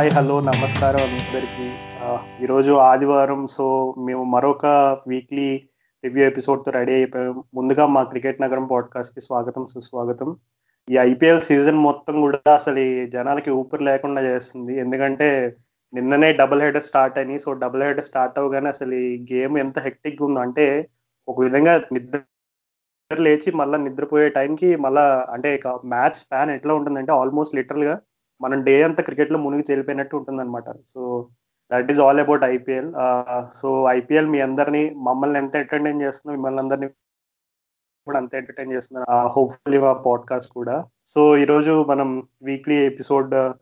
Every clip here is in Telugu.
హాయ్ హలో నమస్కారం అందరికీ. ఈరోజు ఆదివారం సో మేము మరొక వీక్లీ రివ్యూ ఎపిసోడ్తో రెడీ అయిపోయాం. ముందుగా మా క్రికెట్ నగరం పాడ్కాస్ట్కి స్వాగతం సుస్వాగతం. ఈ ఐపీఎల్ సీజన్ మొత్తం కూడా అసలు ఈ జనాలకి ఊపిరి లేకుండా చేస్తుంది. ఎందుకంటే నిన్ననే డబుల్ హెడర్ స్టార్ట్ అని సో డబుల్ హెడర్ స్టార్ట్ అవగానే అసలు ఈ గేమ్ ఎంత హెక్టిక్ ఉందో అంటే ఒక విధంగా నిద్ర లేచి మళ్ళీ నిద్రపోయే టైంకి మళ్ళీ అంటే మ్యాచ్ స్పాన్ ఎట్లా ఉంటుందంటే ఆల్మోస్ట్ లిటరల్గా మనం డే అంతా క్రికెట్లో మునిగి తేలిపోయినట్టు ఉంటుంది అనమాట so that is all about IPL so IPL మీ అందరినీ మమ్మల్ని ఎంత ఎంటర్టైన్ చేస్తుందో మిమ్మల్ని అందరినీ కూడా అంత ఎంటర్టైన్ చేస్తుంది హోప్ఫుల్లీ మా పాడ్కాస్ట్ కూడా. సో ఈరోజు మనం వీక్లీ ఎపిసోడ్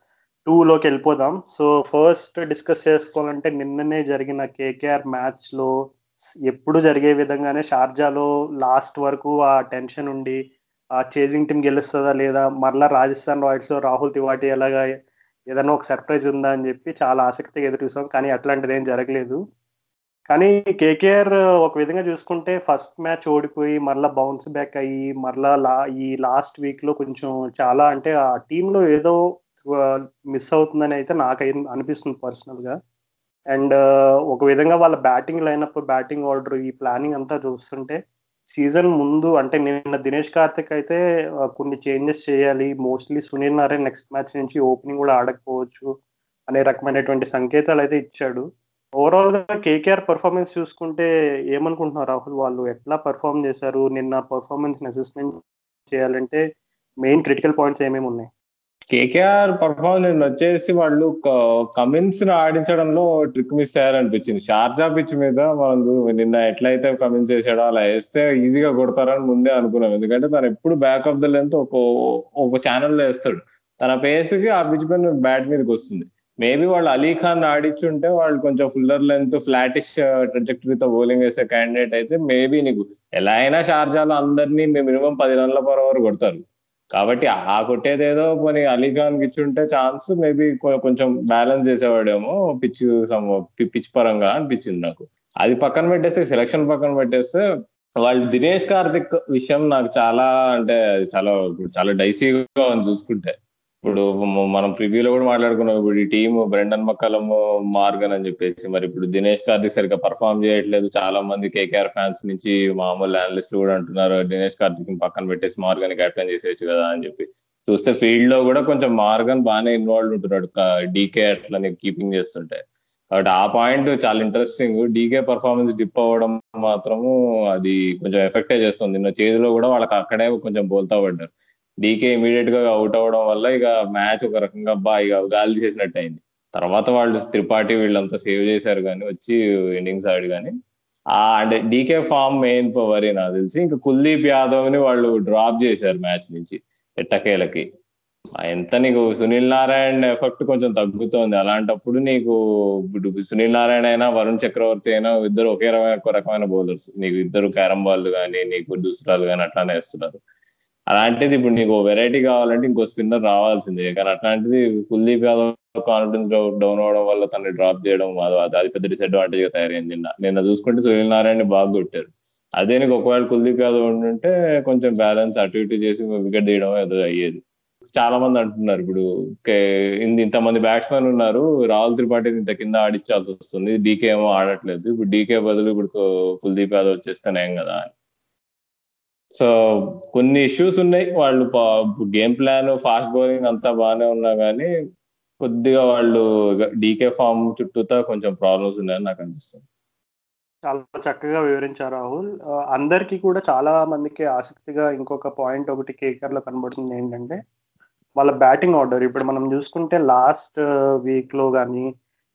టూలోకి వెళ్ళిపోదాం. సో ఫస్ట్ డిస్కస్ చేసుకోవాలంటే నిన్ననే జరిగిన కేకేఆర్ మ్యాచ్లో ఎప్పుడు జరిగే విధంగానే షార్జాలో లాస్ట్ వరకు ఆ టెన్షన్ ఉండి ఆ చేజింగ్ టీం గెలుస్తుందా లేదా? మరలా రాజస్థాన్ రాయల్స్లో రాహుల్ తివాటి ఎలాగా? ఏదైనా ఒక సర్ప్రైజ్ ఉందా అని చెప్పి చాలా ఆసక్తిగా ఎదురు చూసాం. కానీ అట్లాంటిది ఏం జరగలేదు. కానీ కేకేఆర్ ఒక విధంగా చూసుకుంటే ఫస్ట్ మ్యాచ్ ఓడిపోయి మరలా బౌన్స్ బ్యాక్ అయ్యి మరలా లా ఈ లాస్ట్ వీక్లో కొంచెం చాలా అంటే ఆ టీంలో ఏదో మిస్ అవుతుందని అయితే నాకు అనిపిస్తుంది పర్సనల్గా. అండ్ ఒక విధంగా వాళ్ళ బ్యాటింగ్ లైనప్ బ్యాటింగ్ ఆర్డర్ ఈ ప్లానింగ్ అంతా చూస్తుంటే సీజన్ ముందు అంటే నిన్న దినేష్ కార్తిక్ అయితే కొన్ని చేంజెస్ చేయాలి. Mostly Sunil Narine next match నుంచి ఓపెనింగ్ కూడా ఆడకపోవచ్చు అనే రకమైనటువంటి సంకేతాలు అయితే ఇచ్చాడు. ఓవరాల్గా కేకేఆర్ పర్ఫార్మెన్స్ చూసుకుంటే ఏమనుకుంటున్నారు రాహుల్ వాళ్ళు? ఎట్లా పర్ఫామ్ చేశారు? నిన్న పర్ఫార్మెన్స్ అసెస్మెంట్ చేయాలంటే మెయిన్ క్రిటికల్ పాయింట్స్ ఏమేమి ఉన్నాయి? కేకేఆర్ పర్ఫార్మెన్స్ వచ్చేసి వాళ్ళు కమిన్స్ ఆడించడంలో ట్రిక్ మిస్ అయ్యారనిపించింది. షార్జా పిచ్ మీద మనం నిన్న ఎట్లయితే కమిన్స్ చేశాడో అలా వేస్తే ఈజీగా కొడతారని ముందే అనుకున్నాం. ఎందుకంటే తను ఎప్పుడు బ్యాక్ ఆఫ్ ద లెంత్ ఒక ఒక ఛానల్లో వేస్తాడు. తన పేస్కి ఆ పిచ్ పైన బ్యాట్ మీదకి వస్తుంది. మేబీ వాళ్ళు అలీ ఖాన్ ఆడిచ్చుంటే వాళ్ళు కొంచెం ఫుల్లర్ లెంత్ ఫ్లాటిష్ ట్రజెక్టరీతో బౌలింగ్ వేసే క్యాండిడేట్ అయితే మేబీ నీకు ఎలా అయినా షార్జాలో అందరినీ మినిమం పది రన్ల పర్ ఓవర్ కొడతారు. కాబట్టి ఆ కొట్టేదేదో పోనీ అలీఖాన్ పిచ్చి ఇచ్చుంటే ఛాన్స్ మేబీ కొంచెం బ్యాలెన్స్ చేసేవాడేమో పిచ్ పిచ్ పరంగా అనిపించింది నాకు. అది పక్కన పెట్టేస్తే సెలక్షన్ పక్కన పెట్టేస్తే వాళ్ళు దినేష్ కార్తిక్ విషయం నాకు చాలా అంటే చాలా చాలా డైసీగా ఉంది చూసుకుంటే. ఇప్పుడు మనం ప్రివ్యూలో కూడా మాట్లాడుకున్నాం. ఇప్పుడు ఈ టీం బ్రెండన్ మక్కలం మార్గన్ అని చెప్పేసి మరి ఇప్పుడు దినేష్ కార్తిక్ సరిగ్గా పర్ఫామ్ చేయట్లేదు. చాలా మంది కేకేఆర్ ఫ్యాన్స్ నుంచి మామూలు అనలిస్టులు కూడా అంటున్నారు దినేష్ కార్తిక్ పక్కన పెట్టేసి మార్గన్ క్యాప్టెన్ చేసేయచ్చు కదా అని చెప్పి. చూస్తే ఫీల్డ్లో కూడా కొంచెం మార్గన్ బాగానే ఇన్వాల్వ్ ఉంటున్నాడు. డీకే అట్లా కీపింగ్ చేస్తుంటే. కాబట్టి ఆ పాయింట్ చాలా ఇంట్రెస్టింగ్ డీకే పర్ఫార్మెన్స్ డిప్ అవ్వడం మాత్రము అది కొంచెం ఎఫెక్టే చేస్తుంది. నిన్న చేతిలో కూడా వాళ్ళకి అక్కడే కొంచెం బోల్తా పడ్డారు. డీకే ఇమీడియట్గా అవుట్ అవ్వడం వల్ల ఇక మ్యాచ్ ఒక రకంగా బా ఇక గాలి చేసినట్టు అయింది. తర్వాత వాళ్ళు త్రిపాఠి వీళ్ళంతా సేవ్ చేశారు కానీ వచ్చి ఇన్నింగ్స్ ఆడి కానీ ఆ అంటే డీకే ఫామ్ మెయిన్ వరి నాకు తెలిసి ఇంకా కుల్దీప్ యాదవ్ని వాళ్ళు డ్రాప్ చేశారు మ్యాచ్ నుంచి ఎట్టకేలకి. ఎంత నీకు సునీల్ నారాయణ ఎఫెక్ట్ కొంచెం తగ్గుతోంది. అలాంటప్పుడు నీకు ఇప్పుడు సునీల్ నారాయణ అయినా వరుణ్ చక్రవర్తి అయినా ఇద్దరు ఒకే రకమైన రకమైన బౌలర్స్ నీకు ఇద్దరు క్యారమ్ బాల్ కానీ నీకు దుసరాలు కానీ అట్లానే వేస్తున్నారు. అలాంటిది ఇప్పుడు నీకు వెరైటీ కావాలంటే ఇంకో స్పిన్నర్ రావాల్సిందే. కానీ అట్లాంటిది కుల్దీప్ యాదవ్ కాన్ఫిడెన్స్ డౌన్ అవడం వల్ల తనని డ్రాప్ చేయడం అది పెద్ద డిసడ్వాంటేజ్గా తయారైంది. నిన్న నిన్న చూసుకుంటే సునీల్ నారాయణ బాగా కొట్టారు. అదే నీకు ఒకవేళ కుల్దీప్ యాదవ్ ఉంటుంటే కొంచెం బ్యాలెన్స్ అటు ఇటు చేసి వికెట్ తీయడం ఏదో అయ్యేది. చాలా మంది అంటున్నారు ఇప్పుడు ఇంతమంది బ్యాట్స్మెన్ ఉన్నారు రాహుల్ త్రిపాఠి ఇంత కింద ఆడిచ్చాల్సి వస్తుంది డీకే ఏమో ఆడట్లేదు. ఇప్పుడు డీకే బదులు ఇప్పుడు కుల్దీప్ యాదవ్ వచ్చేస్తేనేం కదా అని. సో కొన్ని ఇష్యూస్ ఉన్నాయి. వాళ్ళు గేమ్ ప్లాన్ ఫాస్ట్ బౌలింగ్ అంతా బాగానే ఉన్నా కానీ కొద్దిగా వాళ్ళు డీకే ఫామ్ చుట్టూతా కొంచెం ప్రాబ్లమ్స్ ఉన్నాయని నాకు అనిపిస్తుంది. చాలా చక్కగా వివరించారు రాహుల్. అందరికీ కూడా చాలా మందికి ఆసక్తిగా ఇంకొక పాయింట్ ఒకటి కేకర్లో కనబడుతుంది ఏంటంటే వాళ్ళ బ్యాటింగ్ ఆర్డర్ ఇప్పుడు మనం చూసుకుంటే లాస్ట్ వీక్లో కానీ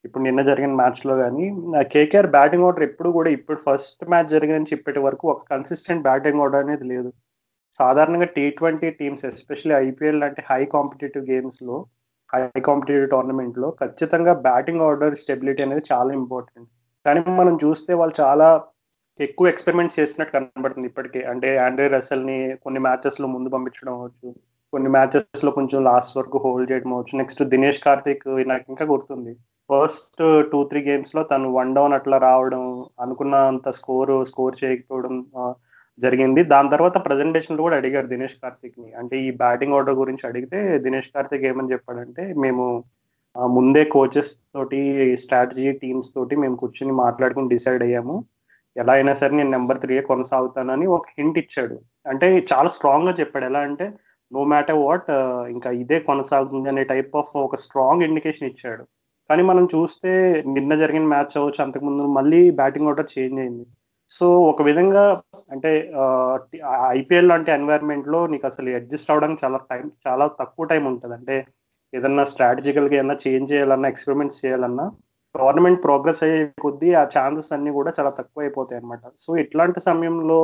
ఇప్పుడు నిన్న జరిగిన మ్యాచ్లో కానీ కేకేఆర్ బ్యాటింగ్ ఆర్డర్ ఎప్పుడు కూడా ఇప్పుడు ఫస్ట్ మ్యాచ్ జరిగిన నుంచి ఇప్పటి వరకు ఒక కన్సిస్టెంట్ బ్యాటింగ్ ఆర్డర్ అనేది లేదు. సాధారణంగా T twenty teams especially IPL లాంటి హై కాంపిటేటివ్ గేమ్స్లో హై కాంపిటేటివ్ టోర్నమెంట్లో ఖచ్చితంగా బ్యాటింగ్ ఆర్డర్ స్టెబిలిటీ అనేది చాలా ఇంపార్టెంట్ కానీ మనం చూస్తే వాళ్ళు చాలా ఎక్కువ ఎక్స్పెరిమెంట్స్ చేసినట్టు కనబడుతుంది ఇప్పటికే. అంటే ఆండ్రే రసెల్ని కొన్ని మ్యాచెస్లో ముందు పంపించడం అవచ్చు కొన్ని మ్యాచెస్లో కొంచెం లాస్ట్ వరకు హోల్డ్ చేయడం అవచ్చు నెక్స్ట్ దినేష్ కార్తిక్ నాకు ఇంకా గుర్తుంది. ఫస్ట్ టూ త్రీ గేమ్స్లో తను వన్ డౌన్ అట్లా రావడం అనుకున్నంత స్కోర్ స్కోర్ చేయకపోవడం జరిగింది. దాని తర్వాత ప్రజెంటేషన్లో కూడా అడిగారు దినేష్ కార్తిక్ని అంటే ఈ బ్యాటింగ్ ఆర్డర్ గురించి అడిగితే దినేష్ కార్తిక్ ఏమని చెప్పాడంటే మేము ముందే కోచెస్ తోటి స్ట్రాటజీ టీమ్స్ తోటి మేము కూర్చుని మాట్లాడుకుని డిసైడ్ అయ్యాము. ఎలా అయినా సరే నేను నెంబర్ త్రీ కొనసాగుతానని ఒక హింట్ ఇచ్చాడు. అంటే చాలా స్ట్రాంగ్గా చెప్పాడు. ఎలా అంటే నో మ్యాటర్ వాట్ ఇంకా ఇదే కొనసాగుతుంది అనే టైప్ ఆఫ్ ఒక స్ట్రాంగ్ ఇండికేషన్ ఇచ్చాడు. కానీ మనం చూస్తే నిన్న జరిగిన మ్యాచ్ అవ్వచ్చు అంతకుముందు మళ్ళీ బ్యాటింగ్ ఆర్డర్ చేంజ్ అయింది. సో ఒక విధంగా అంటే ఐపీఎల్ లాంటి ఎన్వైర్న్మెంట్లో నీకు అసలు అడ్జస్ట్ అవడానికి చాలా టైం చాలా తక్కువ టైం ఉంటుంది. అంటే ఏదన్నా స్ట్రాటజికల్గా ఏదన్నా చేంజ్ చేయాలన్నా ఎక్స్పెరిమెంట్స్ చేయాలన్నా గవర్నమెంట్ ప్రోగ్రెస్ అయ్యే కొద్దీ ఆ ఛాన్సెస్ అన్ని కూడా చాలా తక్కువ అయిపోతాయి అనమాట సో ఇట్లాంటి సమయంలో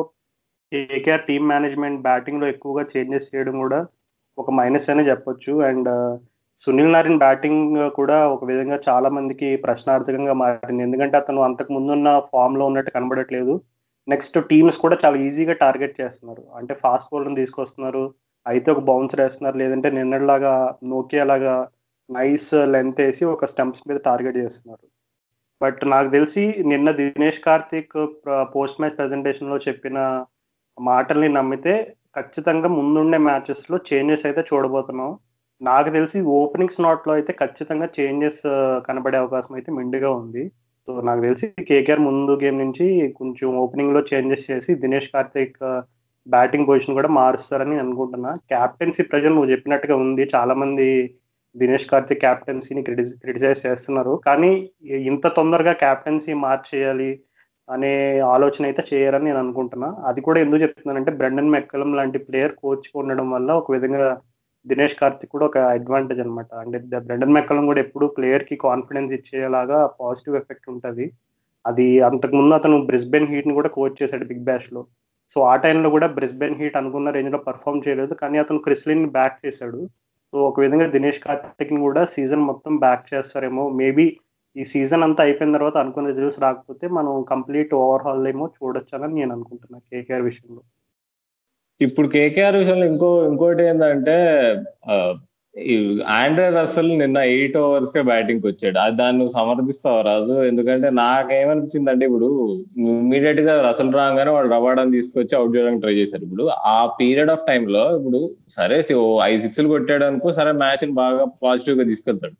కేకేఆర్ టీమ్ మేనేజ్మెంట్ బ్యాటింగ్లో ఎక్కువగా చేంజెస్ చేయడం కూడా ఒక మైనస్ అనే చెప్పొచ్చు. అండ్ సునీల్ నారాయణ్ బ్యాటింగ్ కూడా ఒక విధంగా చాలా మందికి ప్రశ్నార్థకంగా మారింది. ఎందుకంటే అతను అంతకు ముందున్న ఫామ్లో ఉన్నట్టు కనబడట్లేదు. నెక్స్ట్ టీమ్స్ కూడా చాలా ఈజీగా టార్గెట్ చేస్తున్నారు. అంటే ఫాస్ట్ బౌలర్ని తీసుకొస్తున్నారు. అయితే ఒక బౌన్సర్ వేస్తున్నారు. లేదంటే నిన్నలాగా నోకియా లాగా నైస్ లెంత్ వేసి ఒక స్టంప్స్ మీద టార్గెట్ చేస్తున్నారు. బట్ నాకు తెలిసి నిన్న దినేష్ కార్తిక్ పోస్ట్ మ్యాచ్ ప్రెజెంటేషన్లో చెప్పిన మాటల్ని నమ్మితే ఖచ్చితంగా ముందుండే మ్యాచెస్లో చేంజెస్ అయితే చూడబోతున్నాం. నాకు తెలిసి ఓపెనింగ్ స్లాట్లో అయితే ఖచ్చితంగా చేంజెస్ uh, కనబడే అవకాశం అయితే మిండుగా ఉంది. సో నాకు తెలిసి కేకేఆర్ ముందు గేమ్ నుంచి కొంచెం ఓపెనింగ్లో చేంజెస్ చేసి Dinesh Karthik uh, batting position కూడా మారుస్తారని అనుకుంటున్నా. క్యాప్టెన్సీ ప్రజలు నువ్వు చెప్పినట్టుగా ఉంది. చాలా మంది దినేష్ కార్తిక్ క్యాప్టెన్సీని క్రిటిసైజ్ చేస్తున్నారు. కానీ ఇంత తొందరగా క్యాప్టెన్సీ మార్చేయాలి అనే ఆలోచన అయితే చేయరని నేను అనుకుంటున్నా. అది కూడా ఎందుకు చెప్తున్నానంటే బ్రెండన్ మెక్కలం లాంటి ప్లేయర్ కోచ్ ఉండడం వల్ల ఒక విధంగా దినేష్ కార్తిక్ కూడా ఒక అడ్వాంటేజ్ అనమాట అంటే బ్రెండన్ మెక్కలం కూడా ఎప్పుడు ప్లేయర్కి కాన్ఫిడెన్స్ ఇచ్చేలాగా పాజిటివ్ ఎఫెక్ట్ ఉంటుంది. అది అంతకుముందు అతను బ్రిస్బెన్ హీట్ని కూడా కోచ్ చేశాడు బిగ్ బ్యాష్లో. సో ఆ టైంలో కూడా బ్రిస్బెన్ హీట్ అనుకున్న రేంజ్లో పర్ఫామ్ చేయలేదు. కానీ అతను క్రిస్లిన్ బ్యాక్ చేశాడు. సో ఒక విధంగా దినేష్ కార్తిక్ని కూడా సీజన్ మొత్తం బ్యాక్ చేస్తారేమో. మేబీ ఈ సీజన్ అంతా అయిపోయిన తర్వాత అనుకున్న రిజల్ట్స్ రాకపోతే మనం కంప్లీట్ ఓవర్హాల్ ఏమో చూడొచ్చానని నేను అనుకుంటున్నాను కేకేఆర్ విషయంలో. ఇప్పుడు కేకేఆర్ విషయంలో ఇంకో ఇంకోటి ఏంటంటే ఆండ్రే రసల్ నిన్న ఎయిట్ ఓవర్స్ కే బ్యాటింగ్ వచ్చాడు. అది దాన్ని సమర్థిస్తావు రాజు? ఎందుకంటే నాకేమనిపించింది అంటే ఇప్పుడు ఇమీడియట్గా రసల్ రాగానే వాళ్ళు రవాడాన్ని తీసుకొచ్చి అవుట్ చేయడానికి ట్రై చేశారు ఇప్పుడు ఆ పీరియడ్ ఆఫ్ టైమ్లో ఇప్పుడు సరే ఐదు సిక్స్లు కొట్టాడు అనుకో సరే మ్యాచ్ని బాగా పాజిటివ్గా తీసుకెళ్తాడు.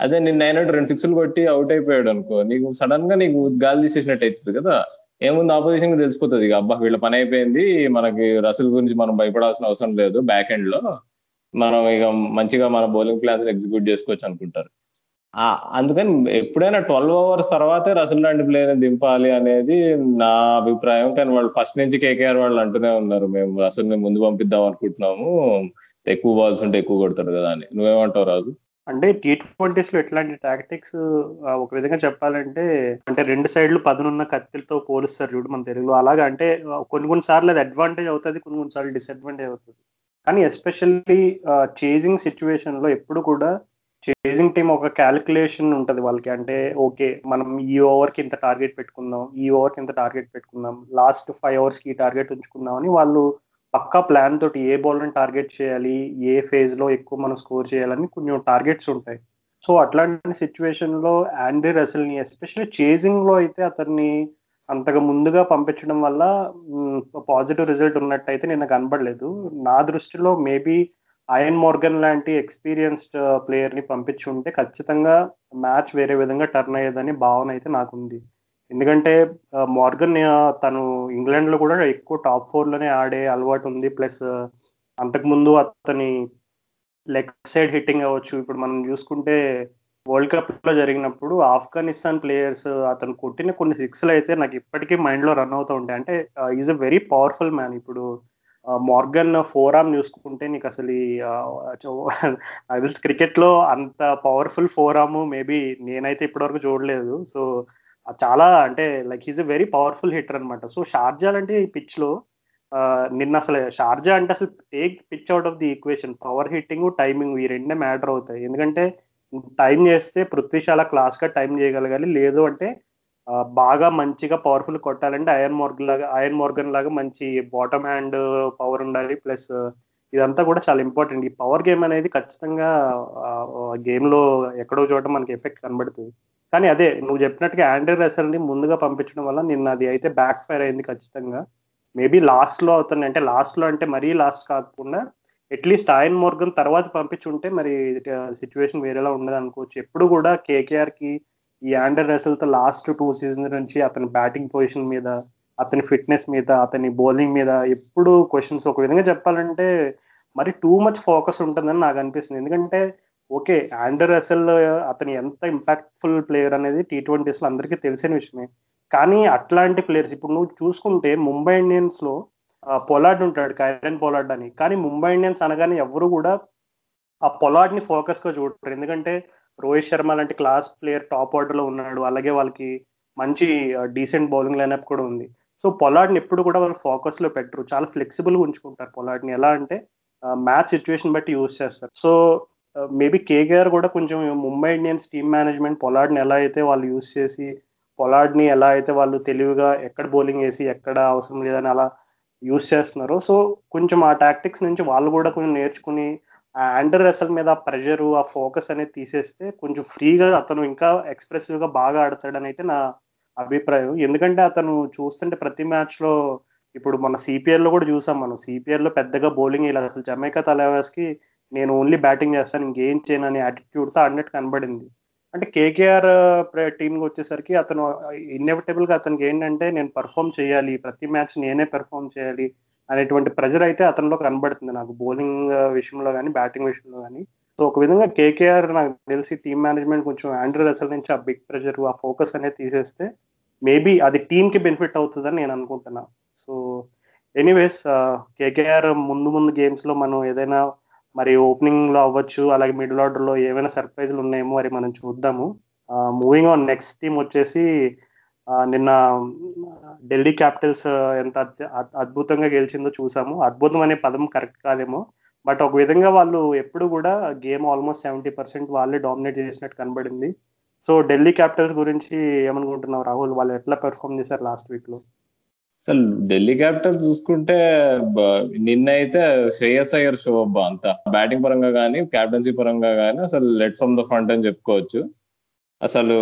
అదే నిన్న అయినట్టు రెండు సిక్స్లు కొట్టి అవుట్ అయిపోయాడు అనుకో నీకు సడన్గా నీకు గాలి తీసేసినట్టు అవుతుంది కదా. ఏముంది ఆపోజిషన్కి తెలిసిపోతుంది ఇక. అబ్బా వీళ్ళ పని అయిపోయింది. మనకి రసల్ గురించి మనం భయపడాల్సిన అవసరం లేదు. బ్యాక్ ఎండ్లో మనం ఇక మంచిగా మన బౌలింగ్ ప్లాన్స్ ఎగ్జిక్యూట్ చేసుకోవచ్చు అనుకుంటారు. అందుకని ఎప్పుడైనా ట్వెల్వ్ అవర్స్ తర్వాతే రసల్ లాంటి ప్లేయర్ దింపాలి అనేది నా అభిప్రాయం. కానీ వాళ్ళు ఫస్ట్ నుంచి కేకేఆర్ వాళ్ళు అంటూనే ఉన్నారు. మేము రసల్ని ముందు పంపిద్దాం అనుకుంటున్నాము. ఎక్కువ బాల్స్ ఉంటే ఎక్కువ కొడతాడు కదా అని. నువ్వేమంటావు రాజు? అంటే టీ ట్వంటీస్లో ఎట్లాంటి టాక్టిక్స్ ఒక విధంగా చెప్పాలంటే అంటే రెండు సైడ్లు పదనున్న కత్తిలతో పోలుస్తారు చూడు మన తెలుగులో. అలాగా అంటే కొన్ని కొన్ని సార్లు అది అడ్వాంటేజ్ అవుతుంది కొన్ని కొన్ని సార్లు డిసడ్వాంటేజ్ అవుతుంది. కానీ ఎస్పెషల్లీ చేజింగ్ సిచ్యువేషన్లో ఎప్పుడు కూడా చేజింగ్ టీం ఒక క్యాలిక్యులేషన్ ఉంటుంది వాళ్ళకి. అంటే ఓకే మనం ఈ ఓవర్కి ఇంత టార్గెట్ పెట్టుకుందాం ఈ ఓవర్కి ఇంత టార్గెట్ పెట్టుకుందాం లాస్ట్ ఫైవ్ అవర్స్కి ఈ టార్గెట్ ఉంచుకుందాం అని వాళ్ళు పక్కా ప్లాన్ తోటి ఏ బౌలర్ని టార్గెట్ చేయాలి ఏ ఫేజ్లో ఎక్కువ మనం స్కోర్ చేయాలని కొంచెం టార్గెట్స్ ఉంటాయి. సో అట్లాంటి సిచ్యువేషన్లో ఆండ్రీ రసల్ని ఎస్పెషల్లీ చేజింగ్లో అయితే అతన్ని అంతగా ముందుగా పంపించడం వల్ల పాజిటివ్ రిజల్ట్ ఉన్నట్టయితే నేను కనబడలేదు. నా దృష్టిలో మేబీ అయన్ మోర్గన్ లాంటి ఎక్స్పీరియన్స్డ్ ప్లేయర్ని uh, పంపించి ఉంటే ఖచ్చితంగా మ్యాచ్ వేరే విధంగా టర్న్ అయ్యేదని భావన అయితే నాకుంది. ఎందుకంటే మార్గన్ తను ఇంగ్లాండ్లో కూడా ఎక్కువ టాప్ ఫోర్లోనే ఆడే అలవాటు ఉంది. ప్లస్ అంతకుముందు అతని లెగ్ సైడ్ హిట్టింగ్ అవ్వచ్చు. ఇప్పుడు మనం చూసుకుంటే వరల్డ్ కప్లో జరిగినప్పుడు ఆఫ్ఘనిస్తాన్ ప్లేయర్స్ అతను కొట్టిన కొన్ని సిక్స్లు అయితే నాకు ఇప్పటికీ మైండ్లో రన్ అవుతూ ఉంటాయి. అంటే is a very powerful man. ఇప్పుడు మార్గన్ ఫోర్ ఆర్మ్ చూసుకుంటే నీకు అసలు నాకు తెలిసి క్రికెట్లో అంత పవర్ఫుల్ ఫోర్ ఆర్మ్ మేబీ నేనైతే ఇప్పటివరకు చూడలేదు. సో చాలా అంటే like he's a very powerful hitter అనమాట సో షార్జా అంటే పిచ్లో నిన్న అసలు షార్జా అంటే అసలు take pitch out of the equation power hitting timing ఈ రెండే మ్యాటర్ అవుతాయి. ఎందుకంటే టైం చేస్తే పృథ్వీ చాలా క్లాస్గా టైం చేయగలగాలి. లేదు అంటే బాగా మంచిగా పవర్ఫుల్ కొట్టాలంటే అయన్ మార్గన్ లాగా అయన్ మార్గన్ లాగా మంచి బాటమ్ హ్యాండ్ పవర్ ఉండాలి. ప్లస్ ఇదంతా కూడా చాలా ఇంపార్టెంట్ ఈ పవర్ గేమ్ అనేది ఖచ్చితంగా గేమ్లో ఎక్కడో చోట మనకి ఎఫెక్ట్ కనబడుతుంది. కానీ అదే నువ్వు చెప్పినట్టుగా ఆండ్రీ రసల్ని ముందుగా పంపించడం వల్ల నిన్న అది అయితే బ్యాక్ ఫైర్ అయింది ఖచ్చితంగా. మేబీ లాస్ట్లో అవుతుంది అంటే లాస్ట్లో అంటే మరీ లాస్ట్ కాకుండా అట్లీస్ట్ ఆయన్ మోర్గన్ తర్వాత పంపించుంటే మరి సిచ్యువేషన్ వేరేలా ఉండదు అనుకోవచ్చు. ఎప్పుడు కూడా కేకేఆర్కి ఈ ఆండర్తో లాస్ట్ టూ సీజన్ నుంచి అతని బ్యాటింగ్ పొజిషన్ మీద అతని ఫిట్నెస్ మీద అతని బౌలింగ్ మీద ఎప్పుడు క్వశ్చన్స్ ఒక విధంగా చెప్పాలంటే మరి టూ మచ్ ఫోకస్ ఉంటుందని నాకు అనిపిస్తుంది. ఎందుకంటే ఓకే ఆండర్ అసెల్ అతని ఎంత ఇంపాక్ట్ఫుల్ ప్లేయర్ అనేది టీ ట్వంటీస్లో అందరికీ తెలిసిన విషయమే. కానీ అట్లాంటి ప్లేయర్స్ ఇప్పుడు నువ్వు చూసుకుంటే ముంబై ఇండియన్స్లో పొలాడ్ ఉంటాడు కైరన్ పొలాడ్ అని. కానీ ముంబై ఇండియన్స్ అనగానే ఎవరు కూడా ఆ పొలాడ్ని ఫోకస్గా చూడరు. ఎందుకంటే రోహిత్ శర్మ లాంటి క్లాస్ ప్లేయర్ టాప్ ఆర్డర్లో ఉన్నాడు. అలాగే వాళ్ళకి మంచి డీసెంట్ బౌలింగ్ లైనప్ కూడా ఉంది. సో పొలాడ్ని ఎప్పుడు కూడా వాళ్ళు ఫోకస్లో పెట్టరు. చాలా ఫ్లెక్సిబుల్గా ఉంచుకుంటారు పొలాడ్ని ఎలా అంటే మ్యాచ్ సిచ్యువేషన్ బట్టి యూజ్ చేస్తారు. సో మేబీ కేకేఆర్ కూడా కొంచెం ముంబై ఇండియన్స్ టీమ్ మేనేజ్మెంట్ పొలాడ్ని ఎలా అయితే వాళ్ళు యూజ్ చేసి పొలాడ్ని ఎలా అయితే వాళ్ళు తెలివిగా ఎక్కడ బౌలింగ్ వేసి ఎక్కడ అవసరం లేదని అలా యూజ్ చేస్తున్నారు. సో కొంచెం ఆ టాక్టిక్స్ నుంచి వాళ్ళు కూడా కొంచెం నేర్చుకుని ఆ ఆండర్ రెసల్ మీద ఆ ప్రెషర్ ఆ ఫోకస్ అనేది తీసేస్తే కొంచెం ఫ్రీగా అతను ఇంకా ఎక్స్ప్రెసివ్గా బాగా ఆడతాడని అయితే నా అభిప్రాయం. ఎందుకంటే అతను చూస్తుంటే ప్రతి మ్యాచ్లో ఇప్పుడు మన సిపిఎల్లో కూడా చూసాం మనం. సిపిఎల్లో పెద్దగా బౌలింగ్ ఇలా అసలు జమైకా తలవాస్కి నేను ఓన్లీ బ్యాటింగ్ చేస్తాను ఇంకేం చేయను అనే యాటిట్యూడ్తో అన్నట్టు కనబడింది. అంటే కేకేఆర్ టీంకి వచ్చేసరికి అతను ఇన్నెవిటబుల్గా అతనికి ఏంటంటే నేను పర్ఫామ్ చేయాలి ప్రతి మ్యాచ్ నేనే పెర్ఫామ్ చేయాలి అనేటువంటి ప్రెజర్ అయితే అతనిలో కనబడుతుంది నాకు. బౌలింగ్ విషయంలో కానీ బ్యాటింగ్ విషయంలో కానీ సో ఒక విధంగా కేకేఆర్ నాకు తెలిసి టీం మేనేజ్మెంట్ కొంచెం ఆండ్రూ రసల్ నుంచి ఆ బిగ్ ప్రెజర్ ఆ ఫోకస్ అనేది తీసేస్తే మేబీ అది టీంకి బెనిఫిట్ అవుతుందని నేను అనుకుంటున్నా. సో ఎనీవేస్ కేకేఆర్ ముందు ముందు గేమ్స్లో మనం ఏదైనా మరి ఓపెనింగ్లో అవ్వచ్చు అలాగే మిడిల్ ఆర్డర్లో ఏమైనా సర్ప్రైజ్లు ఉన్నాయేమో మరి మనం చూద్దాము. మూవింగ్ ఆన్ నెక్స్ట్ టీం వచ్చేసి నిన్న ఢిల్లీ క్యాపిటల్స్ ఎంత అద్భుతంగా గెలిచిందో చూసాము. అద్భుతం అనే పదం కరెక్ట్ కాదేమో. బట్ ఒక విధంగా వాళ్ళు ఎప్పుడు కూడా గేమ్ ఆల్మోస్ట్ సెవెంటీ పర్సెంట్ వాళ్ళే డామినేట్ చేసినట్టు కనబడింది. సో ఢిల్లీ క్యాపిటల్స్ గురించి ఏమనుకుంటున్నావు రాహుల్? వాళ్ళు ఎట్లా పెర్ఫామ్ చేశారు లాస్ట్ వీక్లో అసలు ఢిల్లీ క్యాపిటల్స్ చూసుకుంటే నిన్న అయితే శ్రేయస్ అయ్యర్ షో అబ్బా అంతా. బ్యాటింగ్ పరంగా కానీ క్యాప్టెన్సీ పరంగా కానీ అసలు లెట్ ఫ్రమ్ ద ఫ్రంట్ అని చెప్పుకోవచ్చు. అసలు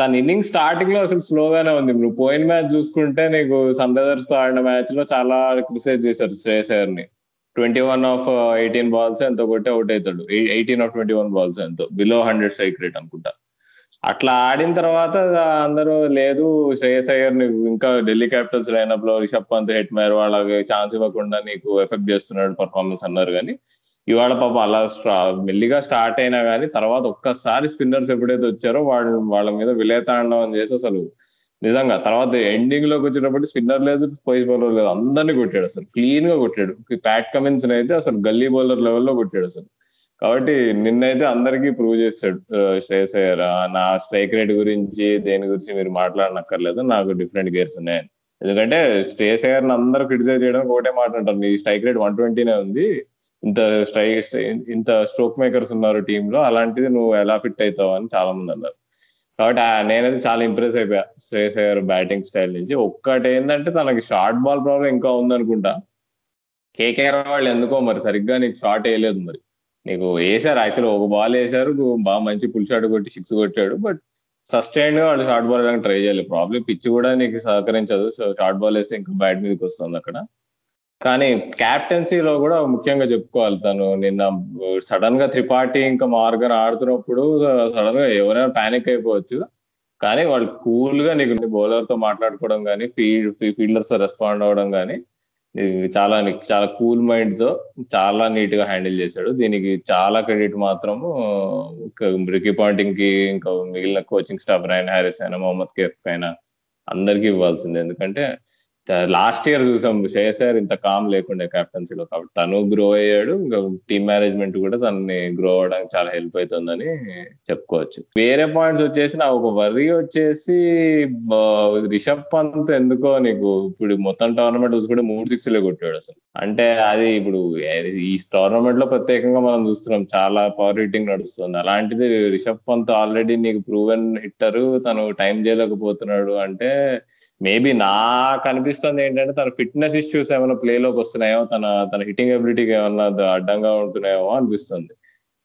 తన ఇన్నింగ్ స్టార్టింగ్లో అసలు స్లోగానే ఉంది. నువ్వు పోయిన మ్యాచ్ చూసుకుంటే నీకు సన్ రైజర్స్తో ఆడిన మ్యాచ్లో చాలా క్రిటిసైజ్ చేశారు Shreyas అయ్యర్ని twenty one of eighteen balls ఎంతో కొట్టి అవుట్ అవుతాడు. Eighteen of twenty one balls ఎంతో. బిలో హండ్రెడ్ స్ట్రైక్ రేట్ అనుకుంటా. అట్లా ఆడిన తర్వాత అందరూ లేదు శ్రేయస్ అయ్యర్ నీకు ఇంకా ఢిల్లీ క్యాపిటల్స్ లైనప్లో రిషబ్ పంత్ హెట్ మేర్ వాళ్ళకి ఛాన్స్ ఇవ్వకుండా నీకు ఎఫెక్ట్ చేస్తున్నాడు పర్ఫార్మెన్స్ అన్నారు కానీ ఇవాళ పాప అలా మెల్లిగా స్టార్ట్ అయినా కానీ తర్వాత ఒక్కసారి స్పిన్నర్స్ ఎప్పుడైతే వచ్చారో వాళ్ళు వాళ్ళ మీద విలేతాండవం చేసి అసలు నిజంగా తర్వాత ఎండింగ్లోకి వచ్చేటప్పుడు స్పిన్నర్ లేదు పోయిస్ బౌలర్ లేదు అందరినీ కొట్టాడు అసలు క్లీన్గా కొట్టాడు. ప్యాట్ కమిన్స్ అయితే అసలు గల్లీ బౌలర్ లెవెల్లో కొట్టాడు అసలు. కాబట్టి నిన్నైతే అందరికీ ప్రూవ్ చేస్తాడు శ్రేయస్ అయ్యర్? నా స్ట్రైక్ రేట్ గురించి దేని గురించి మీరు మాట్లాడనక్కర్లేదు నాకు డిఫరెంట్ గేర్స్ ఉన్నాయని ఎందుకంటే శ్రేయస్ అయ్యర్ అందరూ క్రిటిసైజ్ చేయడానికి ఒకటే మాట అంటారు. నీ స్ట్రైక్ రేట్ వన్ ట్వంటీనే ఉంది. ఇంత స్ట్రైక్ ఇంత స్ట్రోక్ మేకర్స్ ఉన్నారు టీమ్లో అలాంటిది నువ్వు ఎలా ఫిట్ అవుతావు అని చాలా మంది అన్నారు. కాబట్టి నేనైతే చాలా ఇంప్రెస్ అయిపోయా శ్రేయస్ అయ్యర్ బ్యాటింగ్ స్టైల్ నుంచి. ఒక్కటి ఏంటంటే తనకి షార్ట్ బాల్ ప్రాబ్లం ఇంకా ఉందనుకుంటా. కేకేఆర్ వాళ్ళు ఎందుకో మరి సరిగ్గా నీకు షార్ట్ వేయలేదు మరి. నీకు వేసారు యాక్చువల్ ఒక బాల్ వేసారు బాగా మంచి పుల్ షాట్ కొట్టి సిక్స్ కొట్టాడు బట్ సస్టైన్గా వాళ్ళు షార్ట్ బాల్ ట్రై చేయాలి ప్రాబ్లం పిచ్ కూడా నీకు సహకరించదు సో షార్ట్ బాల్ వేస్తే ఇంకా బ్యాట్ మీదకి వస్తుంది అక్కడ. కానీ క్యాప్టెన్సీలో కూడా ముఖ్యంగా చెప్పుకోవాలి తను నిన్న సడన్గా త్రిపాఠి ఇంకా మార్గన్ ఆడుతున్నప్పుడు సడన్గా ఎవరైనా పానిక్ అయిపోవచ్చు. కానీ వాళ్ళు కూల్గా నీకు బౌలర్తో మాట్లాడుకోవడం కానీ ఫీల్డ్ ఫీల్డర్స్తో రెస్పాండ్ అవ్వడం కానీ చాలా చాలా కూల్ మైండ్తో చాలా నీట్గా హ్యాండిల్ చేశాడు. దీనికి చాలా క్రెడిట్ మాత్రము రికీ పాయింటింగ్కి ఇంకా మిగిలిన కోచింగ్ స్టాఫ్ రైన్ హ్యారిస్ అయినా మొహమ్మద్ కేఫ్ అయినా అందరికీ ఇవ్వాల్సిందే. ఎందుకంటే లాస్ట్ ఇయర్ చూసాం శ్రేయసర్ ఇంత కామ్ లేకుండే క్యాప్టెన్సీలో కాబట్టి తను గ్రో అయ్యాడు. ఇంకా టీమ్ మేనేజ్మెంట్ కూడా తనని గ్రో అవడానికి చాలా హెల్ప్ అవుతుందని చెప్పుకోవచ్చు. వేరే పాయింట్స్ వచ్చేసి నాకు ఒక వరి వచ్చేసి రిషబ్ పంత్ ఎందుకో నీకు ఇప్పుడు మొత్తం టోర్నమెంట్ చూసుకుంటే మూడు సిక్స్లే కొట్టాడు అసలు. అంటే అది ఇప్పుడు ఈ టోర్నమెంట్లో ప్రత్యేకంగా మనం చూస్తున్నాం చాలా పవర్ హిట్టింగ్ నడుస్తుంది. అలాంటిది రిషబ్ పంత్ ఆల్రెడీ నీకు ప్రూవెన్ హిట్టర్ తను టైం చేయలేకపోతున్నాడు అంటే మేబీ నాకు అనిపిస్తుంది ఏంటంటే తన ఫిట్నెస్ ఇష్యూస్ ఏమైనా ప్లేలోకి వస్తున్నాయో తన తన హిట్టింగ్ ఎబిలిటీకి ఏమన్నా అడ్డంగా ఉంటున్నాయేమో అనిపిస్తుంది.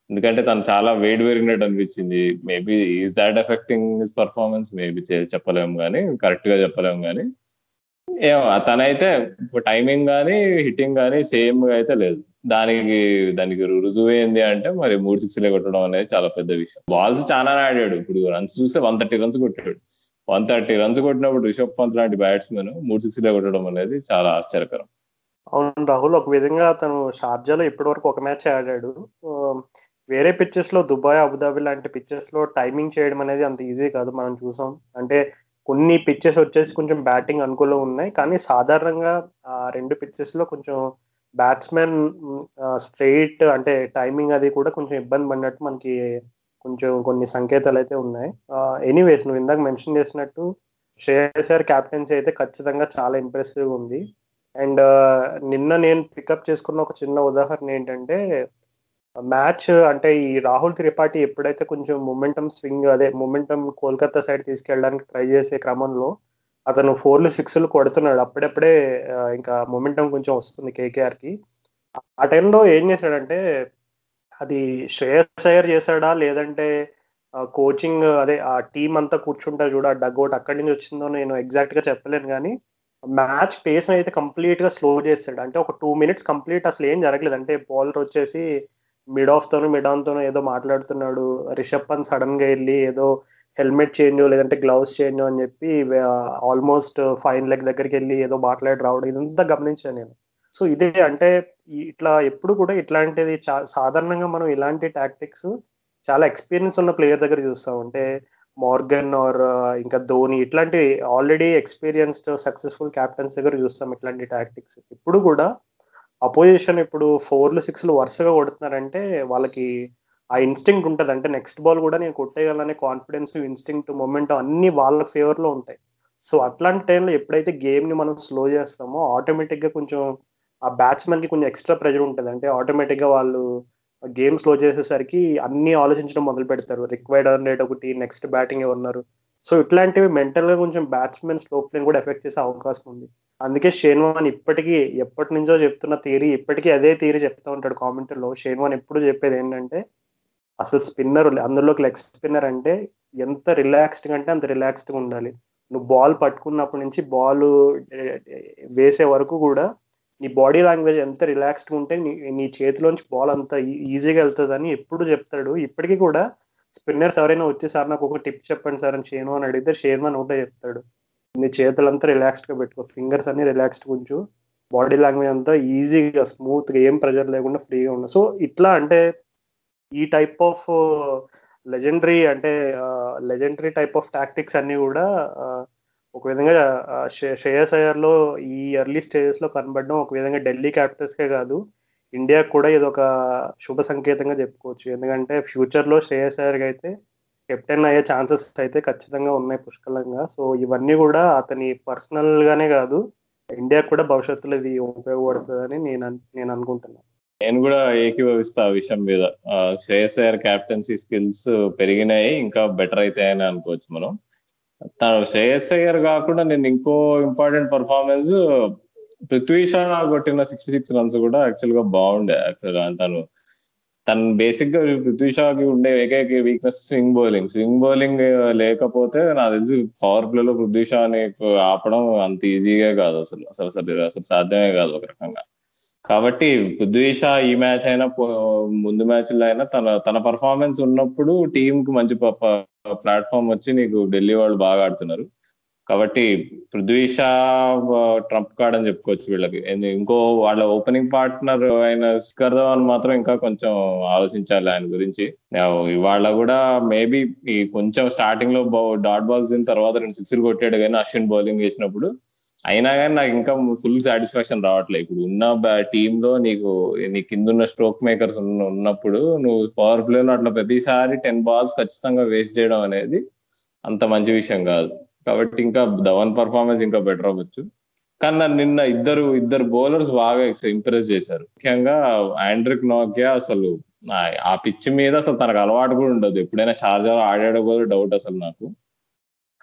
ఎందుకంటే తను చాలా వెయిట్ పెరిగినట్టు అనిపించింది. Maybe is that affecting his performance maybe చెప్పలేము కానీ కరెక్ట్గా చెప్పలేము కానీ ఏమో తనైతే టైమింగ్ కానీ హిట్టింగ్ కానీ సేమ్ అయితే లేదు. దానికి దానికి రుజువు ఏంది అంటే మరి మూడు సిక్స్లే కొట్టడం అనేది చాలా పెద్ద విషయం. బాల్స్ చాలా ఆడాడు. ఇప్పుడు రన్స్ చూస్తే వన్ థర్టీ రన్స్ కొట్టాడు. వన్ థర్టీ రన్స్ కొట్టినప్పుడు రిషబ్ పంత్ లాంటి బ్యాట్స్మెన్ మూడు సిక్స్లే కొట్టడం అనేది చాలా ఆశ్చర్యకరం. అవును రాహుల్ ఒక విధంగా తను షార్జాలో ఇప్పటి వరకు ఒక మ్యాచ్ ఆడాడు. వేరే పిచ్చెస్లో దుబాయ్ అబుదాబి లాంటి పిచ్చెస్లో టైమింగ్ చేయడం అనేది అంత ఈజీ కాదు మనం చూసాం. అంటే కొన్ని పిచ్చెస్ వచ్చేసి కొంచెం బ్యాటింగ్ అనుకూలంగా ఉన్నాయి. కానీ సాధారణంగా ఆ రెండు పిచ్చెస్లో కొంచెం బ్యాట్స్మెన్ స్ట్రెయిట్ అంటే టైమింగ్ అది కూడా కొంచెం ఇబ్బంది పడినట్టు మనకి కొంచెం కొన్ని సంకేతాలు అయితే ఉన్నాయి ఎనీవేస్ నువ్వు ఇందాక మెన్షన్ చేసినట్టు శ్రేయస్ క్యాప్టెన్సీ అయితే ఖచ్చితంగా చాలా ఇంప్రెసివ్ ఉంది. అండ్ నిన్న నేను పికప్ చేసుకున్న ఒక చిన్న ఉదాహరణ ఏంటంటే మ్యాచ్ అంటే ఈ రాహుల్ త్రిపాఠి ఎప్పుడైతే కొంచెం మొమెంటం స్వింగ్ అదే మొమెంటం కోల్కతా సైడ్ తీసుకెళ్ళడానికి ట్రై చేసే క్రమంలో అతను ఫోర్లు సిక్స్లు కొడుతున్నాడు. అప్పుడప్పుడే ఇంకా మొమెంటం కొంచెం వస్తుంది కేకేఆర్కి ఆ టైంలో ఏం చేశాడంటే అది శ్రేయస్ అయ్యర్ చేశాడా? లేదంటే కోచింగ్ అదే ఆ టీం అంతా కూర్చుంటారు చూడ ఆ డగ్అవుట్ అక్కడి నుంచి వచ్చిందో నేను ఎగ్జాక్ట్గా చెప్పలేను కానీ మ్యాచ్ పేస్ అయితే కంప్లీట్గా స్లో చేస్తాడు. అంటే ఒక టూ మినిట్స్ కంప్లీట్ అసలు ఏం జరగలేదు. అంటే బౌలర్ వచ్చేసి మిడ్ ఆఫ్ తోను మిడ్ ఆన్ తోను ఏదో మాట్లాడుతున్నాడు. రిషబ్ పంత్ సడన్గా వెళ్ళి ఏదో హెల్మెట్ చేంజ్ లేదంటే గ్లౌస్ చేంజ్ అని చెప్పి ఆల్మోస్ట్ ఫైన్ లెగ్ దగ్గరికి వెళ్ళి ఏదో మాట్లాడి రావడం ఇదంతా గమనించాను నేను. సో ఇదే అంటే ఇట్లా ఎప్పుడు కూడా ఇట్లాంటిది సాధారణంగా మనం ఇలాంటి టాక్టిక్స్ చాలా ఎక్స్పీరియన్స్ ఉన్న ప్లేయర్ దగ్గర చూస్తాం. అంటే మార్గన్ ఆర్ uh, ఇంకా ధోని ఇట్లాంటి ఆల్రెడీ ఎక్స్పీరియన్స్డ్ సక్సెస్ఫుల్ క్యాప్టెన్స్ దగ్గర చూస్తాం ఇట్లాంటి టాక్టిక్స్ ఇప్పుడు కూడా అపోజిషన్ ఇప్పుడు ఫోర్లు సిక్స్లు వరుసగా కొడుతున్నారంటే వాళ్ళకి ఆ ఇన్స్టింక్ట్ ఉంటుంది. అంటే నెక్స్ట్ బాల్ కూడా నేను కొట్టేయాలనే కాన్ఫిడెన్స్ ఇన్స్టింక్ట్ మూమెంట్ అన్ని వాళ్ళ ఫేవర్లో ఉంటాయి. సో అట్లాంటి టైంలో ఎప్పుడైతే గేమ్ని మనం స్లో చేస్తామో ఆటోమేటిక్గా కొంచెం ఆ బ్యాట్స్మెన్కి కొంచెం ఎక్స్ట్రా ప్రెజర్ ఉంటుంది. అంటే ఆటోమేటిక్గా వాళ్ళు గేమ్ స్లో చేసేసరికి అన్ని ఆలోచించడం మొదలు పెడతారు. రిక్వైర్డ్ రన్ రేట్ ఒకటి నెక్స్ట్ బ్యాటింగ్ ఉన్నారు సో ఇట్లాంటివి మెంటల్గా కొంచెం బ్యాట్స్మెన్ స్లో ప్లేని కూడా ఎఫెక్ట్ చేసే అవకాశం ఉంది. అందుకే షేన్వాన్ ఇప్పటికీ ఎప్పటి నుంచో చెప్తున్న థియరీ ఇప్పటికీ అదే థియరీ చెప్తా ఉంటాడు కామెంటరీలో షేన్వాన్ ఎప్పుడు చెప్పేది ఏంటంటే అసలు స్పిన్నర్ అందులోకి లెగ్ స్పిన్నర్ అంటే ఎంత రిలాక్స్డ్ అంటే అంత రిలాక్స్డ్గా ఉండాలి. నువ్వు బాల్ పట్టుకున్నప్పటి నుంచి బాల్ వేసే వరకు కూడా నీ బాడీ లాంగ్వేజ్ ఎంత రిలాక్స్డ్గా ఉంటే నీ నీ చేతిలోంచి బాల్ అంత ఈజీగా వెళ్తుందని ఎప్పుడు చెప్తాడు. ఇప్పటికీ కూడా స్పిన్నర్స్ ఎవరైనా వచ్చి సార్ నాకు ఒక టిప్ చెప్పండి సార్ అని షేను అని అడిగితే షేర్మన్ ఒకటే చెప్తాడు. నీ చేతులంతా రిలాక్స్డ్గా పెట్టుకో. ఫింగర్స్ అన్ని రిలాక్స్డ్ ఉంచు. బాడీ లాంగ్వేజ్ అంతా ఈజీగా స్మూత్గా ఏం ప్రెజర్ లేకుండా ఫ్రీగా ఉండదు సో ఇట్లా అంటే ఈ టైప్ ఆఫ్ లెజెండరీ అంటే లెజెండరీ టైప్ ఆఫ్ టాక్టిక్స్ అన్ని కూడా ఒక విధంగా శ్రేయస్ అయ్యర్లో ఈ ఎర్లీ స్టేజెస్లో కనబడడం ఒక విధంగా ఢిల్లీ క్యాపిటల్స్కే కాదు ఇండియా కూడా ఇది ఒక శుభ సంకేతంగా చెప్పుకోవచ్చు. ఎందుకంటే ఫ్యూచర్లో శ్రేయస్ అయ్యర్ అయితే కెప్టెన్ అయ్యే ఛాన్సెస్ అయితే ఖచ్చితంగా ఉన్నాయి పుష్కలంగా. సో ఇవన్నీ కూడా అతని పర్సనల్ గానే కాదు ఇండియా కూడా భవిష్యత్తులో ఇది ఉపయోగపడుతుందని నేను నేను అనుకుంటున్నాను నేను కూడా ఏకీభవిస్తా ఆ విషయం మీద. శ్రేయస్ అయ్యర్ క్యాప్టెన్సీ స్కిల్స్ పెరిగినాయి ఇంకా బెటర్ అవుతాయని అనుకోవచ్చు మనం. తను శ్రేయస్ అయ్యర్ కాకుండా నేను ఇంకో ఇంపార్టెంట్ పర్ఫార్మెన్స్ పృథ్వీ షా కొట్టిన సిక్స్టీ సిక్స్ రన్స్ కూడా యాక్చువల్గా బాగుండే. తను తను బేసిక్గా పృథ్వీ షాకి ఉండే ఏకైక weakness swing bowling swing bowling లేకపోతే నాకు తెలిసి పవర్ ప్లేలో పృథ్వీ షాని ఆపడం అంత ఈజీగా కాదు అసలు. అసలు అసలు అసలు సాధ్యమే కాదు ఒక రకంగా. కాబట్టి పృథ్వీ ఈ మ్యాచ్ అయినా ముందు మ్యాచ్లో అయినా తన తన పర్ఫార్మెన్స్ ఉన్నప్పుడు టీం కి మంచి ప్లాట్ఫామ్ వచ్చి నీకు ఢిల్లీ వాళ్ళు బాగా ఆడుతున్నారు. కాబట్టి పృథ్వీషా ట్రంప్ కార్డ్ అని చెప్పుకోవచ్చు వీళ్ళకి. ఇంకో వాళ్ళ ఓపెనింగ్ పార్ట్నర్ అయిన శిఖర్ ధవన్ మాత్రం ఇంకా కొంచెం ఆలోచించాలి ఆయన గురించి. ఇవాళ కూడా మేబీ ఈ కొంచెం స్టార్టింగ్లో డాట్ బాల్స్ తర్వాత రెండు సిక్స్లు కొట్టాడు కానీ అశ్విన్ బౌలింగ్ చేసినప్పుడు అయినా కానీ నాకు ఇంకా ఫుల్ సాటిస్ఫాక్షన్ రావట్లేదు. ఇప్పుడు ఉన్న టీమ్లో నీకు నీ కింద ఉన్న స్ట్రోక్ మేకర్స్ ఉన్నప్పుడు నువ్వు పవర్ ప్లేలో అట్లా ప్రతిసారి టెన్ బాల్స్ ఖచ్చితంగా వేస్ట్ చేయడం అనేది అంత మంచి విషయం కాదు. కాబట్టి ఇంకా ధవన్ పర్ఫార్మెన్స్ ఇంకా బెటర్ అవ్వచ్చు. కానీ నిన్న ఇద్దరు ఇద్దరు బౌలర్స్ బాగా ఇంప్రెస్ చేశారు. ముఖ్యంగా ఆండ్రిక్ నోకియా అసలు ఆ పిచ్ మీద అసలు తనకు అలవాటు కూడా ఉండదు. ఎప్పుడైనా షార్జాలో ఆడాడో కూడా డౌట్ అసలు నాకు.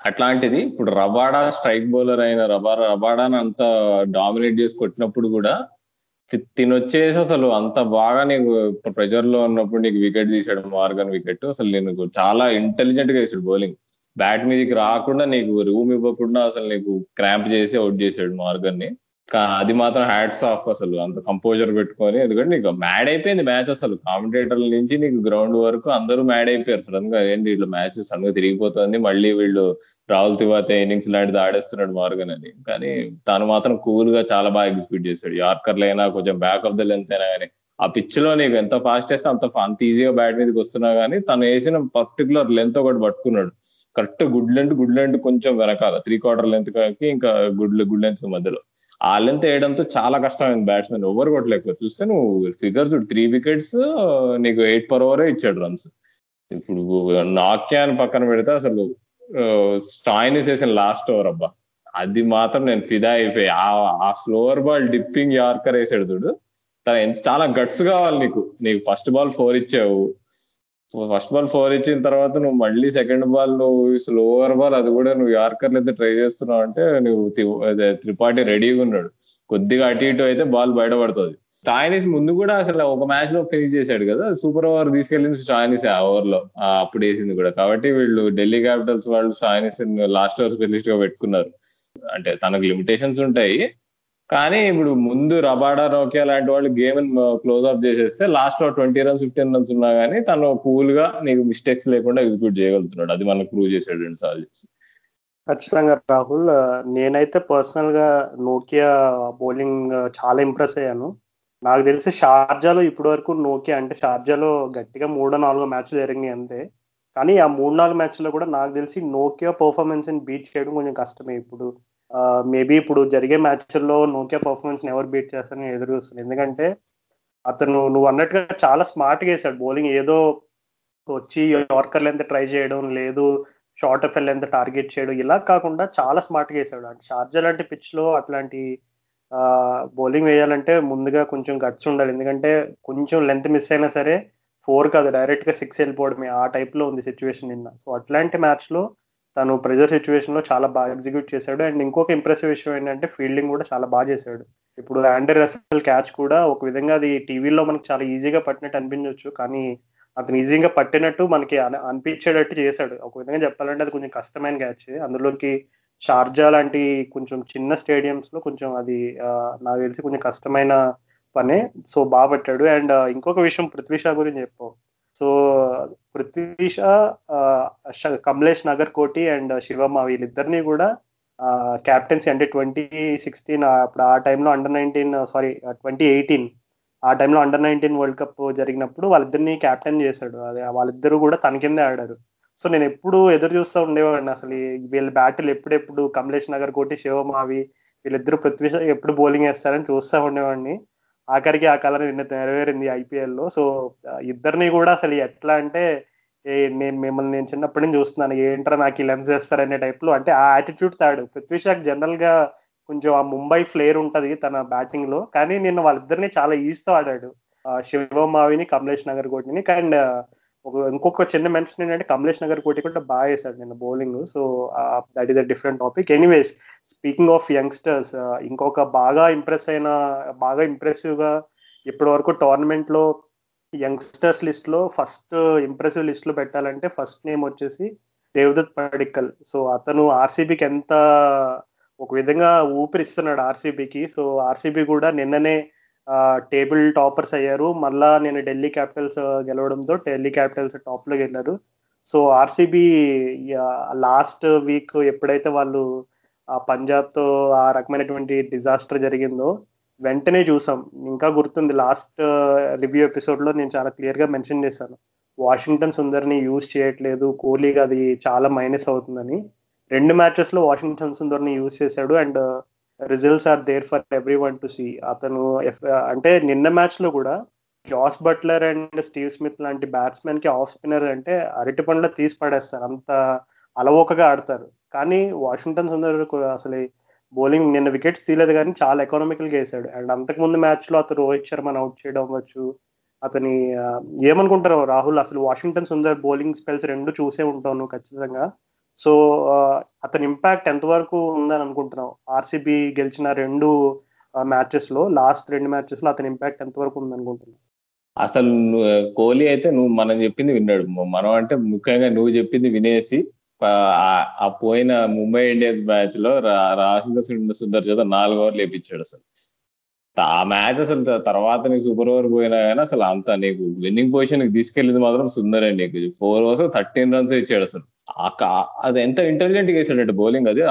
అట్లాంటిది ఇప్పుడు రబాడా స్ట్రైక్ బౌలర్ అయిన రబా రబాడాని అంత డామినేట్ చేసి కొట్టినప్పుడు కూడా తినొచ్చేసి అసలు అంత బాగా నీకు ప్రెజర్లో ఉన్నప్పుడు నీకు వికెట్ తీసాడు మార్గన్ వికెట్ అసలు నేను చాలా ఇంటెలిజెంట్గా వేసాడు బౌలింగ్ బ్యాట్ మీదకి రాకుండా నీకు రూమ్ ఇవ్వకుండా అసలు నీకు క్రాంప్ చేసి అవుట్ చేసాడు మార్గన్ని అది మాత్రం హ్యాట్స్ ఆఫ్ అసలు. అంత కంపోజర్ పెట్టుకొని ఎందుకంటే నీకు మ్యాడ్ అయిపోయింది మ్యాచ్ అసలు. కామెంటేటర్ల నుంచి నీకు గ్రౌండ్ వరకు అందరూ మ్యాడ్ అయిపోయారు. సడన్గా ఏంటి వీళ్ళు మ్యాచ్ సడన్గా తిరిగిపోతుంది. మళ్ళీ వీళ్ళు రాహుల్ తివాతే ఇన్నింగ్స్ లాంటిది ఆడేస్తున్నాడు మార్గన్ అని. కానీ తను మాత్రం కూల్గా చాలా బాగా ఎగ్జిక్యూట్ చేశాడు. యార్కర్లు అయినా కొంచెం బ్యాక్ ఆఫ్ ద లెంత్ అయినా కానీ. ఆ పిచ్లో నీకు ఎంత ఫాస్ట్ వేస్తే అంత అంత ఈజీగా బ్యాట్ మీదకి వస్తున్నా కానీ తను వేసిన పర్టికులర్ లెంత్ ఒకటి పట్టుకున్నాడు. Correct good length good length కొంచెం వెనకాల త్రీ క్వార్టర్ లెంత్ కాకి ఇంకా గుడ్ గుడ్ లెంత్ మధ్యలో. ఆ లెంత్ వేయడంతో చాలా కష్టమైంది బ్యాట్స్మెన్ ఓవర్ కొట్టలేకపోతే చూస్తే నువ్వు ఫిగర్స్ త్రీ వికెట్స్ నీకు ఎయిట్ పర్ ఓవరే ఇచ్చాడు రన్స్ ఇప్పుడు నాక్యాన్ పక్కన పెడితే అసలు స్టాయినిస్ వేసిన లాస్ట్ ఓవర్ అబ్బా. అది మాత్రం నేను ఫిదా అయిపోయి. ఆ స్లోవర్ బాల్ డిప్పింగ్ యార్కర్ వేసాడు చూడు. తన ఎంత చాలా గట్స్ కావాలి నీకు. నీకు ఫస్ట్ బాల్ ఫోర్ ఇచ్చావు. ఫస్ట్ బాల్ ఫోర్ ఇచ్చిన తర్వాత నువ్వు మళ్ళీ సెకండ్ బాల్ నువ్వు స్లోవర్ బాల్ అది కూడా నువ్వు యార్కర్ అయితే ట్రై చేస్తున్నావు అంటే నువ్వు త్రిపాఠి రెడీగా ఉన్నాడు. కొద్దిగా అటు ఇటు అయితే బాల్ బయటపడుతుంది స్టాయినిస్ ముందు కూడా అసలు ఒక మ్యాచ్లో ఫినిష్ చేశాడు కదా. సూపర్ ఓవర్ తీసుకెళ్ళింది స్టాయినిస్ ఆ ఓవర్లో. అప్పుడు వేసింది కూడా. కాబట్టి వీళ్ళు ఢిల్లీ క్యాపిటల్స్ వాళ్ళు స్టాయినిస్ లాస్ట్ ఓవర్ స్పెషలిస్ట్గా పెట్టుకున్నారు. అంటే తనకు లిమిటేషన్స్ ఉంటాయి. కానీ ఇప్పుడు ముందు రబాడా నోకియా లాంటి వాళ్ళు గేమ్ క్లోజ్ అప్ చేసేస్తే లాస్ట్లో ట్వంటీ రన్స్ ఫిఫ్టీన్ రన్స్ ఉన్నా కానీ తను కూల్గా నీకు మిస్టేక్స్ లేకుండా ఎగ్జిక్యూట్ చేయగలుగుతున్నాడు. అది మనకు ప్రూవ్ చేశాడు రెండు సార్లు చేసి. ఖచ్చితంగా రాహుల్ నేనైతే పర్సనల్గా నోకియా బౌలింగ్ చాలా ఇంప్రెస్ అయ్యాను. నాకు తెలిసి షార్జాలో ఇప్పటి వరకు నోకియా అంటే షార్జాలో గట్టిగా మూడో నాలుగో మ్యాచ్లు జరిగినాయి అంతే. కానీ ఆ మూడు నాలుగు మ్యాచ్లో కూడా నాకు తెలిసి నోకియా పర్ఫార్మెన్స్ని బీట్ చేయడం కొంచెం కష్టమే ఇప్పుడు. మేబీ ఇప్పుడు జరిగే మ్యాచ్ల్లో నోకియా పర్ఫార్మెన్స్ ఎవరు బీట్ చేస్తారని ఎదురు చూస్తుంది ఎందుకంటే అతను నువ్వు అన్నట్టుగా చాలా స్మార్ట్గా వేసాడు బౌలింగ్ ఏదో వచ్చి యార్కర్లు ఎంత ట్రై చేయడం లేదు షార్ట్ ఎఫ్ ఎంత టార్గెట్ చేయడం ఇలా కాకుండా చాలా స్మార్ట్గా వేసాడు అంటే షార్జా లాంటి పిచ్లో అట్లాంటి బౌలింగ్ వేయాలంటే ముందుగా కొంచెం గట్స్ ఉండాలి. ఎందుకంటే కొంచెం లెంత్ మిస్ అయినా సరే ఫోర్ కాదు డైరెక్ట్గా సిక్స్ వెళ్ళిపోవడమే. ఆ టైప్లో ఉంది సిచ్యువేషన్ నిన్న. సో అట్లాంటి మ్యాచ్లో తను ప్రెజర్ సిచ్యువేషన్లో చాలా బాగా ఎగ్జిక్యూట్ చేశాడు. అండ్ ఇంకొక ఇంప్రెసివ్ విషయం ఏంటంటే ఫీల్డింగ్ కూడా చాలా బాగా చేశాడు. ఇప్పుడు ఆండర్ రసల్ క్యాచ్ కూడా ఒక విధంగా అది టీవీలో మనకు చాలా ఈజీగా పట్టినట్టు అనిపించవచ్చు కానీ అతను ఈజీగా పట్టినట్టు మనకి అనిపించేటట్టు చేశాడు. ఒక విధంగా చెప్పాలంటే అది కొంచెం కష్టమైన క్యాచ్ అందులోకి షార్జా లాంటి కొంచెం చిన్న స్టేడియంస్లో కొంచెం అది నాకు తెలిసి కొంచెం కష్టమైన పనే సో బాగా పట్టాడు. అండ్ ఇంకొక విషయం పృథ్వీ షా గురించి చెప్పావు సో పృథ్వీష కమలేష్ నగర్ కోటి అండ్ శివమ్మ వీళ్ళిద్దరిని కూడా క్యాప్టెన్సీ అంటే ట్వంటీ సిక్స్టీన్ అప్పుడు ఆ టైంలో under nineteen sorry twenty eighteen ఆ టైంలో అండర్ నైన్టీన్ వరల్డ్ కప్ జరిగినప్పుడు వాళ్ళిద్దరిని క్యాప్టెన్ చేశాడు. అదే వాళ్ళిద్దరూ కూడా తన కిందే ఆడారు. సో నేను ఎప్పుడు ఎదురు చూస్తూ ఉండేవాడిని అసలు. వీళ్ళ బ్యాటిల్ ఎప్పుడెప్పుడు కమలేష్ నగర్ కోటి శివమావి వీళ్ళిద్దరు పృథ్వీ ఎప్పుడు బౌలింగ్ వేస్తారని చూస్తూ ఉండేవాడిని. ఆఖరికి ఆ కళ నిన్న నెరవేరింది ఐపీఎల్లో. సో ఇద్దరిని కూడా అసలు ఎట్లా అంటే నేను మిమ్మల్ని నేను చిన్నప్పటి నుంచి చూస్తున్నాను ఏంట్రా నాకు ఈ లెన్స్ చేస్తారనే టైప్లో అంటే ఆ యాటిట్యూడ్ తాడు పృథ్వీ షాక్ కొంచెం ఆ ముంబై ఫ్లేర్ ఉంటది తన బ్యాటింగ్లో కానీ నిన్న వాళ్ళిద్దరిని చాలా ఈజీతో ఆడాడు. శివమావిని కమలేష్ నగర్ కోటిని అండ్ ఒక ఇంకొక చిన్న మెన్షన్ ఏంటంటే కమలేష్ నగర్ కోటి కూడా బాగా వేశాడు నిన్న bowling so that is a different topic anyways speaking of youngsters ఇంకొక బాగా ఇంప్రెస్ అయిన బాగా ఇంప్రెసివ్గా ఇప్పటి వరకు టోర్నమెంట్లో యంగ్స్టర్స్ లిస్ట్లో ఫస్ట్ ఇంప్రెసివ్ లిస్ట్లో పెట్టాలంటే ఫస్ట్ నేమ్ వచ్చేసి దేవదత్ పడిక్కల్ సో అతను ఆర్సీబీకి ఎంత ఒక విధంగా ఊపిరిస్తున్నాడు ఆర్సీబీకి సో ఆర్సీబీ కూడా నిన్ననే టేబుల్ టాపర్స్ అయ్యారు. మళ్ళా నేను ఢిల్లీ క్యాపిటల్స్ గెలవడంతో ఢిల్లీ క్యాపిటల్స్ టాప్లో వెళ్ళారు. సో ఆర్సీబీ లాస్ట్ వీక్ ఎప్పుడైతే వాళ్ళు ఆ పంజాబ్తో ఆ రకమైనటువంటి డిజాస్టర్ జరిగిందో వెంటనే చూసాం. ఇంకా గుర్తుంది లాస్ట్ రివ్యూ ఎపిసోడ్లో నేను చాలా క్లియర్గా మెన్షన్ చేశాను. వాషింగ్టన్ సుందర్ని యూజ్ చేయట్లేదు. కోహ్లీకి అది చాలా మైనస్ అవుతుందని. రెండు మ్యాచెస్లో వాషింగ్టన్ సుందర్ని యూజ్ చేశాడు. And results are there for everyone to see అతను uh, అంటే నిన్న మ్యాచ్లో కూడా Jos Buttler and Steve Smith లాంటి బ్యాట్స్మెన్కి ఆఫ్ స్పిన్నర్ అంటే అరటి పండ్ల తీసి పడేస్తారు. అంత అలవోకగా ఆడతారు. కానీ వాషింగ్టన్ సుందర్ అసలు బౌలింగ్ నిన్న వికెట్స్ తీయలేదు కానీ చాలా ఎకనామికల్గా వేసాడు అండ్ అంతకుముందు మ్యాచ్లో అతను రోహిత్ శర్మని అవుట్ చేయడం అవ్వచ్చు. అతని uh, ఏమనుకుంటారు రాహుల్ అసలు వాషింగ్టన్ సుందర్ బౌలింగ్ స్పెల్స్ రెండు చూసే ఉంటాను ఖచ్చితంగా. సో అతని ఇంపాక్ట్ ఎంతవరకు ఉందని అనుకుంటున్నావు? ఆర్సీబీ గెలిచిన రెండు మ్యాచెస్లో లాస్ట్ రెండు మ్యాచెస్లో అతని ఇంపాక్ట్ ఎంతవరకు ఉంది అనుకుంటున్నావు? అసలు కోహ్లీ అయితే నువ్వు మనం చెప్పింది విన్నాడు. మనం అంటే ముఖ్యంగా నువ్వు చెప్పింది వినేసి ఆ పోయిన ముంబై ఇండియన్స్ మ్యాచ్లో రాశిద సుందర్ చేత నాలుగు ఓవర్లు వేపించాడు అసలు. ఆ మ్యాచ్ అసలు తర్వాత నీకు సూపర్ ఓవర్ పోయినా కానీ అసలు అంత నీకు విన్నింగ్ పొజిషన్ తీసుకెళ్ళింది మాత్రం సుందరే నీకు. ఫోర్ ఓవర్స్ థర్టీన్ రన్స్ ఇచ్చాడు అసలు. అది ఎంత ఇంటెలిజెంట్గా వేసాడంటే బౌలింగ్ అది.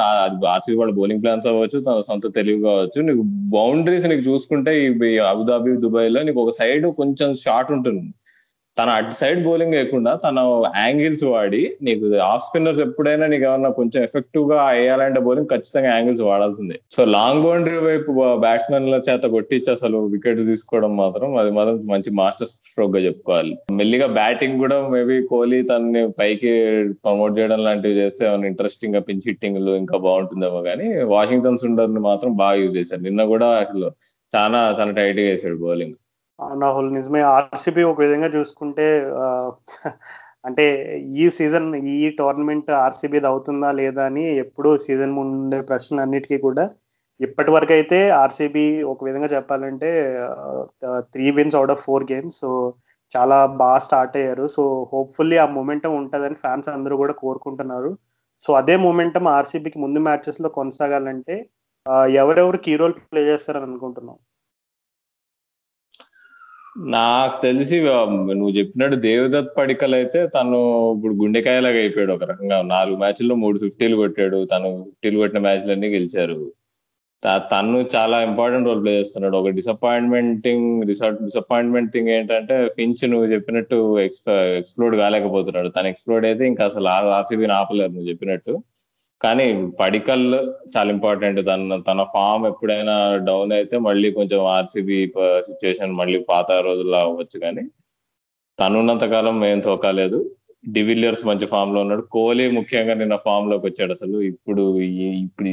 ఆర్సీబీ వాళ్ళ బౌలింగ్ ప్లాన్స్ అవ్వచ్చు తన సొంత తెలివి కావచ్చు. నీకు బౌండరీస్ నీకు చూసుకుంటే ఈ అబుదాబి దుబాయ్లో నీకు ఒక సైడ్ కొంచెం షార్ట్ ఉంటుంది. తన అటు సైడ్ బౌలింగ్ వేయకుండా తన యాంగిల్స్ వాడి నీకు ఆఫ్ స్పిన్నర్స్ ఎప్పుడైనా నీకు ఏమన్నా కొంచెం ఎఫెక్టివ్గా వేయాలంటే బౌలింగ్ ఖచ్చితంగా యాంగిల్స్ వాడాల్సిందే. సో లాంగ్ బౌండరీ వైపు బ్యాట్స్మెన్ల చేత కొట్టించి అసలు వికెట్స్ తీసుకోవడం మాత్రం అది మాత్రం మంచి మాస్టర్ స్ట్రోక్గా చెప్పుకోవాలి. మెల్లిగా బ్యాటింగ్ కూడా మేబీ కోహ్లీ తనని పైకి ప్రమోట్ చేయడం లాంటివి చేస్తే ఏమైనా ఇంట్రెస్టింగ్గా పిచ్ హిట్టింగ్ ఇంకా బాగుంటుందేమో కానీ వాషింగ్టన్ సుండర్ని మాత్రం బాగా యూజ్ చేశారు. నిన్న కూడా అసలు చాలా చాలా టైట్గా వేసాడు బౌలింగ్. రాహుల్ నిజమే. ఆర్సీబీ ఒక విధంగా చూసుకుంటే అంటే ఈ సీజన్ ఈ టోర్నమెంట్ ఆర్సీబీది అవుతుందా లేదా అని ఎప్పుడు సీజన్ ముందే ప్రశ్న అన్నిటికీ కూడా ఇప్పటి వరకు అయితే ఆర్సీబీ ఒక విధంగా చెప్పాలంటే three wins out of four games. So చాలా బాగా స్టార్ట్ అయ్యారు. సో హోప్ఫుల్లీ ఆ మూమెంటం ఉంటుందని ఫ్యాన్స్ అందరూ కూడా కోరుకుంటున్నారు. సో అదే మూమెంటం ఆర్సీబీకి ముందు మ్యాచెస్లో కొనసాగాలంటే ఎవరెవరు కీ రోల్ ప్లే చేస్తారని అనుకుంటున్నాం నాకు తెలిసి నువ్వు చెప్పినట్టు దేవదత్ పడికల్ అయితే తను ఇప్పుడు గుండెకాయలాగా అయిపోయాడు ఒక రకంగా. నాలుగు మ్యాచ్ల్లో మూడు ఫిఫ్టీలు కొట్టాడు. తను ఫిఫ్టీలు కొట్టిన మ్యాచ్లన్నీ గెలిచారు. తను చాలా ఇంపార్టెంట్ రోల్ ప్లే చేస్తున్నాడు. ఒక డిసప్పాయింట్మెంటింగ్ డిసప్పాయింట్మెంట్ థింగ్ ఏంటంటే ఫించ్ నువ్వు చెప్పినట్టు ఎక్స్ప్లోడ్ కాలేకపోతున్నాడు. తను ఎక్స్ప్లోడ్ అయితే ఇంకా అసలు ఆర్సీబీని ఆపలేరు నువ్వు చెప్పినట్టు. కానీ పడికల్ చాలా ఇంపార్టెంట్ తన తన ఫామ్ ఎప్పుడైనా డౌన్ అయితే మళ్ళీ కొంచెం ఆర్సీబీ సిచ్యువేషన్ మళ్ళీ పాత రోజుల్లో అవ్వచ్చు కానీ తనున్నంత కాలం ఏం తోకాలేదు డివిలియర్స్ మంచి ఫామ్లో ఉన్నాడు. కోహ్లీ ముఖ్యంగా నిన్న ఫామ్లోకి వచ్చాడు అసలు. ఇప్పుడు ఇప్పుడు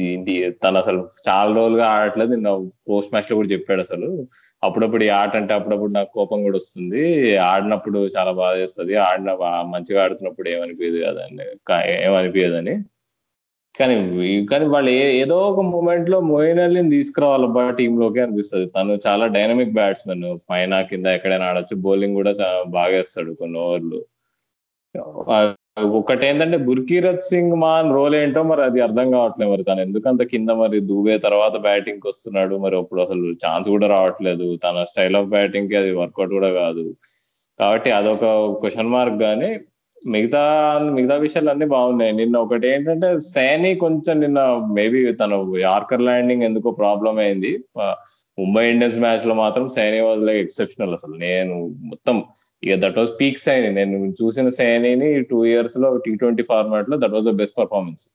తను అసలు చాలా రోజులుగా ఆడట్లేదు. నిన్న పోస్ట్ మ్యాచ్లో కూడా చెప్పాడు అసలు. అప్పుడప్పుడు ఈ ఆట అంటే అప్పుడప్పుడు నాకు కోపం కూడా వస్తుంది. ఆడినప్పుడు చాలా బాధ చేస్తుంది ఆడిన మంచిగా ఆడుతున్నప్పుడు ఏమనిపించదు కదండి. ఏమనిపించదని కానీ కానీ వాళ్ళు ఏదో ఒక మూమెంట్లో మోయిన్ అలీని తీసుకురావాలి టీమ్లోకి అనిపిస్తుంది. తను చాలా డైనమిక్ బ్యాట్స్మెన్. పైన కింద ఎక్కడైనా ఆడొచ్చు. బౌలింగ్ కూడా బాగా వేస్తాడు కొన్ని ఓవర్లు. ఒకటి ఏంటంటే గుర్కీరత్ సింగ్ మాన్ రోల్ ఏంటో మరి అది అర్థం కావట్లేదు మరి తను. ఎందుకంత కింద మరి దూవే తర్వాత బ్యాటింగ్ వస్తున్నాడు. మరి అప్పుడు అసలు ఛాన్స్ కూడా రావట్లేదు. తన స్టైల్ ఆఫ్ బ్యాటింగ్కి అది వర్కౌట్ కూడా కాదు. కాబట్టి అదొక క్వశ్చన్ మార్క్ కానీ మిగతా మిగతా విషయాలు అన్ని బాగున్నాయి. నిన్న ఒకటి ఏంటంటే సేని కొంచెం నిన్న మేబీ తన యార్కర్ ల్యాండింగ్ ఎందుకో ప్రాబ్లం అయింది. ముంబై ఇండియన్స్ మ్యాచ్లో మాత్రం సేని వాజ్ లైక్ ఎక్సెప్షనల్ అసలు. నేను మొత్తం ఇక దట్ వాజ్ పీక్ సేని నేను చూసిన సేనిని టూ ఇయర్స్లో టీ ట్వంటీ ఫార్మాట్లో that was the best performance.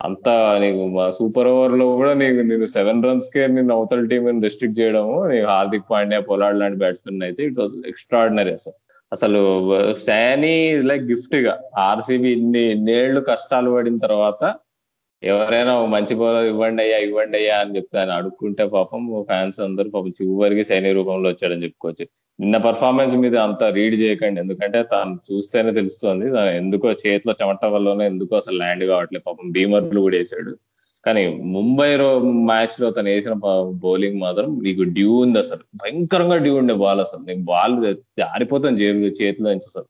అంత నీకు సూపర్ ఓవర్లో కూడా నీకు నేను సెవెన్ రన్స్ కే నేను అవతల టీం రెస్ట్రిక్ట్ చేయడము నీకు హార్దిక్ పాండ్యా పొలాడ్ లాంటి బ్యాట్స్మెన్ అయితే ఇట్ వాజ్ ఎక్స్ట్రాడినరీ అసలు. అసలు శానీ లైక్ గిఫ్ట్గా ఆర్సీబీ ఇన్ని ఇన్నేళ్ళు కష్టాలు పడిన తర్వాత ఎవరైనా మంచి బౌలర్ ఇవ్వండి అయ్యా ఇవ్వండి అయ్యా అని చెప్తే ఆయన అడుక్కుంటే పాపం ఫ్యాన్స్ అందరూ పాపం చివరికి సైని రూపంలో వచ్చాడని చెప్పుకోవచ్చు. నిన్న పర్ఫార్మెన్స్ మీద అంత రీడ్ చేయకండి ఎందుకంటే తాను చూస్తేనే తెలుస్తుంది ఎందుకో చేతిలో చెమట వల్లనే ఎందుకో అసలు ల్యాండ్ కావట్లేదు పాపం బీమర్లు కూడా వేసాడు. కానీ ముంబై రో మ్యాచ్లో తను వేసిన బౌలింగ్ మాత్రం నీకు డ్యూ ఉంది అసలు. భయంకరంగా డ్యూ ఉండే బాల్ అసలు. నీకు బాల్ జారిపోతాను జేబు చేతిలో నుంచి అసలు.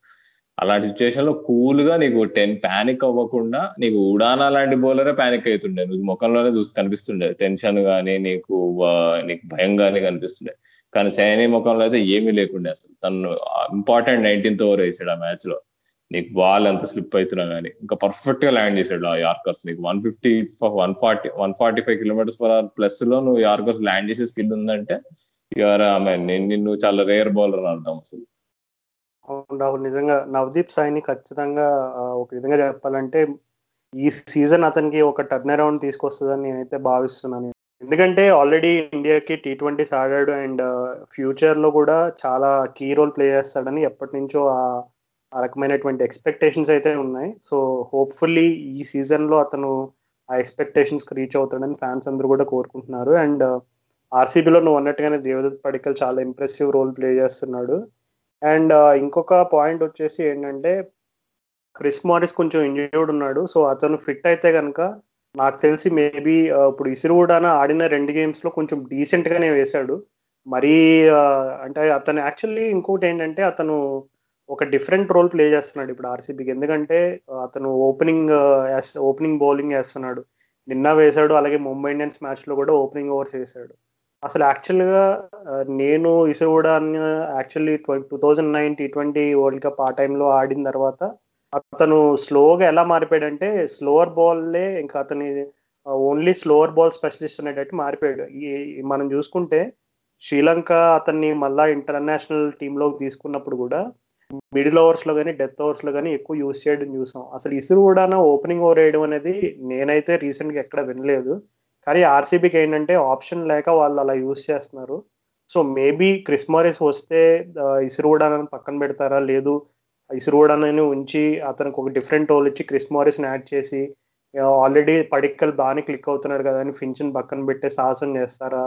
అలాంటి సిచ్యువేషన్లో కూల్గా నీకు టెన్ ప్యానిక్ అవ్వకుండా నీకు ఉడానా లాంటి బౌలరే ప్యానిక్ అవుతుండే. నువ్వు ముఖంలోనే చూసి కనిపిస్తుండే. టెన్షన్ గానీ నీకు నీకు భయం గానీ కనిపిస్తుండే. కానీ సైని ముఖంలో అయితే ఏమీ లేకుండే అసలు. తను ఇంపార్టెంట్ నైన్టీన్త్ ఓవర్ వేసాడు ఆ మ్యాచ్లో నీకు బాల్ ఎంత స్లిప్ అవుతున్నా కానీ ఇంకా పర్ఫెక్ట్గా ల్యాండ్ చేసాడు ఆ యార్కర్స్. నీకు one fifty one forty one forty five kilometres per hour ప్లస్లో నువ్వు యార్కర్స్ ల్యాండ్ చేసే స్కిల్ ఉందంటే యువర్ నేను నిన్ను చాలా రేర్ బౌలర్ అని అర్థం అసలు. రాహుల్ నిజంగా నవదీప్ సాయిని ఖచ్చితంగా ఒక విధంగా చెప్పాలంటే ఈ సీజన్ అతనికి ఒక టర్న్ అరౌండ్ తీసుకొస్తుందని నేనైతే భావిస్తున్నాను. ఎందుకంటే ఆల్రెడీ ఇండియాకి టీ ట్వంటీస్ ఆడాడు అండ్ ఫ్యూచర్లో కూడా చాలా కీ రోల్ ప్లే చేస్తాడని ఎప్పటి నుంచో ఆ ఆ రకమైనటువంటి ఎక్స్పెక్టేషన్స్ అయితే ఉన్నాయి. సో హోప్ఫుల్లీ ఈ సీజన్లో అతను ఆ ఎక్స్పెక్టేషన్స్కి రీచ్ అవుతాడని ఫ్యాన్స్ అందరూ కూడా కోరుకుంటున్నారు. అండ్ ఆర్సీబీలో నువ్వు అన్నట్టుగానే దేవదత్ పడికల్ చాలా ఇంప్రెసివ్ రోల్ ప్లే చేస్తున్నాడు. అండ్ uh, ఇంకొక పాయింట్ వచ్చేసి ఏంటంటే క్రిస్ మారిస్ కొంచెం ఇంజర్డ్ ఉన్నాడు. సో అతను ఫిట్ అయితే కనుక నాకు తెలిసి మేబీ uh, ఇప్పుడు ఇసురుడాన ఆడిన రెండు గేమ్స్లో కొంచెం డీసెంట్గానే వేశాడు. మరీ uh, అంటే అతను యాక్చువల్లీ ఇంకోటి ఏంటంటే అతను ఒక డిఫరెంట్ రోల్ ప్లే చేస్తున్నాడు ఇప్పుడు ఆర్సీబీకి ఎందుకంటే అతను ఓపెనింగ్ ఓపెనింగ్ బౌలింగ్ వేస్తున్నాడు. నిన్న వేశాడు అలాగే ముంబై ఇండియన్స్ మ్యాచ్లో కూడా ఓపెనింగ్ ఓవర్స్ వేశాడు. అసలు యాక్చువల్గా నేను ఇసు కూడా actually two thousand nine T twenty World Cup ఆ టైంలో ఆడిన తర్వాత అతను స్లోగా ఎలా మారిపోయాడంటే స్లోవర్ బాల్లే ఇంకా అతని ఓన్లీ స్లోవర్ బాల్ స్పెషలిస్ట్ అనేటట్టు మారిపోయాడు. ఈ మనం చూసుకుంటే శ్రీలంక అతన్ని మళ్ళా ఇంటర్నేషనల్ టీంలోకి తీసుకున్నప్పుడు కూడా మిడిల్ ఓవర్స్లో కానీ డెత్ ఓవర్స్లో కానీ ఎక్కువ యూస్ చేయడం చూసాం. అసలు ఇసురు కూడా ఓపెనింగ్ ఓవర్ వేయడం అనేది నేనైతే రీసెంట్గా ఎక్కడ వినలేదు. కానీ ఆర్సీబీకి ఏంటంటే ఆప్షన్ లేక వాళ్ళు అలా యూస్ చేస్తున్నారు. సో మేబీ క్రిస్మరిస్ వస్తే ఇసురుడానని పక్కన పెడతారా? లేదు ఇసురుడానని ఉంచి అతనికి ఒక డిఫరెంట్ రోల్ ఇచ్చి క్రిస్ మారిస్ని యాడ్ చేసి ఆల్రెడీ పడిక్కలు బాగానే క్లిక్ అవుతున్నాడు కదా అని ఫించన్ పక్కన పెట్టే సాహసం చేస్తారా?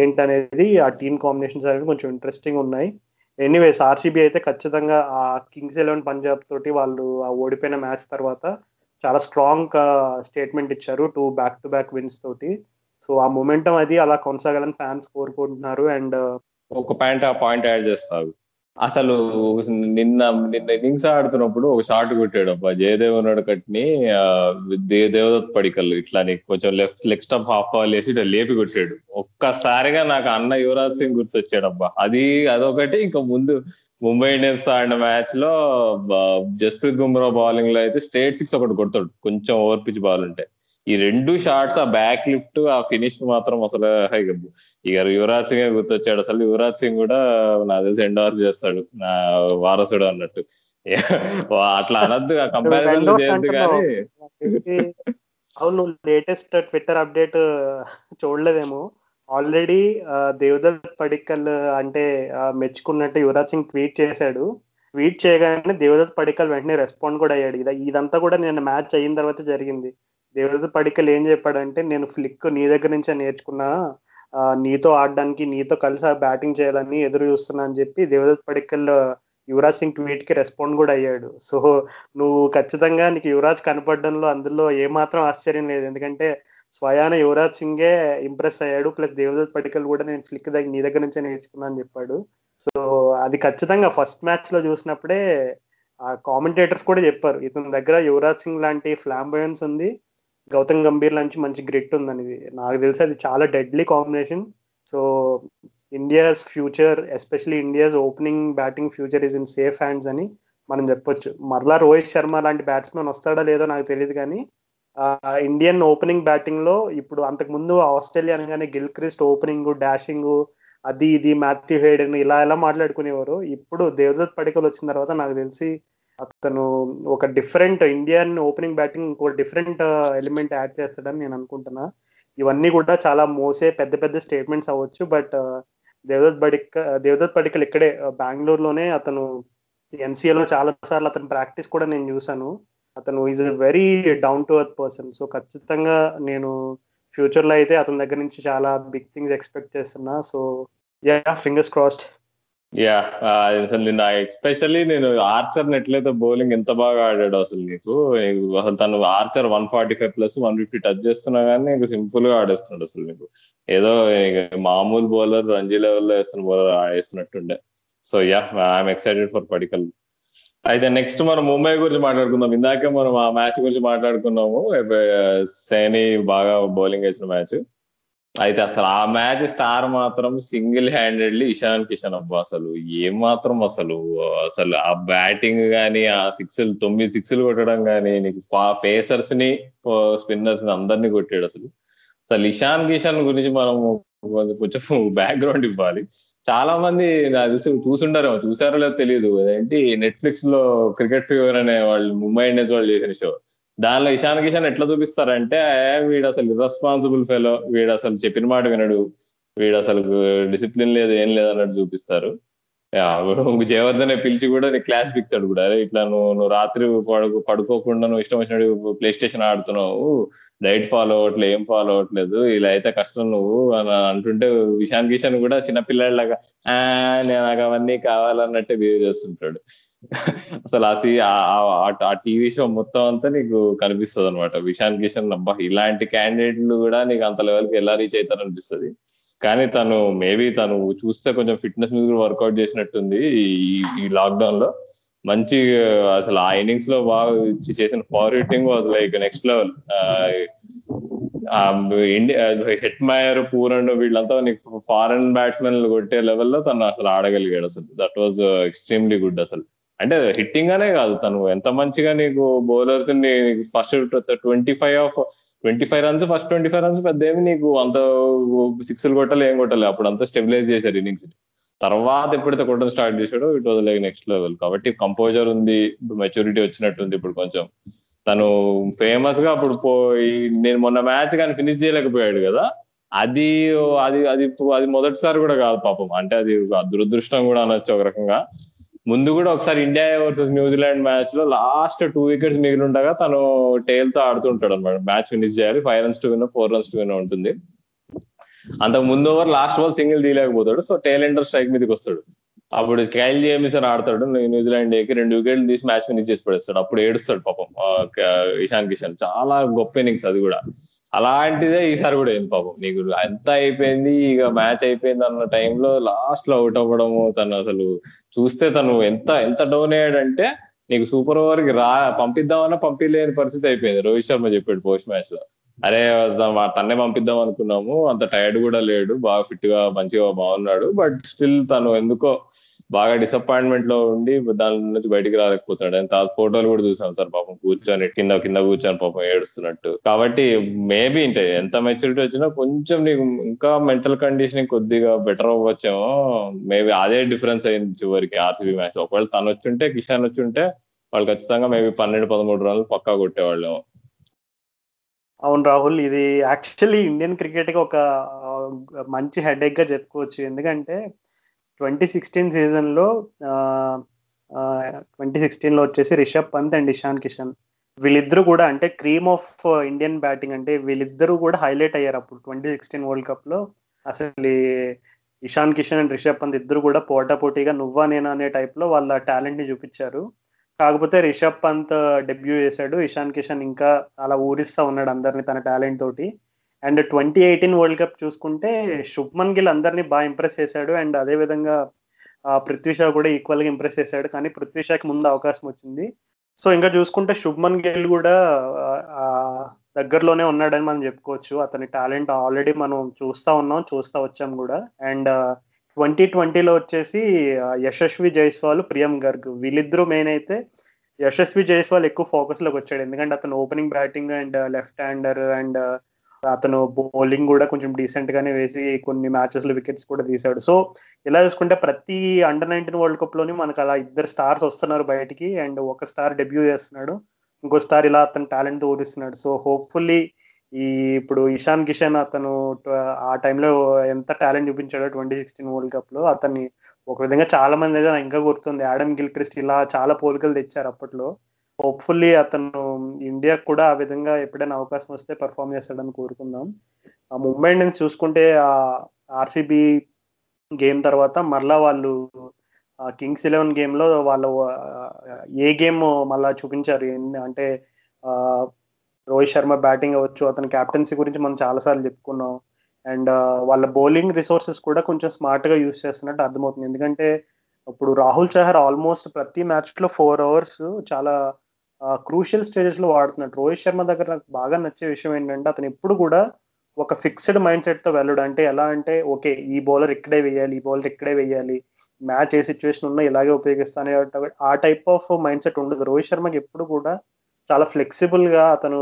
ఏంటనేది ఆ టీమ్ కాంబినేషన్స్ అనేవి కొంచెం ఇంట్రెస్టింగ్ ఉన్నాయి. ఎనీవేస్ ఆర్సీబీ అయితే ఖచ్చితంగా ఆ కింగ్స్ ఎలెవన్ పంజాబ్ తోటి వాళ్ళు ఆ ఓడిపోయిన మ్యాచ్ తర్వాత చాలా స్ట్రాంగ్ స్టేట్మెంట్ ఇచ్చారు two back to back wins తోటి. సో ఆ మొమెంటం అది అలా కొనసాగాలని ఫ్యాన్స్ కోరుకుంటున్నారు. అండ్ ఒక పాయింట్ ఆ పాయింట్ యాడ్ చేస్తారు. అసలు నిన్న నిన్న ఇన్నింగ్స్ ఆడుతున్నప్పుడు ఒక షాట్ కొట్టాడు అబ్బా. జయదేవ్ ఉన్నాడు కట్ని దేవదత్ పడికల్ ఇట్లా నీకు కొంచెం left leg stump half ball వేసి ఇట్లా లేపి కొట్టాడు. ఒక్కసారిగా నాకు అన్న యువరాజ్ సింగ్ గుర్తొచ్చాడబ్బా అది అదొకటి. ఇంకా ముందు ముంబై ఇండియన్స్ ఆడిన మ్యాచ్లో జస్ప్రీత్ బుమ్రా బౌలింగ్లో అయితే స్టేట్ సిక్స్ ఒకటి కొడతాడు. కొంచెం ఓవర్ పిచ్ బాల్ ఉంటే ఈ రెండు షాట్స్ ఆ బ్యాక్ లిఫ్ట్ ఆ ఫినిష్ మాత్రం అసలు ఇక యువరాజ్ సింగ్ గుర్తొచ్చాడు. అసలు యువరాజ్ సింగ్ కూడా నాకు తెలిసి ఎండోర్స్ చేస్తాడు. నా వారసుడు అన్నట్టు. అట్లా అనద్దు. ఆ కంపారిజన్ కానీ. అవును లేటెస్ట్ ట్విట్టర్ అప్డేట్ చూడలేదేమో. ఆల్రెడీ దేవదత్ పడిక్కల్ అంటే మెచ్చుకున్నట్టు యువరాజ్ సింగ్ ట్వీట్ చేశాడు. ట్వీట్ చేయగానే దేవదత్ పడిక్కల్ వెంటనే రెస్పాండ్ కూడా అయ్యాడు. ఇదంతా కూడా నేను మ్యాచ్ అయిన తర్వాత జరిగింది. దేవదత్త పడికలు ఏం చెప్పాడంటే నేను ఫ్లిక్ నీ దగ్గర నుంచే నేర్చుకున్నా నీతో ఆడడానికి నీతో కలిసి బ్యాటింగ్ చేయాలని ఎదురు చూస్తున్నా అని చెప్పి దేవదత్ పడికల్ యువరాజ్ సింగ్ ట్వీట్కి రెస్పాండ్ కూడా అయ్యాడు. సో నువ్వు ఖచ్చితంగా నీకు యువరాజ్ కనపడడంలో అందులో ఏమాత్రం ఆశ్చర్యం లేదు. ఎందుకంటే స్వయాన యువరాజ్ సింగే ఇంప్రెస్ అయ్యాడు. ప్లస్ దేవదత్ పడికల్ కూడా నేను ఫ్లిక్ దగ్గర నీ దగ్గర నుంచే నేర్చుకున్నా అని చెప్పాడు. సో అది ఖచ్చితంగా ఫస్ట్ మ్యాచ్లో చూసినప్పుడే ఆ కామెంటేటర్స్ కూడా చెప్పారు. ఇతని దగ్గర యువరాజ్ సింగ్ లాంటి ఫ్లాంబోయన్స్ ఉంది. గౌతమ్ గంభీర్ నుంచి మంచి గ్రిట్ ఉందని నాకు తెలిసి అది చాలా deadly combination so India's future especially India's opening batting future is in safe hands అని మనం చెప్పొచ్చు. మరలా రోహిత్ శర్మ లాంటి బ్యాట్స్మెన్ వస్తాడా లేదో నాకు తెలియదు కానీ ఇండియన్ ఓపెనింగ్ బ్యాటింగ్లో ఇప్పుడు అంతకు ముందు ఆస్ట్రేలియా అనగానే గిల్ క్రిస్ట్ ఓపెనింగ్ డాషింగ్ అది ఇది మాథ్యూ హేడెన్ ఇలా ఎలా మాట్లాడుకునేవారు ఇప్పుడు దేవదత్ పడికలు వచ్చిన తర్వాత నాకు తెలిసి అతను ఒక డిఫరెంట్ ఇండియన్ ఓపెనింగ్ బ్యాటింగ్ ఒక డిఫరెంట్ ఎలిమెంట్ యాడ్ చేస్తాడని నేను అనుకుంటున్నా. ఇవన్నీ కూడా చాలా మోసే పెద్ద పెద్ద స్టేట్మెంట్స్ అవ్వచ్చు బట్ uh, దేవదత్ పడిక uh, దేవదత్ పడికల్ ఇక్కడే uh, బెంగళూరులోనే అతను ఎన్సీఏలో చాలా సార్లు అతని ప్రాక్టీస్ కూడా నేను చూశాను. అతను is a very down to earth person so ఖచ్చితంగా నేను ఫ్యూచర్లో అయితే అతని దగ్గర నుంచి చాలా బిగ్ థింగ్స్ ఎక్స్పెక్ట్ చేస్తున్నా. So yeah fingers crossed yeah uh, అసలు నిన్న ఎస్పెషల్లీ నేను ఆర్చర్ ఎట్లయితే బౌలింగ్ ఎంత బాగా ఆడాడు అసలు నీకు. అసలు తను Archer one forty five plus one fifty touch చేస్తున్నా కానీ నీకు సింపుల్గా ఆడేస్తున్నాడు అసలు నీకు. ఏదో మామూలు బౌలర్ రంజీ లెవెల్లో వేస్తున్న bowler వేస్తున్నట్టుండే. So yeah I'm excited for Padikkal అయితే నెక్స్ట్ మనం ముంబై గురించి మాట్లాడుకుందాం. ఇందాకే మనం ఆ మ్యాచ్ గురించి మాట్లాడుకున్నాము. సేని uh, బాగా బౌలింగ్ వేసిన మ్యాచ్ అయితే అసలు ఆ మ్యాచ్ స్టార్ మాత్రం సింగిల్ హ్యాండెడ్లీ ఇషాన్ కిషన్ అబ్బా అసలు ఏమాత్రం మాత్రం అసలు అసలు ఆ బ్యాటింగ్ గానీ ఆ సిక్స్లు తొమ్మిది సిక్స్లు కొట్టడం గానీ నీకు పేసర్స్ని స్పిన్నర్స్ని అందరినీ కొట్టాడు అసలు. అసలు ఇషాన్ కిషన్ గురించి మనం కొంచెం బ్యాక్గ్రౌండ్ ఇవ్వాలి. చాలా మంది నాకు తెలిసి చూసుంటారేమో చూసారో లేదో తెలియదు. ఏంటి నెట్ఫ్లిక్స్లో క్రికెట్ ఫీవర్ అనే వాళ్ళు ముంబై ఇండియన్స్ వాళ్ళు చేసిన షో. దానిలో ఇషాన్ కిషన్ ఎట్లా చూపిస్తారంటే వీడు అసలు ఇర్రెస్పాన్సిబుల్ ఫెలో వీడు అసలు చెప్పిన మాట వినడు వీడు అసలు డిసిప్లిన్ లేదు ఏం లేదు అన్నట్టు చూపిస్తారు. జయవర్ధన్ పిలిచి కూడా నీ క్లాస్ పిక్తాడు కూడా. ఇట్లా నువ్వు నువ్వు రాత్రి పడుకు పడుకోకుండా నువ్వు ఇష్టం వచ్చినట్టు ప్లే స్టేషన్ ఆడుతున్నావు డైట్ ఫాలో అవ్వట్లేదు ఏం ఫాలో అవ్వట్లేదు ఇలా అయితే కష్టం నువ్వు అని అంటుంటే ఇషాన్ కిషన్ కూడా చిన్నపిల్లలాగా ఆ నేను నాకు అవన్నీ కావాలన్నట్టే బిహేవ్ చేస్తుంటాడు. అసలు ఆ టీవీ షో మొత్తం అంతా నీకు కనిపిస్తుంది అనమాట విశాన్ కిషన్ అబ్బా ఇలాంటి క్యాండిడేట్లు కూడా నీకు అంత లెవెల్కి ఎలా రీచ్ అవుతారు అనిపిస్తుంది కానీ తను మేబీ తను చూస్తే కొంచెం ఫిట్నెస్ మీద కూడా వర్కౌట్ చేసినట్టుంది ఈ లాక్డౌన్లో మంచి అసలు ఆ ఇన్నింగ్స్లో బాగా చేసిన power hitting was like next level. India Hetmyer Pooran వీళ్ళంతా నీకు ఫారెన్ బ్యాట్స్మెన్ కొట్టే లెవెల్లో తను అసలు ఆడగలిగాడు అసలు. దట్ వాజ్ ఎక్స్ట్రీమ్లీ గుడ్ అసలు. అంటే హిట్టింగ్ అనే కాదు తను. ఎంత మంచిగా నీకు బౌలర్స్ని first twenty five of twenty five runs first twenty five runs పెద్ద ఏమి నీకు అంత సిక్స్ కొట్టాలి ఏం కొట్టాలి. అప్పుడు అంతా స్టెబిలైజ్ చేశారు ఇన్నింగ్స్ తర్వాత ఎప్పుడైతే కొట్టడం స్టార్ట్ చేశాడో it was like next level కాబట్టి కంపోజర్ ఉంది ఇప్పుడు మెచ్యూరిటీ వచ్చినట్టుంది ఇప్పుడు కొంచెం. తను ఫేమస్గా అప్పుడు పోయి నేను మొన్న మ్యాచ్ కానీ ఫినిష్ చేయలేకపోయాడు కదా. అది అది అది అది మొదటిసారి కూడా కాదు పాపం. అంటే అది దురదృష్టం కూడా అనొచ్చు ఒక రకంగా. ముందు కూడా ఒకసారి ఇండియా వర్సెస్ న్యూజిలాండ్ మ్యాచ్లో లాస్ట్ టూ వికెట్స్ మిగిలి ఉండగా తను టేల్తో ఆడుతుంటాడు అనమాట మ్యాచ్ ఫినిష్ చేయాలి. Five runs to win four runs to win ఉంటుంది. అంతకు ముందు ఓవర్ లాస్ట్ బాల్ సింగిల్ తీయలేకపోతాడు. సో టేల్ ఎండర్ స్ట్రైక్ మీదకి వస్తాడు. అప్పుడు కైల్ జేమిసన్ ఆడతాడు. న్యూజిలాండ్ ఏకి రెండు వికెట్లు తీసి మ్యాచ్ ఫినిష్ చేసి పడేస్తాడు. అప్పుడు ఏడుస్తాడు పాపం. ఇషాన్ కిషన్. చాలా గొప్ప ఇన్నింగ్స్ అది కూడా. అలాంటిదే ఈసారి కూడా అయింది పాపం. నీకు ఎంత అయిపోయింది? ఇక మ్యాచ్ అయిపోయింది అన్న టైంలో లాస్ట్లో అవుట్ అవ్వడము తను అసలు చూస్తే తను ఎంత ఎంత డౌన్ అయ్యాడంటే నీకు సూపర్ ఓవర్కి రా పంపిద్దామన్నా పంపించలేని పరిస్థితి అయిపోయింది. రోహిత్ శర్మ చెప్పాడు పోస్ట్ మ్యాచ్లో. అరే తన్నే పంపిద్దాం అనుకున్నాము. అంత టైర్డ్ కూడా లేడు. బాగా ఫిట్గా మంచిగా బాగున్నాడు. బట్ స్టిల్ తను ఎందుకో బాగా డిసప్పాయింట్మెంట్లో ఉండి దాని నుంచి బయటికి రాలేకపోతాడు అంత ఫోటోలు కూడా చూసాం సార్ పాపం కూర్చొని కింద కింద కూర్చొని పాపం ఏడుస్తున్నట్టు. కాబట్టి మేబీ ఇంటే ఎంత మెచ్యూరిటీ వచ్చినా కొంచెం నీకు ఇంకా మెంటల్ కండిషనింగ్ కొద్దిగా బెటర్ అవ్వచ్చేమో. మేబీ అదే డిఫరెన్స్ అయింది చివరికి ఆర్సీబీ మ్యాచ్ ఒకవేళ తను వచ్చుంటే కిషాన్ వచ్చుంటే వాళ్ళు ఖచ్చితంగా మేబీ పన్నెండు పదమూడు రన్లు పక్కా కొట్టేవాళ్ళేమో. అవును రాహుల్ ఇది యాక్చువల్లీ ఇండియన్ క్రికెట్కి ఒక మంచి హెడేక్గా చెప్పుకోవచ్చు. ఎందుకంటే ట్వంటీ సిక్స్టీన్ సీజన్లో ట్వంటీ సిక్స్టీన్లో వచ్చేసి రిషబ్ పంత్ అండ్ ఇషాన్ కిషన్. వీళ్ళిద్దరూ కూడా అంటే క్రీమ్ ఆఫ్ ఇండియన్ బ్యాటింగ్ అంటే వీళ్ళిద్దరూ కూడా హైలైట్ అయ్యారు అప్పుడు ట్వంటీ సిక్స్టీన్ వరల్డ్ కప్లో అసలు ఇషాన్ కిషన్ అండ్ రిషబ్ పంత్ ఇద్దరు కూడా పోటాపోటీగా నువ్వా నేనా అనే టైప్లో వాళ్ళ టాలెంట్ని చూపించారు. కాకపోతే రిషబ్ పంత్ డెబ్యూ చేశాడు. ఇషాన్ కిషన్ ఇంకా అలా ఊరిస్తా ఉన్నాడు అందరిని తన టాలెంట్ తోటి. And twenty eighteen world cup చూసుకుంటే శుభ్మన్ గిల్ అందరినీ బాగా ఇంప్రెస్ చేశాడు. అండ్ అదే విధంగా పృథ్వీ షా కూడా ఈక్వల్గా ఇంప్రెస్ చేశాడు. కానీ పృథ్వీ షాకి ముందు అవకాశం వచ్చింది. సో ఇంకా చూసుకుంటే శుభ్మన్ గిల్ కూడా దగ్గరలోనే ఉన్నాడని మనం చెప్పుకోవచ్చు. అతని టాలెంట్ ఆల్రెడీ మనం చూస్తా ఉన్నాం చూస్తా వచ్చాం కూడా. అండ్ ట్వంటీ ట్వంటీలో వచ్చేసి యశస్వి జైస్వాల్ ప్రియం గర్గ్ వీళ్ళిద్దరూ మెయిన్ అయితే యశస్వి జైస్వాల్ ఎక్కువ ఫోకస్లోకి వచ్చాడు. ఎందుకంటే అతను opening batting and left hander and అతను బౌలింగ్ కూడా కొంచెం డీసెంట్ గానే వేసి కొన్ని మ్యాచెస్లో వికెట్స్ కూడా తీశాడు. సో ఇలా చూసుకుంటే ప్రతి అండర్ నైన్టీన్ వరల్డ్ కప్లోని మనకు అలా ఇద్దరు స్టార్స్ వస్తున్నారు బయటికి అండ్ ఒక స్టార్ డెబ్యూ చేస్తున్నాడు. ఇంకో స్టార్ ఇలా అతను టాలెంట్ ఊరిస్తున్నాడు సో హోప్ఫుల్లీ ఈ ఇప్పుడు ఇషాన్ కిషన్ అతను ఆ టైంలో ఎంత టాలెంట్ చూపించాడో ట్వంటీ సిక్స్టీన్ వరల్డ్ కప్లో అతన్ని ఒక విధంగా చాలా మంది అయితే ఇంకా గుర్తుంది. యాడమ్ గిల్క్రిస్ట్ ఇలా చాలా పోలికలు తెచ్చారు అప్పట్లో. హోప్ఫుల్లీ అతను ఇండియాకు కూడా ఆ విధంగా ఎప్పుడైనా అవకాశం వస్తే పర్ఫామ్ చేస్తాడని కోరుకుందాం. ఆ ముంబై ఇండియన్స్ చూసుకుంటే ఆ ఆర్సీబీ గేమ్ తర్వాత మరలా వాళ్ళు కింగ్స్ ఎలెవెన్ గేమ్లో వాళ్ళు ఏ గేమ్ మళ్ళా చూపించారు? అంటే రోహిత్ శర్మ బ్యాటింగ్ అవ్వచ్చు అతని క్యాప్టెన్సీ గురించి మనం చాలాసార్లు చెప్పుకున్నాం. అండ్ వాళ్ళ బౌలింగ్ రిసోర్సెస్ కూడా కొంచెం స్మార్ట్గా యూస్ చేస్తున్నట్టు అర్థమవుతుంది. ఎందుకంటే ఇప్పుడు రాహుల్ చహర్ ఆల్మోస్ట్ ప్రతి మ్యాచ్లో ఫోర్ అవర్స్ చాలా క్రూషియల్ స్టేజెస్లో వాడుతున్నాడు రోహిత్ శర్మ దగ్గర నాకు బాగా నచ్చే విషయం ఏంటంటే అతను ఎప్పుడు కూడా ఒక ఫిక్స్డ్ మైండ్ సెట్తో వెళ్ళడు. అంటే ఎలా అంటే ఓకే ఈ బౌలర్ ఇక్కడే వేయాలి ఈ బౌలర్ ఇక్కడే వేయాలి మ్యాచ్ ఏ సిచ్యువేషన్ ఉన్నా ఇలాగే ఉపయోగిస్తాను ఆ టైప్ ఆఫ్ మైండ్ సెట్ ఉండదు. రోహిత్ శర్మకి ఎప్పుడు కూడా చాలా ఫ్లెక్సిబుల్గా అతను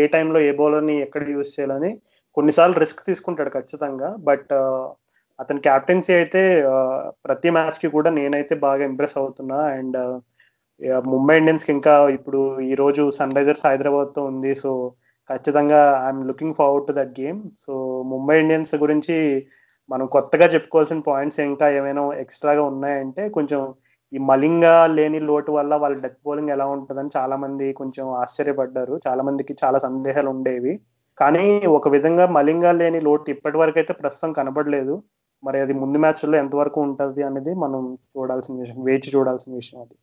ఏ టైంలో ఏ బౌలర్ని ఎక్కడ యూజ్ చేయాలని కొన్నిసార్లు రిస్క్ తీసుకుంటాడు ఖచ్చితంగా. బట్ అతని క్యాప్టెన్సీ అయితే ప్రతి మ్యాచ్కి కూడా నేనైతే బాగా ఇంప్రెస్ అవుతున్నా. అండ్ ముంబై ఇండియన్స్కి ఇంకా ఇప్పుడు ఈ రోజు సన్ రైజర్స్ హైదరాబాద్తో ఉంది. సో ఖచ్చితంగా I'm looking forward to that game so Mumbai Indians గురించి మనం కొత్తగా చెప్పుకోవాల్సిన పాయింట్స్ ఇంకా ఏమైనా ఎక్స్ట్రాగా ఉన్నాయంటే కొంచెం ఈ మలింగా లేని లోటు వల్ల వాళ్ళ డెత్ బౌలింగ్ ఎలా ఉంటుందని చాలా మంది కొంచెం ఆశ్చర్యపడ్డారు. చాలా మందికి చాలా సందేహాలు ఉండేవి. కానీ ఒక విధంగా మలింగా లేని లోటు ఇప్పటి వరకు అయితే ప్రస్తుతం కనబడలేదు. మరి అది ముందు మ్యాచ్లో ఎంతవరకు ఉంటుంది అనేది మనం చూడాల్సిన విషయం వేచి చూడాల్సిన విషయం అది.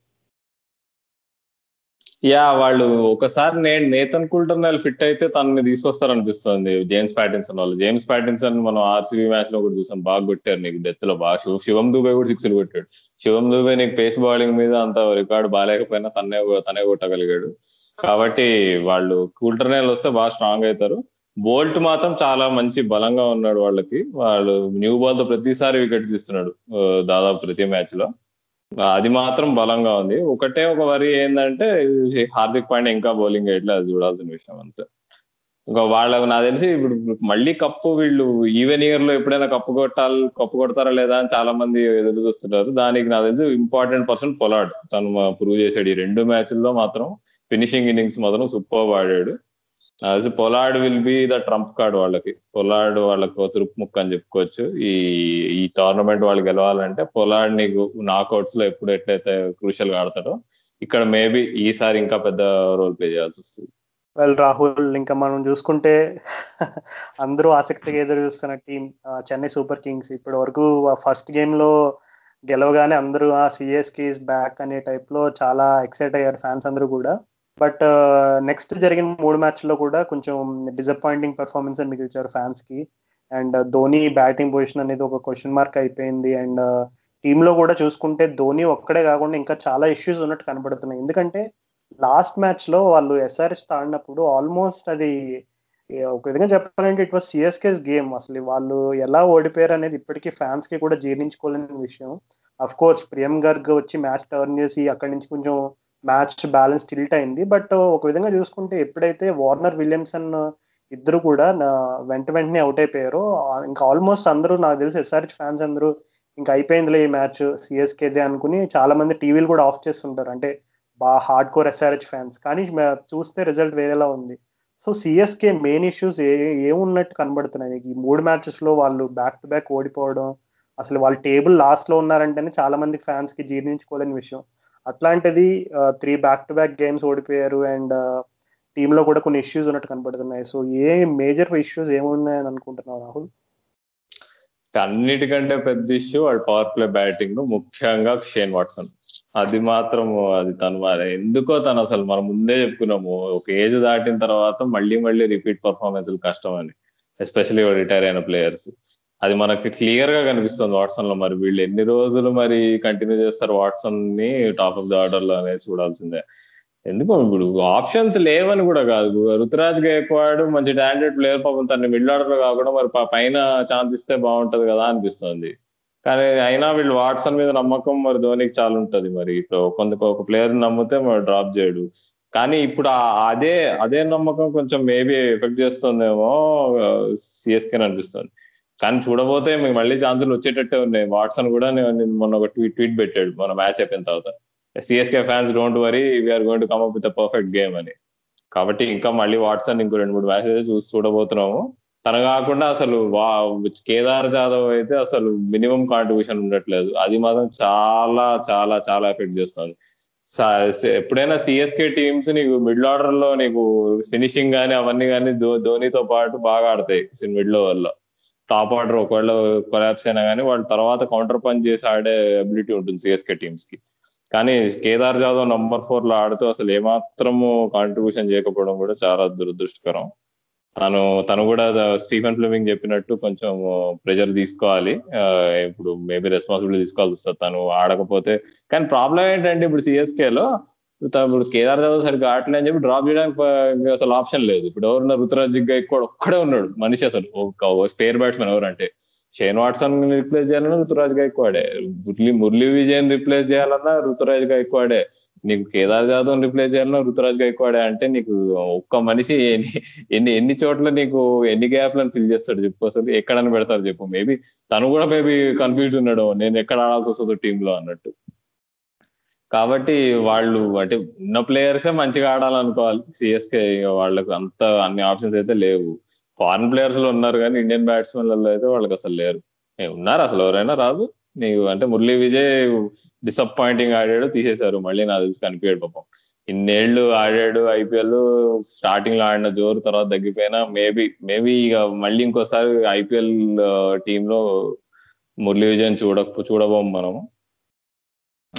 యా వాళ్ళు ఒకసారి నేను నేతన్ కుల్టర్నల్ ఫిట్ అయితే తనని తీసుకొస్తారు అనిపిస్తుంది జేమ్స్ ప్యాటిన్సన్ వాళ్ళు. జేమ్స్ ప్యాటిన్సన్ మనం ఆర్సీబీ మ్యాచ్లో కూడా చూసాం. బాగా కొట్టారు నీకు డెత్లో బాగా శివం దుబే కూడా సిక్స్ కొట్టాడు. శివం దుబే నీకు పేస్ బౌలింగ్ మీద అంత రికార్డు బాగాలేకపోయినా తనే తనే కొట్టగలిగాడు. కాబట్టి వాళ్ళు కుల్టర్నల్ వస్తే బాగా స్ట్రాంగ్ అవుతారు. బోల్ట్ మాత్రం చాలా మంచి బలంగా ఉన్నాడు వాళ్ళకి. వాళ్ళు న్యూ బాల్తో ప్రతిసారి వికెట్ తీస్తున్నాడు దాదాపు ప్రతి మ్యాచ్లో అది మాత్రం బలంగా ఉంది. ఒకటే ఒక వరి ఏంటంటే హార్దిక్ పాండే ఇంకా బౌలింగ్ వేయట్లే అది చూడాల్సిన విషయం అంతే. ఇంకా వాళ్ళకు నాకు తెలిసి ఇప్పుడు మళ్ళీ కప్పు వీళ్ళు ఈవెన్ ఇయర్లో ఎప్పుడైనా కప్పు కొట్టాలి కప్పు కొడతారా లేదా అని చాలా మంది ఎదురు చూస్తున్నారు. దానికి నాకు తెలిసి ఇంపార్టెంట్ పర్సన్ పొలాడ్ తను ప్రూవ్ చేశాడు. ఈ రెండు మ్యాచ్ల్లో మాత్రం ఫినిషింగ్ ఇన్నింగ్స్ మాత్రం సూపర్ ఆడాడు. Pollard will be the trump card వాళ్ళకి. పొలాడ్ వాళ్ళకు తురుపు ముక్క అని చెప్పుకోవచ్చు. ఈ ఈ టోర్నమెంట్ వాళ్ళు గెలవాలంటే పొలాడ్ని నాకౌట్స్లో ఎప్పుడు ఎట్లయితే క్రూషల్గా ఆడతాడో ఇక్కడ మేబీ ఈసారి ఇంకా పెద్ద రోల్ ప్లే చేయాల్సి వస్తుంది. వెల్ రాహుల్ ఇంకా మనం చూసుకుంటే అందరూ ఆసక్తిగా ఎదురు చూస్తున్న టీం చెన్నై సూపర్ కింగ్స్ ఇప్పటి వరకు ఫస్ట్ గేమ్లో గెలవగానే అందరూ ఆ సిఎస్కి బ్యాక్ అనే టైప్లో చాలా ఎక్సైట్ అయ్యారు ఫ్యాన్స్ అందరూ కూడా. బట్ నెక్స్ట్ జరిగిన మూడు మ్యాచ్లో కూడా కొంచెం డిసప్పాయింటింగ్ పెర్ఫార్మెన్స్ అని మిగిల్చారు ఫ్యాన్స్కి అండ్ ధోని బ్యాటింగ్ పొజిషన్ అనేది ఒక క్వశ్చన్ మార్క్ అయిపోయింది. అండ్ టీంలో కూడా చూసుకుంటే ధోని ఒక్కడే కాకుండా ఇంకా చాలా ఇష్యూస్ ఉన్నట్టు కనబడుతున్నాయి. ఎందుకంటే లాస్ట్ మ్యాచ్లో వాళ్ళు ఎస్ఆర్ఎస్ తాడినప్పుడు ఆల్మోస్ట్ అది ఒక విధంగా చెప్పాలంటే ఇట్ వాస్ సిఎస్కేస్ గేమ్ అసలు వాళ్ళు ఎలా ఓడిపోయారు అనేది ఇప్పటికీ ఫ్యాన్స్కి కూడా జీర్ణించుకోలేని విషయం. అఫ్ కోర్స్ ప్రియం గర్గ్ వచ్చి మ్యాచ్ టర్న్ చేసి అక్కడి నుంచి కొంచెం మ్యాచ్ బ్యాలెన్స్ టిల్ట్ అయింది. బట్ ఒక విధంగా చూసుకుంటే ఎప్పుడైతే వార్నర్ విలియమ్సన్ ఇద్దరు కూడా నా వెంట వెంటనే అవుట్ అయిపోయారు ఇంకా ఆల్మోస్ట్ అందరూ నాకు తెలిసి ఎస్ఆర్హెచ్ ఫ్యాన్స్ అందరూ ఇంకా అయిపోయిందిలే ఈ మ్యాచ్ సిఎస్కేదే అనుకుని చాలా మంది టీవీలు కూడా ఆఫ్ చేస్తుంటారు. అంటే బాగా హార్డ్ కోర్ ఎస్ఆర్హెచ్ ఫ్యాన్స్. కానీ చూస్తే రిజల్ట్ వేరేలా ఉంది. సో సిఎస్కే మెయిన్ ఇష్యూస్ ఏ ఏమున్నట్టు కనబడుతున్నాయి. ఈ మూడు మ్యాచెస్లో వాళ్ళు బ్యాక్ టు బ్యాక్ ఓడిపోవడం అసలు వాళ్ళు టేబుల్ లాస్ట్లో ఉన్నారంటేనే చాలా మంది ఫ్యాన్స్కి జీర్ణించుకోలేని విషయం. అట్లాంటిది three back to back games ఓడిపోయారు అండ్ టీంలో కూడా కొన్ని ఇష్యూస్ ఉన్నట్టు కనబడుతున్నాయి. సో ఏ మేజర్ ఇష్యూస్ ఏమున్నాయని అనుకుంటున్నావు రాహుల్? అన్నిటికంటే పెద్ద ఇష్యూ వాడు పవర్ ప్లే బ్యాటింగ్ ముఖ్యంగా షేన్ వాట్సన్ అది మాత్రం అది తను ఎందుకో తను అసలు మనం ముందే చెప్పుకున్నాము. ఒక ఏజ్ దాటిన తర్వాత మళ్ళీ మళ్ళీ రిపీట్ పర్ఫార్మెన్స్ కష్టం అని ఎస్పెషలీ రిటైర్ అయిన ప్లేయర్స్ అది మనకి క్లియర్గా కనిపిస్తుంది వాట్సన్లో మరి. వీళ్ళు ఎన్ని రోజులు మరి కంటిన్యూ చేస్తారు వాట్సన్ని టాప్ ఆఫ్ ది ఆర్డర్లో అనేది చూడాల్సిందే. ఎందుకు ఇప్పుడు ఆప్షన్స్ లేవని కూడా కాదు. రుతురాజ్ గైక్వాడ్ మంచి టాలెంటెడ్ ప్లేయర్ పాపం తన మిడిల్ ఆర్డర్లో కాకుండా మరి పైన ఛాన్స్ ఇస్తే బాగుంటది కదా అనిపిస్తుంది. కానీ అయినా వీళ్ళు వాట్సన్ మీద నమ్మకం మరి ధోనికి చాలా ఉంటది మరి కొంత ఒక ప్లేయర్ నమ్మితే మరి డ్రాప్ చేయడు. కానీ ఇప్పుడు అదే అదే నమ్మకం కొంచెం మేబీ ఎఫెక్ట్ చేస్తుందేమో సిఎస్కే అనిపిస్తుంది. కానీ చూడబోతే మీకు మళ్ళీ ఛాన్సులు వచ్చేటట్టే ఉన్నాయి. వాట్సన్ కూడా నేను మొన్న ఒక ట్వీట్ ట్వీట్ పెట్టాడు. మన మ్యాచ్ అయిపోయిన తర్వాత. CSK fans don't worry we're going to come up with perfect game అని. కాబట్టి ఇంకా మళ్ళీ వాట్సన్ ఇంకో రెండు మూడు మ్యాచెస్ చూసి చూడబోతున్నాము. తన కాకుండా అసలు వా కేదార్ జాదవ్ అయితే అసలు మినిమం కాంట్రిబ్యూషన్ ఉండట్లేదు. అది మాత్రం చాలా చాలా చాలా ఎఫెక్ట్ చేస్తుంది. ఎప్పుడైనా సిఎస్కే టీమ్స్ నీకు మిడిల్ ఆర్డర్లో నీకు ఫినిషింగ్ కానీ అవన్నీ కానీ ధోనితో పాటు బాగా ఆడతాయి. మిడిల్ ఓవర్లో. టాప్ ఆర్డర్ ఒకవేళ కొలాబ్స్ అయినా కానీ వాళ్ళ తర్వాత కౌంటర్ పంచ్ చేసి ఆడే అబిలిటీ ఉంటుంది సిఎస్కే టీమ్స్కి. కానీ కేదార్ జాదవ్ నంబర్ ఫోర్లో ఆడుతూ అసలు ఏమాత్రము కాంట్రిబ్యూషన్ చేయకపోవడం కూడా చాలా దురదృష్టకరం. తను తను కూడా స్టీఫెన్ ఫ్లెమింగ్ చెప్పినట్టు కొంచెం ప్రెజర్ తీసుకోవాలి. ఇప్పుడు మేబీ రెస్పాన్సిబిలిటీ తీసుకోవాల్సి వస్తుంది. తను ఆడకపోతే కానీ ప్రాబ్లం ఏంటంటే ఇప్పుడు సిఎస్కే లో ఇప్పుడు కేదార్ జాదవ్ సరిగ్గా ఆటలే అని చెప్పి డ్రాప్ చేయడానికి అసలు ఆప్షన్ లేదు. ఇప్పుడు ఎవరున్నారు రుతురాజ్ ఎక్కువ ఒక్కడే ఉన్నాడు. మనిషి అసలు. స్పేర్ బ్యాట్స్మెన్ ఎవరంటే షేన్ వాట్సన్ రిప్లేస్ చేయాలన్నా రుతురాజ్ గైక్వాడే మురళి మురళీ విజయన్ రిప్లేస్ చేయాలన్నా రుతురాజ్ గైక్వాడే నీకు కేదార్ జాదవ్ రిప్లేస్ చేయాలన్నా రుతురాజ్ గైక్వాడే అంటే నీకు ఒక్క మనిషి ఎన్ని ఎన్ని చోట్ల నీకు ఎన్ని గ్యాప్లను ఫిల్ చేస్తాడు చెప్పు అసలు. ఎక్కడని పెడతారు చెప్పు. మేబీ తను కూడా మేబీ కన్ఫ్యూజ్ ఉన్నాడు. నేను ఎక్కడ ఆడాల్సి వస్తుందో టీంలో లో అన్నట్టు. కాబట్టి వాళ్ళు అంటే ఉన్న ప్లేయర్సే మంచిగా ఆడాలనుకోవాలి. సిఎస్కే వాళ్ళకు అంత అన్ని ఆప్షన్స్ అయితే లేవు. ఫారెన్ ప్లేయర్స్లో ఉన్నారు కానీ ఇండియన్ బ్యాట్స్మెన్లలో అయితే వాళ్ళకి అసలు లేరు. ఉన్నారు అసలు ఎవరైనా రాజు? నీకు అంటే మురళీ విజయ్ డిసప్పాయింటింగ్ ఆడాడు తీసేశారు. మళ్ళీ నాకు తెలిసి కనిపించాడు పాపం. ఇన్నేళ్ళు ఆడాడు ఐపీఎల్ స్టార్టింగ్లో ఆడిన జోరు తర్వాత తగ్గిపోయినా మేబీ మేబీ ఇక మళ్ళీ ఇంకోసారి ఐపీఎల్ టీమ్లో మురళీ విజయ్ చూడ చూడబోం మనము.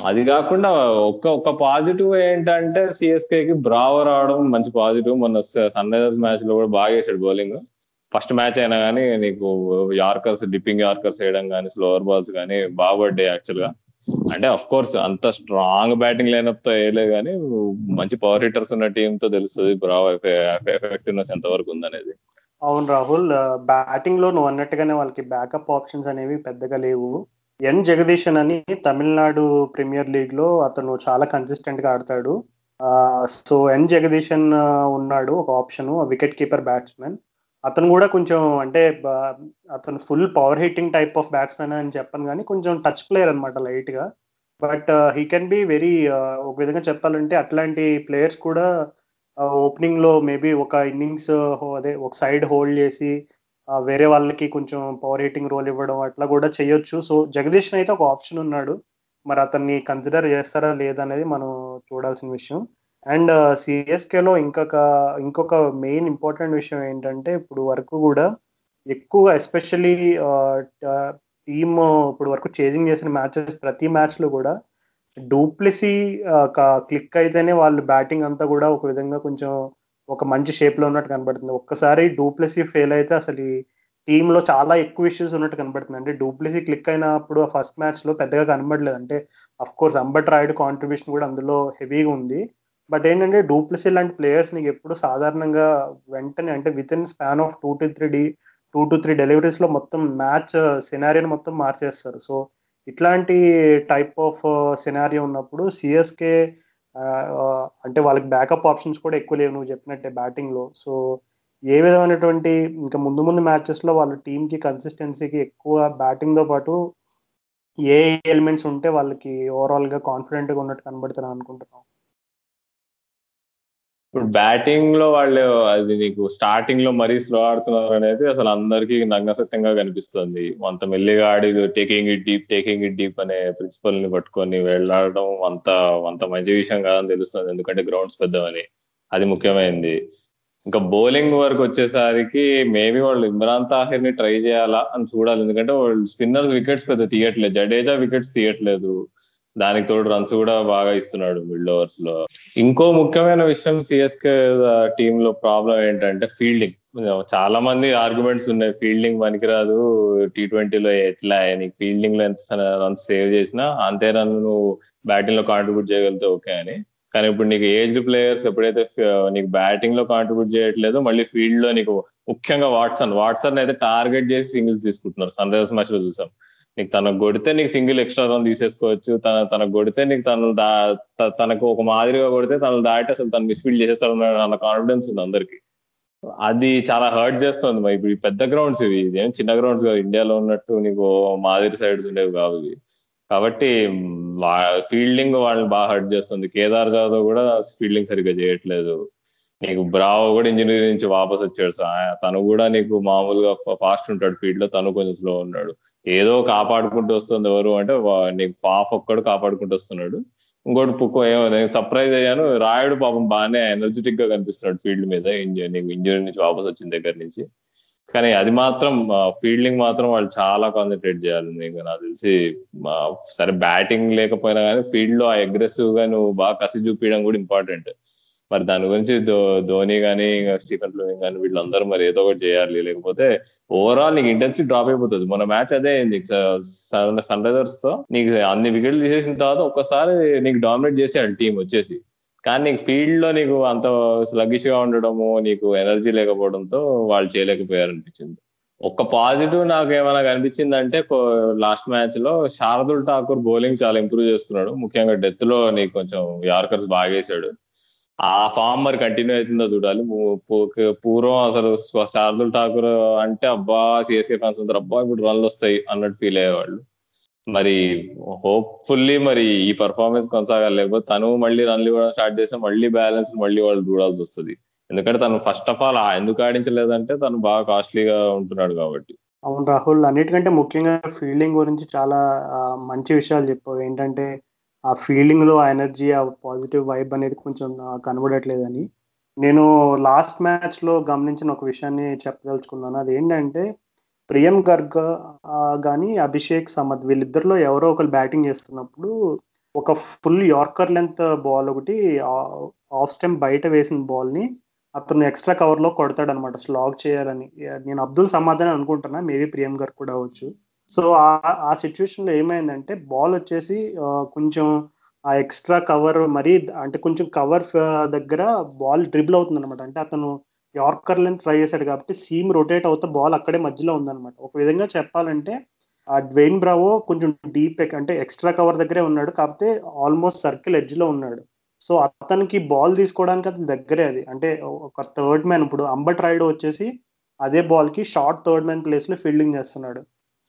అది కాకుండా ఒక్క ఒక్క పాజిటివ్ ఏంటంటే సిఎస్కే కి బ్రావో రావడం మంచి పాజిటివ్. మొన్న సన్ రైజర్స్ మ్యాచ్లో కూడా బాగా వేసాడు బౌలింగ్ ఫస్ట్ మ్యాచ్ అయినా కానీ నీకు యార్కర్స్ డిప్పింగ్ యార్కర్స్ వేయడం కానీ స్లోవర్ బాల్స్ కానీ బాగుపడ్డాయి యాక్చువల్గా. అంటే అఫ్ కోర్స్ అంత స్ట్రాంగ్ బ్యాటింగ్ లైనప్తో వేయలేదు కానీ మంచి పవర్ హిట్టర్స్ ఉన్న టీమ్తో తెలుస్తుంది బ్రావో ఎఫెక్టివ్నెస్ ఎంత వరకు ఉందనేది. అవును రాహుల్ బ్యాటింగ్లో నువ్వు అన్నట్టుగానే వాళ్ళకి బ్యాకప్ ఆప్షన్స్ అనేవి పెద్దగా లేవు. ఎన్ జగదీశన్ అని తమిళనాడు ప్రీమియర్ లీగ్లో అతను చాలా కన్సిస్టెంట్గా ఆడతాడు. సో ఎన్ జగదీశన్ ఉన్నాడు ఒక ఆప్షన్ వికెట్ కీపర్ బ్యాట్స్మెన్ అతను కూడా కొంచెం అంటే అతను full power hitting type of batsmen అని చెప్పను కానీ కొంచెం టచ్ ప్లేయర్ అనమాట లైట్గా. But he can be very ఒక విధంగా చెప్పాలంటే అట్లాంటి ప్లేయర్స్ కూడా ఓపెనింగ్లో మేబీ ఒక ఇన్నింగ్స్ అదే ఒక సైడ్ హోల్డ్ చేసి వేరే వాళ్ళకి కొంచెం పవర్ హిట్టింగ్ రోల్ ఇవ్వడం అట్లా కూడా చేయొచ్చు. సో జగదీష్ అయితే ఒక ఆప్షన్ ఉన్నాడు. మరి అతన్ని కన్సిడర్ చేస్తారా లేదనేది మనం చూడాల్సిన విషయం. అండ్ సిఎస్కేలో ఇంకొక ఇంకొక మెయిన్ ఇంపార్టెంట్ విషయం ఏంటంటే ఇప్పుడు వరకు కూడా ఎక్కువ ఎస్పెషల్లీ టీమ్ ఇప్పుడు వరకు చేజింగ్ చేసిన మ్యాచెస్ ప్రతి మ్యాచ్లో కూడా డూప్లిసీ క్లిక్ అయితేనే వాళ్ళు బ్యాటింగ్ అంతా కూడా ఒక విధంగా కొంచెం ఒక మంచి షేప్లో ఉన్నట్టు కనబడుతుంది. ఒక్కసారి డూప్లెసీ ఫెయిల్ అయితే అసలు ఈ టీంలో చాలా ఎక్కువ ఇష్యూస్ ఉన్నట్టు కనబడుతుంది. అంటే డూప్లెసీ క్లిక్ అయినప్పుడు ఆ ఫస్ట్ మ్యాచ్లో పెద్దగా కనబడలేదు. అంటే of course Ambati Rayudu contribution కూడా అందులో హెవీగా ఉంది. బట్ ఏంటంటే డూప్లెసీ లాంటి ప్లేయర్స్ నీకు ఎప్పుడు సాధారణంగా వెంటనే అంటే with in span of two to three the two to three డెలివరీస్లో మొత్తం మ్యాచ్ సినారియోని uh, మొత్తం మార్చేస్తారు. సో ఇట్లాంటి టైప్ ఆఫ్ సినారియో ఉన్నప్పుడు సిఎస్కే అంటే వాళ్ళకి బ్యాకప్ ఆప్షన్స్ కూడా ఎక్కువ లేవు నువ్వు చెప్పినట్టే బ్యాటింగ్లో. సో ఏ విధమైనటువంటి ఇంకా ముందు ముందు మ్యాచెస్లో వాళ్ళ టీమ్కి కన్సిస్టెన్సీకి ఎక్కువ బ్యాటింగ్తో పాటు ఏ ఎలిమెంట్స్ ఉంటే వాళ్ళకి ఓవరాల్గా కాన్ఫిడెంట్గా ఉన్నట్టు కనబడుతున్నాను అనుకుంటున్నాం ఇప్పుడు బ్యాటింగ్లో వాళ్ళు అది నీకు స్టార్టింగ్లో మరీ స్లో ఆడుతున్నారు అనేది అసలు అందరికి నగ్నసత్యంగా కనిపిస్తుంది. అంత మెల్లిగా ఆడి taking it deep taking it deep అనే ప్రిన్సిపల్ని పట్టుకొని వెళ్ళాడడం అంత అంత మంచి విషయం కాదని తెలుస్తుంది. ఎందుకంటే గ్రౌండ్స్ పెద్దవని. అది ముఖ్యమైనది ఇంకా బౌలింగ్ వరకు వచ్చేసరికి మేబీ వాళ్ళు ఇమ్రాన్ తాహిర్ని ట్రై చేయాలా అని చూడాలి. ఎందుకంటే వాళ్ళు స్పిన్నర్స్ వికెట్స్ పెద్ద తీయట్లేదు. జడేజా వికెట్స్ తీయట్లేదు. దానికి తోడు రన్స్ కూడా బాగా ఇస్తున్నాడు మిడ్ ఓవర్స్లో. ఇంకో ముఖ్యమైన విషయం సిఎస్కే టీమ్లో ప్రాబ్లం ఏంటంటే ఫీల్డింగ్ చాలా మంది ఆర్గ్యుమెంట్స్ ఉన్నాయి. ఫీల్డింగ్ పనికిరాదు. టీ ట్వంటీలో ఎట్లా నీకు ఫీల్డింగ్లో ఎంత రన్స్ సేవ్ చేసినా అంతే రన్ నువ్వు బ్యాటింగ్లో కాంట్రిబ్యూట్ చేయగలిగితే ఓకే అని. కానీ ఇప్పుడు నీకు ఏజ్డ్ ప్లేయర్స్ ఎప్పుడైతే నీకు బ్యాటింగ్లో కాంట్రిబ్యూట్ చేయట్లేదు మళ్ళీ ఫీల్డ్లో నీకు ముఖ్యంగా వాట్సన్ వాట్సన్ అయితే టార్గెట్ చేసి సింగిల్స్ తీసుకుంటున్నారు. సన్ రైజర్స్ మ్యాచ్లో చూసాం. నీకు తనకు కొడితే నీకు సింగిల్ ఎక్స్ట్రా రన్ తీసేసుకోవచ్చు. తన తనకు కొడితే నీకు తను దా తనకు ఒక మాదిరిగా కొడితే తను దాటి అసలు తను మిస్ఫీల్డ్ చేసేస్తాడు అన్న కాన్ఫిడెన్స్ ఉంది అందరికి. అది చాలా హర్ట్ చేస్తుంది మరి. ఇప్పుడు పెద్ద గ్రౌండ్స్ ఇవి. ఇదేం చిన్న గ్రౌండ్స్ కాదు. ఇండియాలో ఉన్నట్టు నీకు మాదిరి సైడ్స్ ఉండేవి కావు ఇవి. కాబట్టి ఫీల్డింగ్ వాళ్ళని బాగా హర్ట్ చేస్తుంది. కేదార్ జాదవ్ కూడా ఫీల్డింగ్ సరిగ్గా చేయట్లేదు. నీకు బ్రావో కూడా ఇంజనీరింగ్ నుంచి వాపస్ వచ్చాడు తను కూడా నీకు మామూలుగా ఫాస్ట్ ఉంటాడు ఫీల్డ్లో తను కొంచెం స్లో ఉన్నాడు. ఏదో కాపాడుకుంటూ వస్తుంది ఎవరు అంటే నీకు ఫాఫ్ ఒక్కడు కాపాడుకుంటూ వస్తున్నాడు. ఇంకోటి పుక్కో ఏమో నేను సర్ప్రైజ్ అయ్యాను. రాయుడు పాపం బాగానే ఎనర్జెటిక్గా కనిపిస్తున్నాడు ఫీల్డ్ మీద నీకు ఇంజనీరింగ్ నుంచి వాపస్ వచ్చిన దగ్గర నుంచి. కానీ అది మాత్రం ఫీల్డింగ్ మాత్రం వాళ్ళు చాలా కాన్సన్ట్రేట్ చేయాలి నీకు. నాకు తెలిసి సరే బ్యాటింగ్ లేకపోయినా కానీ ఫీల్డ్లో ఆ అగ్రెసివ్గా నువ్వు బాగా కసి చూపించడం కూడా ఇంపార్టెంట్ మరి దాని గురించి ధోని కానీ స్టీఫెన్ ఫ్లూయింగ్ కానీ వీళ్ళందరూ మరి ఏదో ఒకటి చేయాలి. లేకపోతే ఓవరాల్ నీకు ఇంటెన్సిటీ డ్రాప్ అయిపోతుంది. మన మ్యాచ్ అదే అయింది. సన్ రైజర్స్తో నీకు అన్ని వికెట్లు తీసేసిన తర్వాత ఒక్కసారి నీకు డామినేట్ చేసేయాలి టీం వచ్చేసి. కానీ నీకు ఫీల్డ్లో నీకు అంత స్లగ్గిష్గా ఉండడము నీకు ఎనర్జీ లేకపోవడంతో వాళ్ళు చేయలేకపోయారు అనిపించింది. ఒక్క పాజిటివ్ నాకు ఏమైనా కనిపించింది అంటే లాస్ట్ మ్యాచ్లో శారదుల్ ఠాకూర్ బౌలింగ్ చాలా ఇంప్రూవ్ చేసుకున్నాడు ముఖ్యంగా డెత్లో నీకు కొంచెం యార్కర్స్ బాగేశాడు. ఆ ఫామ్ మరి కంటిన్యూ అవుతుందో చూడాలి. పూర్వం అసలు శార్దుల్ ఠాకూర్ అంటే అబ్బా సిఎస్కే ఫ్యాన్స్ అందరు అబ్బా ఇప్పుడు రన్లు వస్తాయి అన్నట్టు ఫీల్ అయ్యేవాళ్ళు. మరి హోప్ఫుల్లీ మరి ఈ పర్ఫార్మెన్స్ కొనసాగాలి. లేకపోతే తను మళ్ళీ రన్లు ఇవ్వడం స్టార్ట్ చేస్తే మళ్ళీ బ్యాలెన్స్ మళ్ళీ వాళ్ళు చూడాల్సి వస్తుంది. ఎందుకంటే తను ఫస్ట్ ఆఫ్ ఆల్ ఎందుకు ఆడించలేదంటే తను బాగా కాస్ట్లీగా ఉంటున్నాడు కాబట్టి. అవును రాహుల్ అన్నిటికంటే ముఖ్యంగా ఫీల్డింగ్ గురించి చాలా మంచి విషయాలు చెప్పావు. ఏంటంటే ఆ ఫీల్డింగ్లో ఆ ఎనర్జీ ఆ పాజిటివ్ వైబ్ అనేది కొంచెం కనబడట్లేదని. నేను లాస్ట్ మ్యాచ్లో గమనించిన ఒక విషయాన్ని చెప్పదలుచుకున్నాను. అది ఏంటంటే ప్రియం గర్గ్ కానీ అభిషేక్ సమద్ వీళ్ళిద్దరిలో ఎవరో ఒకరు బ్యాటింగ్ చేస్తున్నప్పుడు ఒక ఫుల్ యార్కర్ లెంత్ బాల్ ఒకటి ఆఫ్ స్టెమ్ బయట వేసిన బాల్ని అతను ఎక్స్ట్రా కవర్లో కొడతాడు అనమాట స్లాగ్ చేయాలని. నేను అబ్దుల్ సమాధానం అనుకుంటున్నా. మేబీ ప్రియం గారు కూడా అవచ్చు సో ఆ సిచ్యువేషన్లో ఏమైందంటే బాల్ వచ్చేసి కొంచెం ఆ ఎక్స్ట్రా కవర్ మరి అంటే కొంచెం కవర్ దగ్గర బాల్ డ్రిబుల్ అవుతుంది అనమాట అంటే అతను యార్కర్ లెంత్ ట్రై చేశాడు కాబట్టి సీమ్ రొటేట్ అవుతా బాల్ అక్కడే మధ్యలో ఉందన్నమాట. ఒక విధంగా చెప్పాలంటే ఆ డ్వెయిన్ బ్రావో కొంచెం డీప్ అంటే ఎక్స్ట్రా కవర్ దగ్గరే ఉన్నాడు కాకపోతే ఆల్మోస్ట్ సర్కిల్ ఎడ్జ్లో ఉన్నాడు. సో అతనికి బాల్ తీసుకోవడానికి అది దగ్గరే అది. అంటే ఒక థర్డ్ మ్యాన్ ఇప్పుడు అంబట్ రైడ్ వచ్చేసి అదే బాల్కి షార్ట్ థర్డ్ మ్యాన్ ప్లేస్లో ఫీల్డింగ్ చేస్తున్నాడు.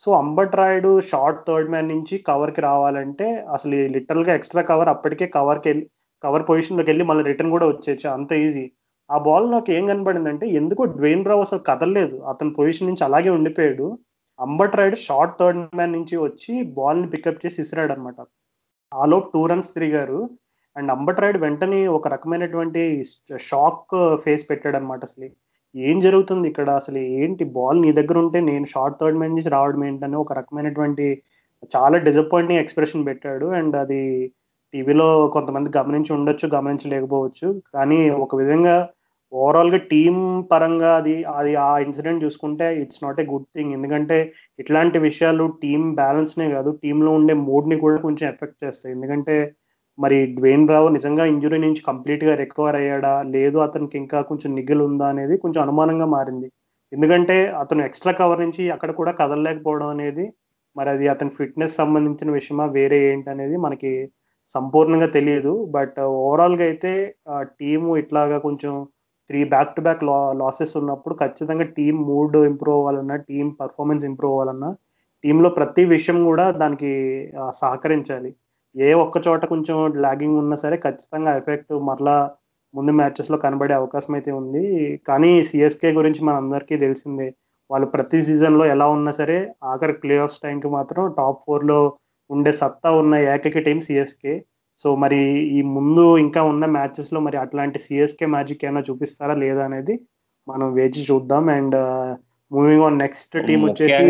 So Ambati Rayudu short third man నుంచి కవర్కి రావాలంటే అసలు లిటరల్గా ఎక్స్ట్రా కవర్ అప్పటికే కవర్కి వెళ్ళి కవర్ పొజిషన్లోకి వెళ్ళి మళ్ళీ రిటర్న్ కూడా వచ్చేచ్చు అంత ఈజీ. ఆ బాల్ నాకు ఏం కనబడిందంటే ఎందుకో డ్వేన్ రావు అసలు కదలలేదు. అతని పొజిషన్ నుంచి అలాగే ఉండిపోయాడు. Ambati ride short third man నుంచి వచ్చి బాల్ని పికప్ చేసి ఇసిరాడు అనమాట ఆలోపు టూ రన్స్ తిరిగారు. అండ్ అంబట్ రైడ్ వెంటనే ఒక రకమైనటువంటి షాక్ ఫేస్ పెట్టాడు అనమాట అసలు. ఏం జరుగుతుంది ఇక్కడ? అసలు ఏంటి బాల్ నీ దగ్గర ఉంటే నేను షార్ట్ థర్డ్ మ్యాన్ నుంచి రావడం ఏంటని ఒక రకమైనటువంటి చాలా డిసప్పాయింటింగ్ ఎక్స్ప్రెషన్ పెట్టాడు. అండ్ అది టీవీలో కొంతమంది గమనించి ఉండొచ్చు గమనించలేకపోవచ్చు. కానీ ఒక విధంగా ఓవరాల్గా టీం పరంగా అది అది ఆ ఇన్సిడెంట్ చూసుకుంటే it's not a good thing ఎందుకంటే ఇట్లాంటి విషయాలు టీం బ్యాలెన్స్ నే కాదు టీంలో ఉండే మూడ్ని కూడా కొంచెం ఎఫెక్ట్ చేస్తాయి. ఎందుకంటే మరి డ్వేన్ రావు నిజంగా ఇంజురీ నుంచి కంప్లీట్గా రికవర్ అయ్యాడా? లేదు అతనికి ఇంకా కొంచెం నిగ్గులు ఉందా అనేది కొంచెం అనుమానంగా మారింది. ఎందుకంటే అతను ఎక్స్ట్రా కవర్ నుంచి అక్కడ కూడా కదలలేకపోవడం అనేది మరి అది అతని ఫిట్నెస్ సంబంధించిన విషయమా వేరే ఏంటి అనేది మనకి సంపూర్ణంగా తెలియదు. బట్ ఓవరాల్ uh, గా అయితే టీము ఇట్లాగా కొంచెం three back to back losses ఉన్నప్పుడు ఖచ్చితంగా టీం మూడ్ ఇంప్రూవ్ అవ్వాలన్నా టీం పర్ఫార్మెన్స్ ఇంప్రూవ్ అవ్వాలన్నా టీంలో ప్రతి విషయం కూడా దానికి సహకరించాలి. ఏ ఒక్క చోట కొంచెం లాగింగ్ ఉన్నా సరే ఖచ్చితంగా ఎఫెక్ట్ మరలా ముందు మ్యాచెస్లో కనబడే అవకాశం అయితే ఉంది. కానీ సిఎస్కే గురించి మన అందరికీ తెలిసిందే వాళ్ళు ప్రతి సీజన్లో ఎలా ఉన్నా సరే ఆఖరి ప్లే ఆఫ్స్ టైంకి మాత్రం టాప్ ఫోర్లో ఉండే సత్తా ఉన్న ఏకైక టీం సిఎస్కే సో మరి ఈ ముందు ఇంకా ఉన్న మ్యాచెస్లో మరి అట్లాంటి సిఎస్కే మ్యాజిక్ ఏమైనా చూపిస్తారా లేదా అనేది మనం వేచి చూద్దాం. And moving on next team వచ్చేసి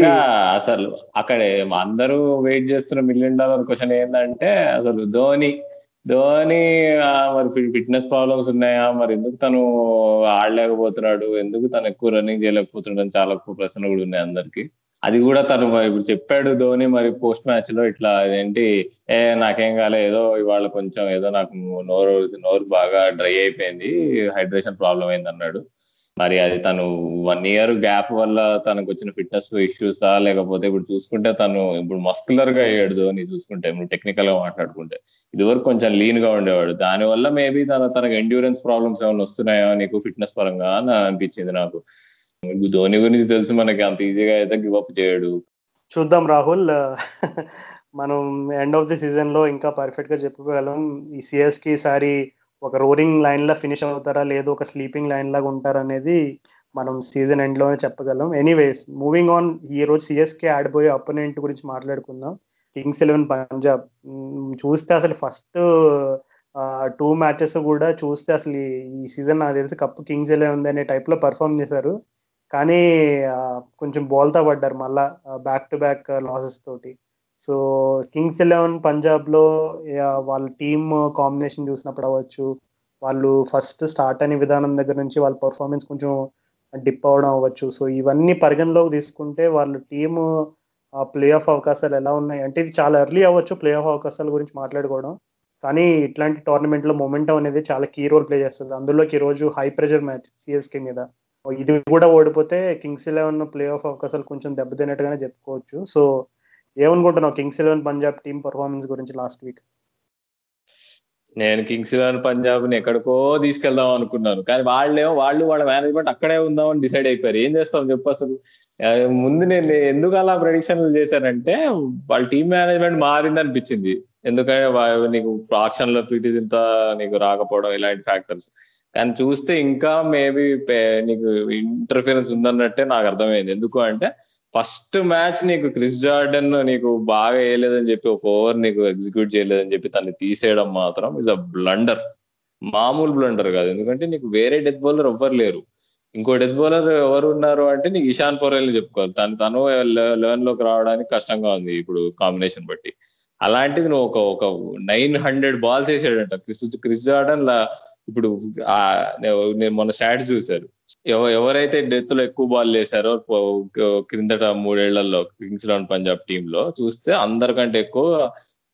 అసలు అక్కడ అందరూ వెయిట్ చేస్తున్న మిలియన్ డాలర్ క్వశ్చన్ ఏంటంటే అసలు ధోని ధోని మరి ఫిట్నెస్ ప్రాబ్లమ్స్ ఉన్నాయా? మరి ఎందుకు తను ఆడలేకపోతున్నాడు? ఎందుకు తను ఎక్కువ రన్నింగ్ చేయలేకపోతున్నాడు? అని చాలా ఎక్కువ ప్రశ్నలు కూడా ఉన్నాయి అందరికి. అది కూడా తను ఇప్పుడు చెప్పాడు ధోని మరి పోస్ట్ మ్యాచ్లో ఇట్లా ఏంటి ఏ నాకేం కాలే ఏదో ఇవాళ కొంచెం ఏదో నాకు నోరు నోరు బాగా డ్రై అయిపోయింది హైడ్రేషన్ ప్రాబ్లం అయింది అన్నాడు మరి అది తను వన్ ఇయర్ గ్యాప్ వల్ల తనకు వచ్చిన ఫిట్నెస్ ఇష్యూసా లేకపోతే ఇప్పుడు చూసుకుంటే తను ఇప్పుడు మస్కులర్గా అయ్యాడు ధోని చూసుకుంటే ఇప్పుడు టెక్నికల్గా మాట్లాడుకుంటే ఇదివరకు కొంచెం లీన్గా ఉండేవాడు. దాని వల్ల మేబీ తన తనకు ఎండ్యూరెన్స్ ప్రాబ్లమ్స్ ఏమైనా వస్తున్నాయా నీకు ఫిట్నెస్ పరంగా అని అనిపించింది నాకు. ధోని గురించి తెలుసు మనకి అంత ఈజీగా అయితే గివ్ అప్ చేయడు. చూద్దాం రాహుల్. మనం ఎండ్ ఆఫ్ ది సీజన్లో ఇంకా పర్ఫెక్ట్గా చెప్పుకోగలం. ఈ సిఎస్కి ఈసారి ఒక రోరింగ్ లైన్ లా ఫినిష్ అవుతారా? లేదు ఒక స్లీపింగ్ లైన్ లాగా ఉంటారా అనేది మనం సీజన్ ఎండ్లోనే చెప్పగలం. ఎనీవేస్ మూవింగ్ ఆన్ ఈ రోజు సిఎస్కే ఆడిపోయే అపోనెంట్ గురించి మాట్లాడుకుందాం. Kings Eleven Punjab. చూస్తే అసలు ఫస్ట్ టూ మ్యాచెస్ కూడా చూస్తే అసలు ఈ సీజన్ నాకు తెలిసి కప్పు కింగ్స్ ఎలెవెన్ అనే టైప్లో పర్ఫామ్ చేశారు. కానీ కొంచెం బోల్తా పడ్డారు మళ్ళా బ్యాక్ టు బ్యాక్ లాసెస్ తోటి. సో కింగ్స్ ఎలెవెన్ పంజాబ్లో వాళ్ళ టీమ్ కాంబినేషన్ చూసినప్పుడు అవ్వచ్చు. వాళ్ళు ఫస్ట్ స్టార్ట్ అనే విధానం దగ్గర నుంచి వాళ్ళ పర్ఫార్మెన్స్ కొంచెం డిప్ అవడం అవ్వచ్చు. సో ఇవన్నీ పరిగణలోకి తీసుకుంటే వాళ్ళ టీమ్ ప్లే ఆఫ్ అవకాశాలు ఎలా ఉన్నాయి? అంటే ఇది చాలా ఎర్లీ అవ్వచ్చు ప్లే ఆఫ్ అవకాశాల గురించి మాట్లాడుకోవడం. కానీ ఇట్లాంటి టోర్నమెంట్లో మొమెంటం అనేది చాలా కీ రోల్ ప్లే చేస్తుంది. అందులోకి ఈ రోజు హై ప్రెషర్ మ్యాచ్ సిఎస్కే మీద. ఇది కూడా ఓడిపోతే కింగ్స్ ఎలెవెన్ ప్లే ఆఫ్ అవకాశాలు కొంచెం దెబ్బతిన్నట్టుగానే చెప్పుకోవచ్చు. సో ఏమనుకుంటున్నావు? Kings Eleven Punjab team performance గురించి లాస్ట్ వీక్ నేను కింగ్స్ ఎలెవెన్ పంజాబ్ని ఎక్కడికో తీసుకెళ్దాం అనుకున్నాను. కానీ వాళ్ళేమో వాళ్ళు వాళ్ళ మేనేజ్మెంట్ అక్కడే ఉందామని డిసైడ్ అయిపోయారు. ఏం చేస్తాం చెప్పు అసలు. ముందు నేను ఎందుకు అలా ప్రొడిక్షన్లు చేశానంటే వాళ్ళ టీమ్ మేనేజ్మెంట్ మారింది అనిపించింది ఎందుకంటే నీకు ఆక్షన్లో పీటీస్ ఇంత నీకు రాకపోవడం ఇలాంటి ఫ్యాక్టర్స్ కానీ చూస్తే ఇంకా మేబీ నీకు ఇంటర్ఫిరెన్స్ ఉందన్నట్టే నాకు అర్థమైంది. ఎందుకు అంటే ఫస్ట్ మ్యాచ్ నీకు క్రిస్ జార్డన్ నీకు బాగా వేయలేదని చెప్పి ఒక ఓవర్ నీకు ఎగ్జిక్యూట్ చేయలేదని చెప్పి తను తీసేయడం మాత్రం ఇస్ అ బ్లండర్ మామూలు బ్లండర్ కాదు. ఎందుకంటే నీకు వేరే డెత్ బౌలర్ ఎవ్వరు లేరు. ఇంకో డెత్ బౌలర్ ఎవరు ఉన్నారు అంటే నీకు ఇషాన్ పొరేల్ చెప్పుకోవాలి. తను తను లెవెన్లోకి రావడానికి కష్టంగా ఉంది ఇప్పుడు కాంబినేషన్ బట్టి. అలాంటిది నువ్వు ఒక ఒక నైన్ హండ్రెడ్ బాల్స్ వేసాడంట. క్రిస్ క్రిస్ జార్డన్ ఇప్పుడు నేను మొన్న స్టాట్స్ చూశారు. ఎవరైతే డెత్లో ఎక్కువ బాల్ వేశారో క్రిందట మూడేళ్ళలో కింగ్స్ లెవెన్ పంజాబ్ టీమ్లో చూస్తే అందరికంటే ఎక్కువ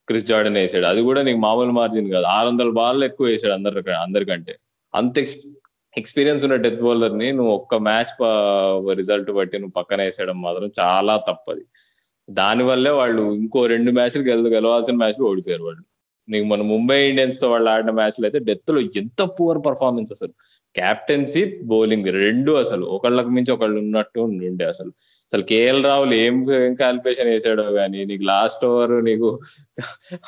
క్రిస్ జార్డన్ వేసాడు. అది కూడా నీకు మామూలు మార్జిన్ కాదు. ఆరు వందల బాల్ ఎక్కువ వేసాడు అందరి అందరికంటే. అంత ఎక్స్పీరియన్స్ ఉన్న డెత్ బౌలర్ని నువ్వు ఒక్క మ్యాచ్ రిజల్ట్ బట్టి నువ్వు పక్కన వేసేయడం మాత్రం చాలా తప్పది. దాని వల్లే వాళ్ళు ఇంకో రెండు మ్యాచ్లు గెల గెలవాల్సిన మ్యాచ్లు ఓడిపోయారు వాళ్ళు. నీకు మన ముంబై ఇండియన్స్తో వాళ్ళు ఆడిన మ్యాచ్లు అయితే డెత్లో ఎంత పువర్ పర్ఫార్మెన్స్ అసలు. క్యాప్టెన్సీ బౌలింగ్ రెండు అసలు. ఒకళ్ళకి మించి ఒకళ్ళు ఉన్నట్టు ఉండే అసలు. అసలు కేఎల్ రాహుల్ ఏం ఏం క్యాల్కులేషన్ వేసాడో కానీ నీకు లాస్ట్ ఓవర్ నీకు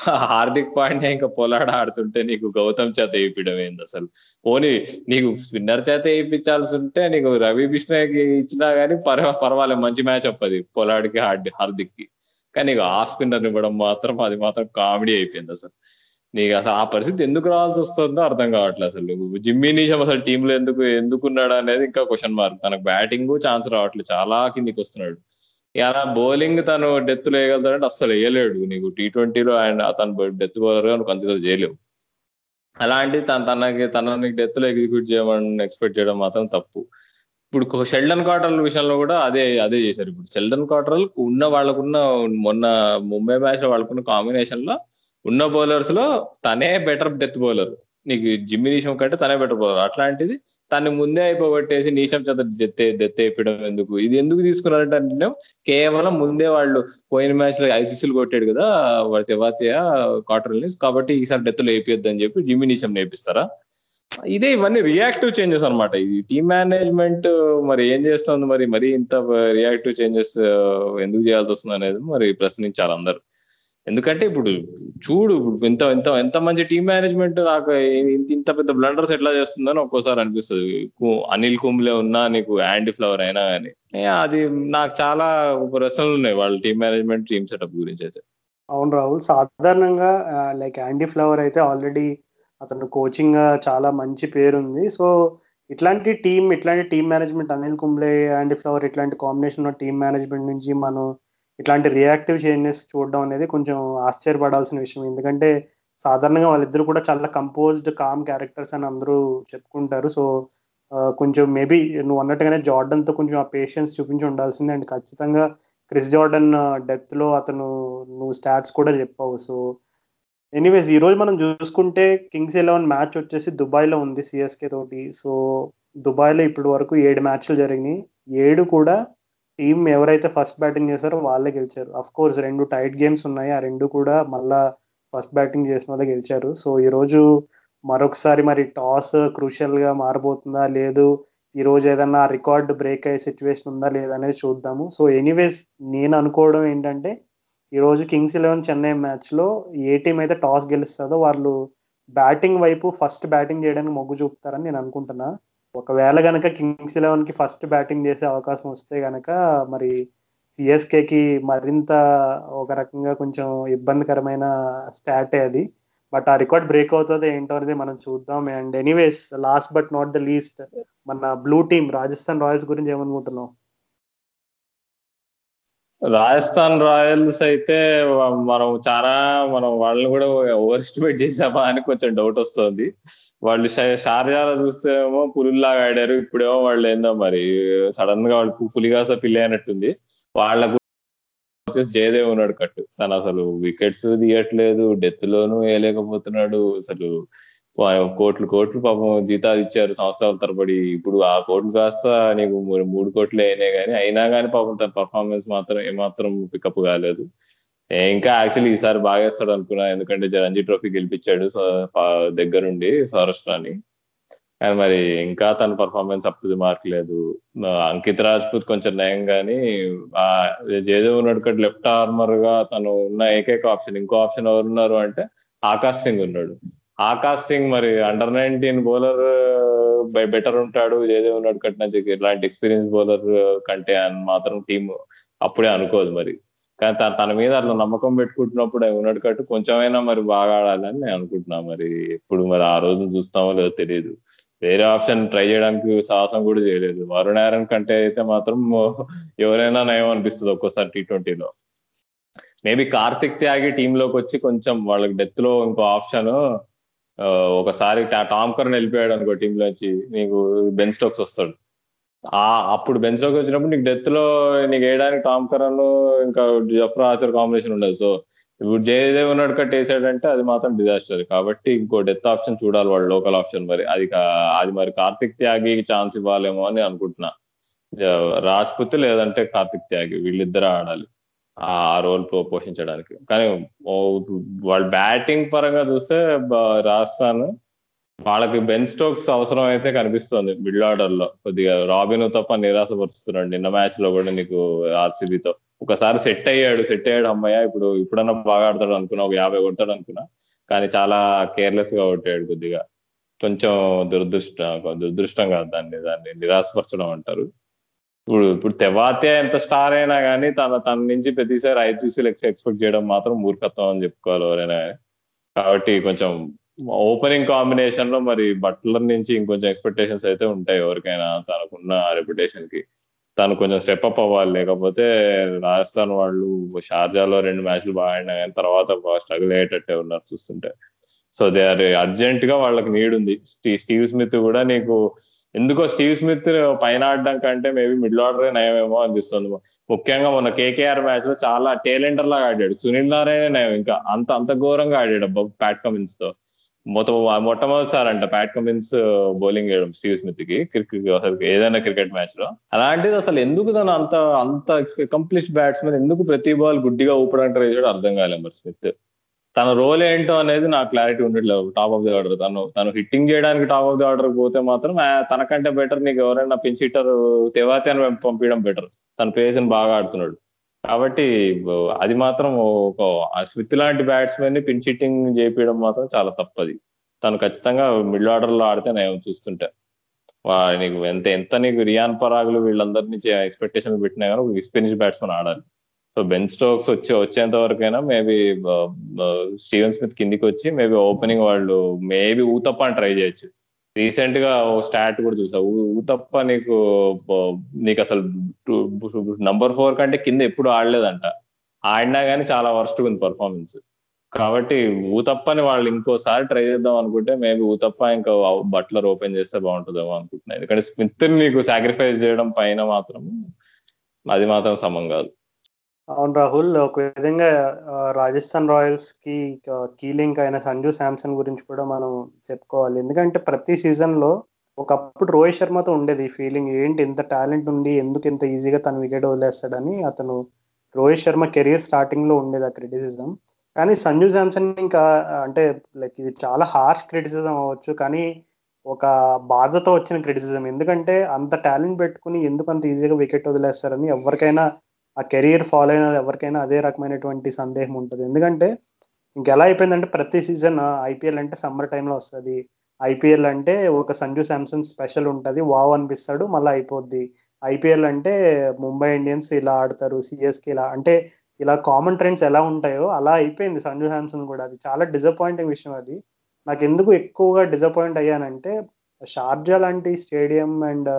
హార్దిక్ పాండ్యా ఇంకా పొలాడ ఆడుతుంటే నీకు గౌతమ్ చేత వేయించడం ఏంది అసలు? పోనీ నీకు స్పిన్నర్ చేత వేయించాల్సి ఉంటే నీకు రవి బిష్ణయ్కి ఇచ్చినా గానీ పర్వాలేదు. మంచి మ్యాచ్ అప్పది పొలాడికి హార్దిక్కి కానీ నీకు ఆఫ్ స్పిన్నర్ ఇవ్వడం మాత్రం అది మాత్రం కామెడీ అయిపోయింది అసలు. నీకు అసలు ఆ పరిస్థితి ఎందుకు రావాల్సి వస్తుందో అర్థం కావట్లేదు అసలు. జిమ్మీ నీషం అసలు టీంలో ఎందుకు ఎందుకున్నాడు అనేది ఇంకా క్వశ్చన్ మార్క్ తనకు బ్యాటింగ్ ఛాన్స్ రావట్లేదు. చాలా కిందికి వస్తున్నాడు. అలా బౌలింగ్ తను డెత్లో వేయగలుగుతాడంటే అస్సలు వేయలేడు. నీకు టీ ట్వంటీలో ఆయన తను డెత్ బౌలర్గా కన్సిడర్ చేయలేవు. అలాంటి తన తనకి తనని డెత్లో ఎగ్జిక్యూట్ చేయమని ఎక్స్పెక్ట్ చేయడం మాత్రం తప్పు. ఇప్పుడు షెల్డన్ కాటరల్ విషయంలో కూడా అదే అదే చేశారు. ఇప్పుడు షెల్డన్ కాటరల్ ఉన్న వాళ్ళకున్న మొన్న ముంబై మ్యాచ్ వాళ్ళకున్న కాంబినేషన్లో ఉన్న బౌలర్స్లో తనే బెటర్ డెత్ బౌలర్ నీకు జిమ్మి నీషం కంటే తనే బెటర్ బౌలర్ అట్లాంటిది తను ముందే అయిపోగొట్టేసి నీషం చేత డెత్ డెత్ వేయడం ఎందుకు? ఇది ఎందుకు తీసుకున్నారంటే కేవలం ముందే వాళ్ళు పోయిన మ్యాచ్లో ఐసీసీలు కొట్టాడు కదా వాడి తెవాతియ క్వార్టర్ కాబట్టి ఈసారి డెత్లో వేపియద్దు అని చెప్పి జిమ్మి నీషం నేర్పిస్తారా? ఇదే ఇవన్నీ రియాక్టివ్ చేంజెస్ అనమాట ఇది టీమ్ మేనేజ్మెంట్ మరి ఏం చేస్తుంది మరి? మరి ఇంత రియాక్టివ్ చేంజెస్ ఎందుకు చేయాల్సి వస్తుంది అనేది మరి ప్రశ్నించాలి అందరు. ఎందుకంటే ఇప్పుడు చూడు ఇప్పుడు ఇంత ఎంత ఎంత మంచి టీమ్ మేనేజ్మెంట్ నాకు ఇంత ఇంత పెద్ద బ్లండర్స్ ఎట్లా చేస్తుందని ఒక్కోసారి అనిపిస్తుంది. అనిల్ కుంబ్లే ఉన్నా నీకు యాండీ ఫ్లవర్ అయినా కానీ అది నాకు చాలా ప్రశ్నలు ఉన్నాయి వాళ్ళ టీమ్ మేనేజ్మెంట్ టీమ్ సెటప్ గురించి అయితే. అవును రాహుల్ సాధారణంగా లైక్ యాండీ ఫ్లవర్ అయితే ఆల్రెడీ అతను కోచింగ్ చాలా మంచి పేరుంది. సో ఇట్లాంటి టీం ఇట్లాంటి team management Anil Kumble and Flower ఇట్లాంటి కాంబినేషన్ టీమ్ మేనేజ్మెంట్ నుంచి మనం ఇట్లాంటి రియాక్టివ్ చేంజెస్ చూడడం అనేది కొంచెం ఆశ్చర్యపడాల్సిన విషయం. ఎందుకంటే సాధారణంగా వాళ్ళిద్దరు కూడా చాలా కంపోజ్డ్ కామ్ క్యారెక్టర్స్ అని అందరూ చెప్పుకుంటారు. సో కొంచెం మేబీ నువ్వు అన్నట్టుగానే జార్డన్తో కొంచెం ఆ పేషెన్స్ చూపించి ఉండాల్సిందే. అండ్ ఖచ్చితంగా క్రిస్ జార్డన్ డెత్లో అతను నువ్వు స్టాట్స్ కూడా చెప్పావు. సో ఎనీవేస్ ఈ రోజు మనం చూసుకుంటే కింగ్స్ ఎలెవన్ మ్యాచ్ వచ్చేసి దుబాయ్లో ఉంది సిఎస్కే తోటి. సో దుబాయ్లో ఇప్పటి వరకు ఏడు మ్యాచ్లు జరిగినాయి. ఏడు కూడా టీం ఎవరైతే ఫస్ట్ బ్యాటింగ్ చేశారో వాళ్ళే గెలిచారు. అఫ్ కోర్స్ రెండు టైట్ గేమ్స్ ఉన్నాయి. ఆ రెండు కూడా మళ్ళా ఫస్ట్ బ్యాటింగ్ చేసిన వాళ్ళే గెలిచారు. సో ఈ రోజు మరొకసారి మరి టాస్ క్రూషియల్గా మారబోతుందా? లేదు. ఈ రోజు ఏదన్నా రికార్డ్ బ్రేక్ అయ్యే సిచ్యువేషన్ ఉందా? లేదా అనేది చూద్దాము. సో ఎనీవేస్ నేను అనుకోవడం ఏంటంటే ఈ రోజు కింగ్స్ ఎలెవెన్ చెన్నై మ్యాచ్లో ఏ టీం అయితే టాస్ గెలుస్తుందో వాళ్ళు బ్యాటింగ్ వైపు ఫస్ట్ బ్యాటింగ్ చేయడానికి మొగ్గు చూపుతారని నేను అనుకుంటున్నా. ఒకవేళ కనుక కింగ్స్ ఎలెవెన్కి ఫస్ట్ బ్యాటింగ్ చేసే అవకాశం వస్తే కనుక మరి సిఎస్కేకి మరింత ఒక రకంగా కొంచెం ఇబ్బందికరమైన స్టాటే అది. బట్ ఆ రికార్డ్ బ్రేక్ అవుతుందో ఏంటో అనేది మనం చూద్దాం. And anyways last but not the least మన బ్లూ టీమ్ రాజస్థాన్ రాయల్స్ గురించి ఏమనుకుంటున్నావు? రాజస్థాన్ రాయల్స్ అయితే మనం చాలా మనం వాళ్ళని కూడా ఓవర్ ఎస్టిమేట్ చేసామా అని కొంచెం డౌట్ వస్తుంది. వాళ్ళు షార్జాలో చూస్తే ఏమో పులుల్లాగా ఆడారు ఇప్పుడేమో వాళ్ళు ఏందో మరి సడన్గా వాళ్ళు పులిగాస పిల్లి అయినట్టుంది వాళ్ళకు వచ్చేసి జయదేవ్ ఉన్నాడు కట్టు. తను అసలు వికెట్స్ తీయట్లేదు డెత్ లోను వేయలేకపోతున్నాడు అసలు కోట్లు కోట్లు పాపం జీతాలు ఇచ్చారు సంవత్సరాల తరబడి. ఇప్పుడు ఆ కోట్లు కాస్త నీకు మూడు కోట్లు అయినాయి కానీ అయినా కానీ పాపం తన పర్ఫార్మెన్స్ మాత్రం ఏమాత్రం పికప్ కాలేదు. ఇంకా యాక్చువల్లీ ఈసారి బాగేస్తాడు అనుకున్నా. ఎందుకంటే రంజీ ట్రోఫీ గెలిపించాడు దగ్గరుండి సౌరాష్ట్రాన్ని కానీ మరి ఇంకా తన పర్ఫార్మెన్స్ అప్పుడు మార్కలేదు అంకిత్ రాజ్పూత్ కొంచెం నయం కానీ జయదేవ్ ఉన్నాడు లెఫ్ట్ ఆర్మర్గా తను ఉన్న ఏకైక ఆప్షన్ ఇంకో ఆప్షన్ ఎవరు ఉన్నారు అంటే ఆకాశ్ సింగ్ ఉన్నాడు. ఆకాశ్ సింగ్ మరి అండర్ నైన్టీన్ బౌలర్ బై బెటర్ ఉంటాడు జయదేవ్ ఉన్నాడు నుంచి ఇలాంటి ఎక్స్పీరియన్స్ బౌలర్ uh, కంటే అని మాత్రం టీం అప్పుడే అనుకోదు మరి. కానీ తన మీద అట్లా నమ్మకం పెట్టుకుంటున్నప్పుడు ఉన్నట్టు కట్టు కొంచెమైనా మరి బాగా ఆడాలని నేను అనుకుంటున్నా మరి. ఎప్పుడు మరి ఆ రోజు చూస్తామో లేదో తెలియదు. వేరే ఆప్షన్ ట్రై చేయడానికి సాహసం కూడా చేయలేదు. వరుణ్ ఆరన్ కంటే అయితే మాత్రం ఎవరైనా నయం అనిపిస్తుంది ఒక్కోసారి టీ ట్వంటీలో మేబీ కార్తిక్ త్యాగి టీంలోకి వచ్చి కొంచెం వాళ్ళకి డెత్లో ఇంకో ఆప్షన్ ఒకసారి టామ్ కర్న్ వెళ్ళిపోయాడు అనుకో టీమ్ లోంచి నీకు బెన్ స్టోక్స్ వస్తాడు. ఆ అప్పుడు బెన్ స్టోక్స్ వచ్చినప్పుడు నీకు డెత్లో నీకు వేయడానికి టామ్ కరన్ ఇంకా జఫ్రా ఆచర్ కాంబినేషన్ ఉండదు. సో ఇప్పుడు జయదేవ్ ఉన్నాడు కట్ వేసాడంటే అది మాత్రం డిజాస్టర్ కాబట్టి ఇంకో డెత్ ఆప్షన్ చూడాలి వాళ్ళు లోకల్ ఆప్షన్ మరి. అది అది మరి కార్తిక్ త్యాగి ఛాన్స్ ఇవ్వాలేమో అని అనుకుంటున్నా. రాజ్పుత్ లేదంటే కార్తిక్ త్యాగి వీళ్ళిద్దరూ ఆడాలి. ఆ రోల్ పోషించడానికి. కానీ వాళ్ళు బ్యాటింగ్ పరంగా చూస్తే రాజస్థాన్ వాళ్ళకి బెన్ స్టోక్స్ అవసరం అయితే కనిపిస్తుంది మిడిల్ ఆర్డర్లో. కొద్దిగా రాబిన్ తప్ప నిరాశపరుస్తున్నాడు. నిన్న మ్యాచ్లో కూడా నీకు ఆర్సీబీతో ఒకసారి సెట్ అయ్యాడు. సెట్ అయ్యాడు అమ్మయ్య. ఇప్పుడు ఇప్పుడన్నా బాగా ఆడతాడు అనుకున్నా ఒక యాభై కొడతాడు అనుకున్నా. కానీ చాలా కేర్లెస్గా కొట్టాడు కొద్దిగా. కొంచెం దురదృష్టం దురదృష్టం కాదు దాన్ని. దాన్ని నిరాశపరచడం అంటారు. ఇప్పుడు ఇప్పుడు తెవాతే ఎంత స్టార్ అయినా కానీ తన తన నుంచి ప్రతిసారి ఐసీసీలు ఎక్స్పెక్ట్ చేయడం మాత్రం మూర్ఖత్వం అని చెప్పుకోవాలి ఎవరైనా కాబట్టి కొంచెం ఓపెనింగ్ కాంబినేషన్లో మరి బట్లర్ నుంచి ఇంకొంచెం ఎక్స్పెక్టేషన్స్ అయితే ఉంటాయి ఎవరికైనా తనకున్న రెప్యుటేషన్కి. తను కొంచెం స్టెప్ అప్ అవ్వాలి లేకపోతే రాజస్థాన్ వాళ్ళు షార్జాలో రెండు మ్యాచ్లు బాగా ఆడినా కానీ తర్వాత బాగా స్ట్రగుల్ అయ్యేటట్టే ఉన్నారు చూస్తుంటే. సో దే ఆర్ అర్జెంట్గా వాళ్ళకి నీడ్ ఉంది. స్టీవ్ స్మిత్ కూడా నీకు ఎందుకో స్టీవ్ స్మిత్ పైన ఆడడం కంటే మేబీ మిడిల్ ఆర్డర్ నయమేమో అనిపిస్తుంది. ముఖ్యంగా మొన్న కేకేఆర్ మ్యాచ్లో చాలా టేలెంటర్ లాగా ఆడాడు. సునీల్ నారాయణ నయం ఇంకా. అంత అంత ఘోరంగా ఆడాడు ప్యాట్ కమిన్స్తో మొత్తం మొట్టమొదటిసారి అంట ప్యాట్ కమిన్స్ బౌలింగ్ వేయడం స్టీవ్ స్మిత్కి క్రికెట్ అసలు ఏదైనా క్రికెట్ మ్యాచ్లో అలాంటిది అసలు ఎందుకు తను అంత అంత కంప్లీట్ బ్యాట్స్మెన్ ఎందుకు ప్రతి బాల్ గుడ్డిగా ఊపడానికి ట్రై అర్థం కాలేదు మరి స్మిత్. తన రోల్ ఏంటో అనేది నాకు క్లారిటీ ఉండట్లేదు. టాప్ ఆఫ్ ది ఆర్డర్ తను తను హిట్టింగ్ చేయడానికి టాప్ ఆఫ్ ది ఆర్డర్ పోతే మాత్రం తనకంటే బెటర్ నీకు ఎవరైనా పిన్స్ హిట్టర్ తెవాతే అని పంపించడం బెటర్ తన పేస్ బాగా ఆడుతున్నాడు. కాబట్టి అది మాత్రం ఒక స్మిత్ లాంటి బ్యాట్స్మెన్ని పిన్ హిట్టింగ్ చేపించడం మాత్రం చాలా తప్పది. తను ఖచ్చితంగా మిడిల్ ఆర్డర్లో ఆడితే నేను చూస్తుంటే. నీకు ఎంత ఎంత నీకు రియాన్ పరాగులు వీళ్ళందరినీ నుంచి ఎక్స్పెక్టేషన్ పెట్టినా కానీ ఒక ఎక్స్పీరియన్స్ బ్యాట్స్మెన్ ఆడాలి. సో బెన్ స్టోక్స్ వచ్చి వచ్చేంత వరకైనా మేబీ స్టీవెన్ స్మిత్ కిందికి వచ్చి మేబీ ఓపెనింగ్ వాళ్ళు మేబీ ఊతప్ప అని ట్రై చేయొచ్చు. రీసెంట్గా ఓ స్టాట్ కూడా చూసా. ఊతప్ప నీకు uh, నీకు అసలు నంబర్ ఫోర్ కంటే కింద ఎప్పుడు ఆడలేదంట. ఆడినా కానీ చాలా వర్స్ట్ ఉంది పర్ఫార్మెన్స్ కాబట్టి ఊతప్పని వాళ్ళు ఇంకోసారి ట్రై చేద్దాం అనుకుంటే మేబీ ఊతప్ప ఇంకా బట్లర్ ఓపెన్ చేస్తే బాగుంటుందేమో అనుకుంటున్నాను ఎందుకంటే స్మిత్ నీకు సాక్రిఫైస్ చేయడం పైన మాత్రం అది మాత్రం సమం కాదు అవును రాహుల్ ఒక విధంగా రాజస్థాన్ రాయల్స్కి కీలింగ్ అయిన సంజు శాంసన్ గురించి కూడా మనం చెప్పుకోవాలి. ఎందుకంటే ప్రతి సీజన్లో ఒకప్పుడు రోహిత్ శర్మతో ఉండేది ఈ ఫీలింగ్ ఏంటి ఇంత టాలెంట్ ఉంది ఎందుకు ఇంత ఈజీగా తను వికెట్ వదిలేస్తాడని అతను రోహిత్ శర్మ కెరీర్ స్టార్టింగ్లో ఉండేది ఆ క్రిటిసిజం కానీ సంజు శాంసన్ ఇంకా అంటే లైక్ ఇది చాలా హార్ష్ క్రిటిసిజం అవ్వచ్చు కానీ ఒక బాధతో వచ్చిన క్రిటిసిజం ఎందుకంటే అంత టాలెంట్ పెట్టుకుని ఎందుకు అంత ఈజీగా వికెట్ వదిలేస్తారని ఎవరికైనా ఆ కెరీర్ ఫాలో అయిన ఎవరికైనా అదే రకమైనటువంటి సందేహం ఉంటుంది. ఎందుకంటే ఇంకెలా అయిపోయిందంటే ప్రతి సీజన్ ఐపీఎల్ అంటే సమ్మర్ టైంలో వస్తుంది. ఐపీఎల్ అంటే ఒక సంజు శాంసన్ స్పెషల్ ఉంటుంది. వావ్ అనిపిస్తాడు మళ్ళీ అయిపోద్ది. ఐపీఎల్ అంటే ముంబై ఇండియన్స్ ఇలా ఆడతారు సిఎస్కి ఇలా అంటే ఇలా కామన్ ట్రెండ్స్ ఎలా ఉంటాయో అలా అయిపోయింది సంజు శాంసన్ కూడా. అది చాలా డిసప్పాయింటింగ్ విషయం అది. నాకు ఎందుకు ఎక్కువగా డిసప్పాయింట్ అయ్యానంటే షార్జా లాంటి స్టేడియం అండ్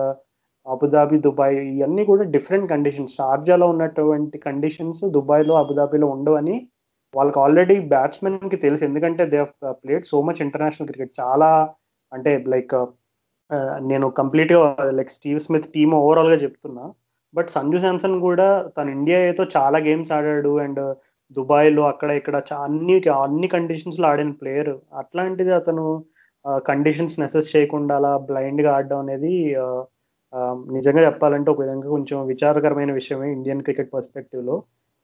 అబుదాబి దుబాయ్ ఇవన్నీ కూడా డిఫరెంట్ కండిషన్స్ షార్జాలో ఉన్నటువంటి కండిషన్స్ దుబాయ్లో అబుదాబిలో ఉండవని వాళ్ళకి ఆల్రెడీ బ్యాట్స్మెన్కి తెలుసు. ఎందుకంటే they played so much international cricket చాలా అంటే లైక్ uh, uh, నేను కంప్లీట్గా లైక్ స్టీవ్ స్మిత్ టీమ్ ఓవరాల్గా చెప్తున్నా. బట్ సంజు శాంసన్ కూడా తన ఇండియాతో చాలా గేమ్స్ ఆడాడు అండ్ దుబాయ్లో అక్కడ ఇక్కడ అన్ని అన్ని కండిషన్స్లో ఆడిన ప్లేయర్ అట్లాంటిది అతను uh, కండిషన్స్ నెసెస్ చేయకుండా అలా బ్లైండ్గా ఆడడం అనేది Um, నిజంగా చెప్పాలంటే ఒక విధంగా కొంచెం విచారకరమైన విషయమే ఇండియన్ క్రికెట్ పర్స్పెక్టివ్లో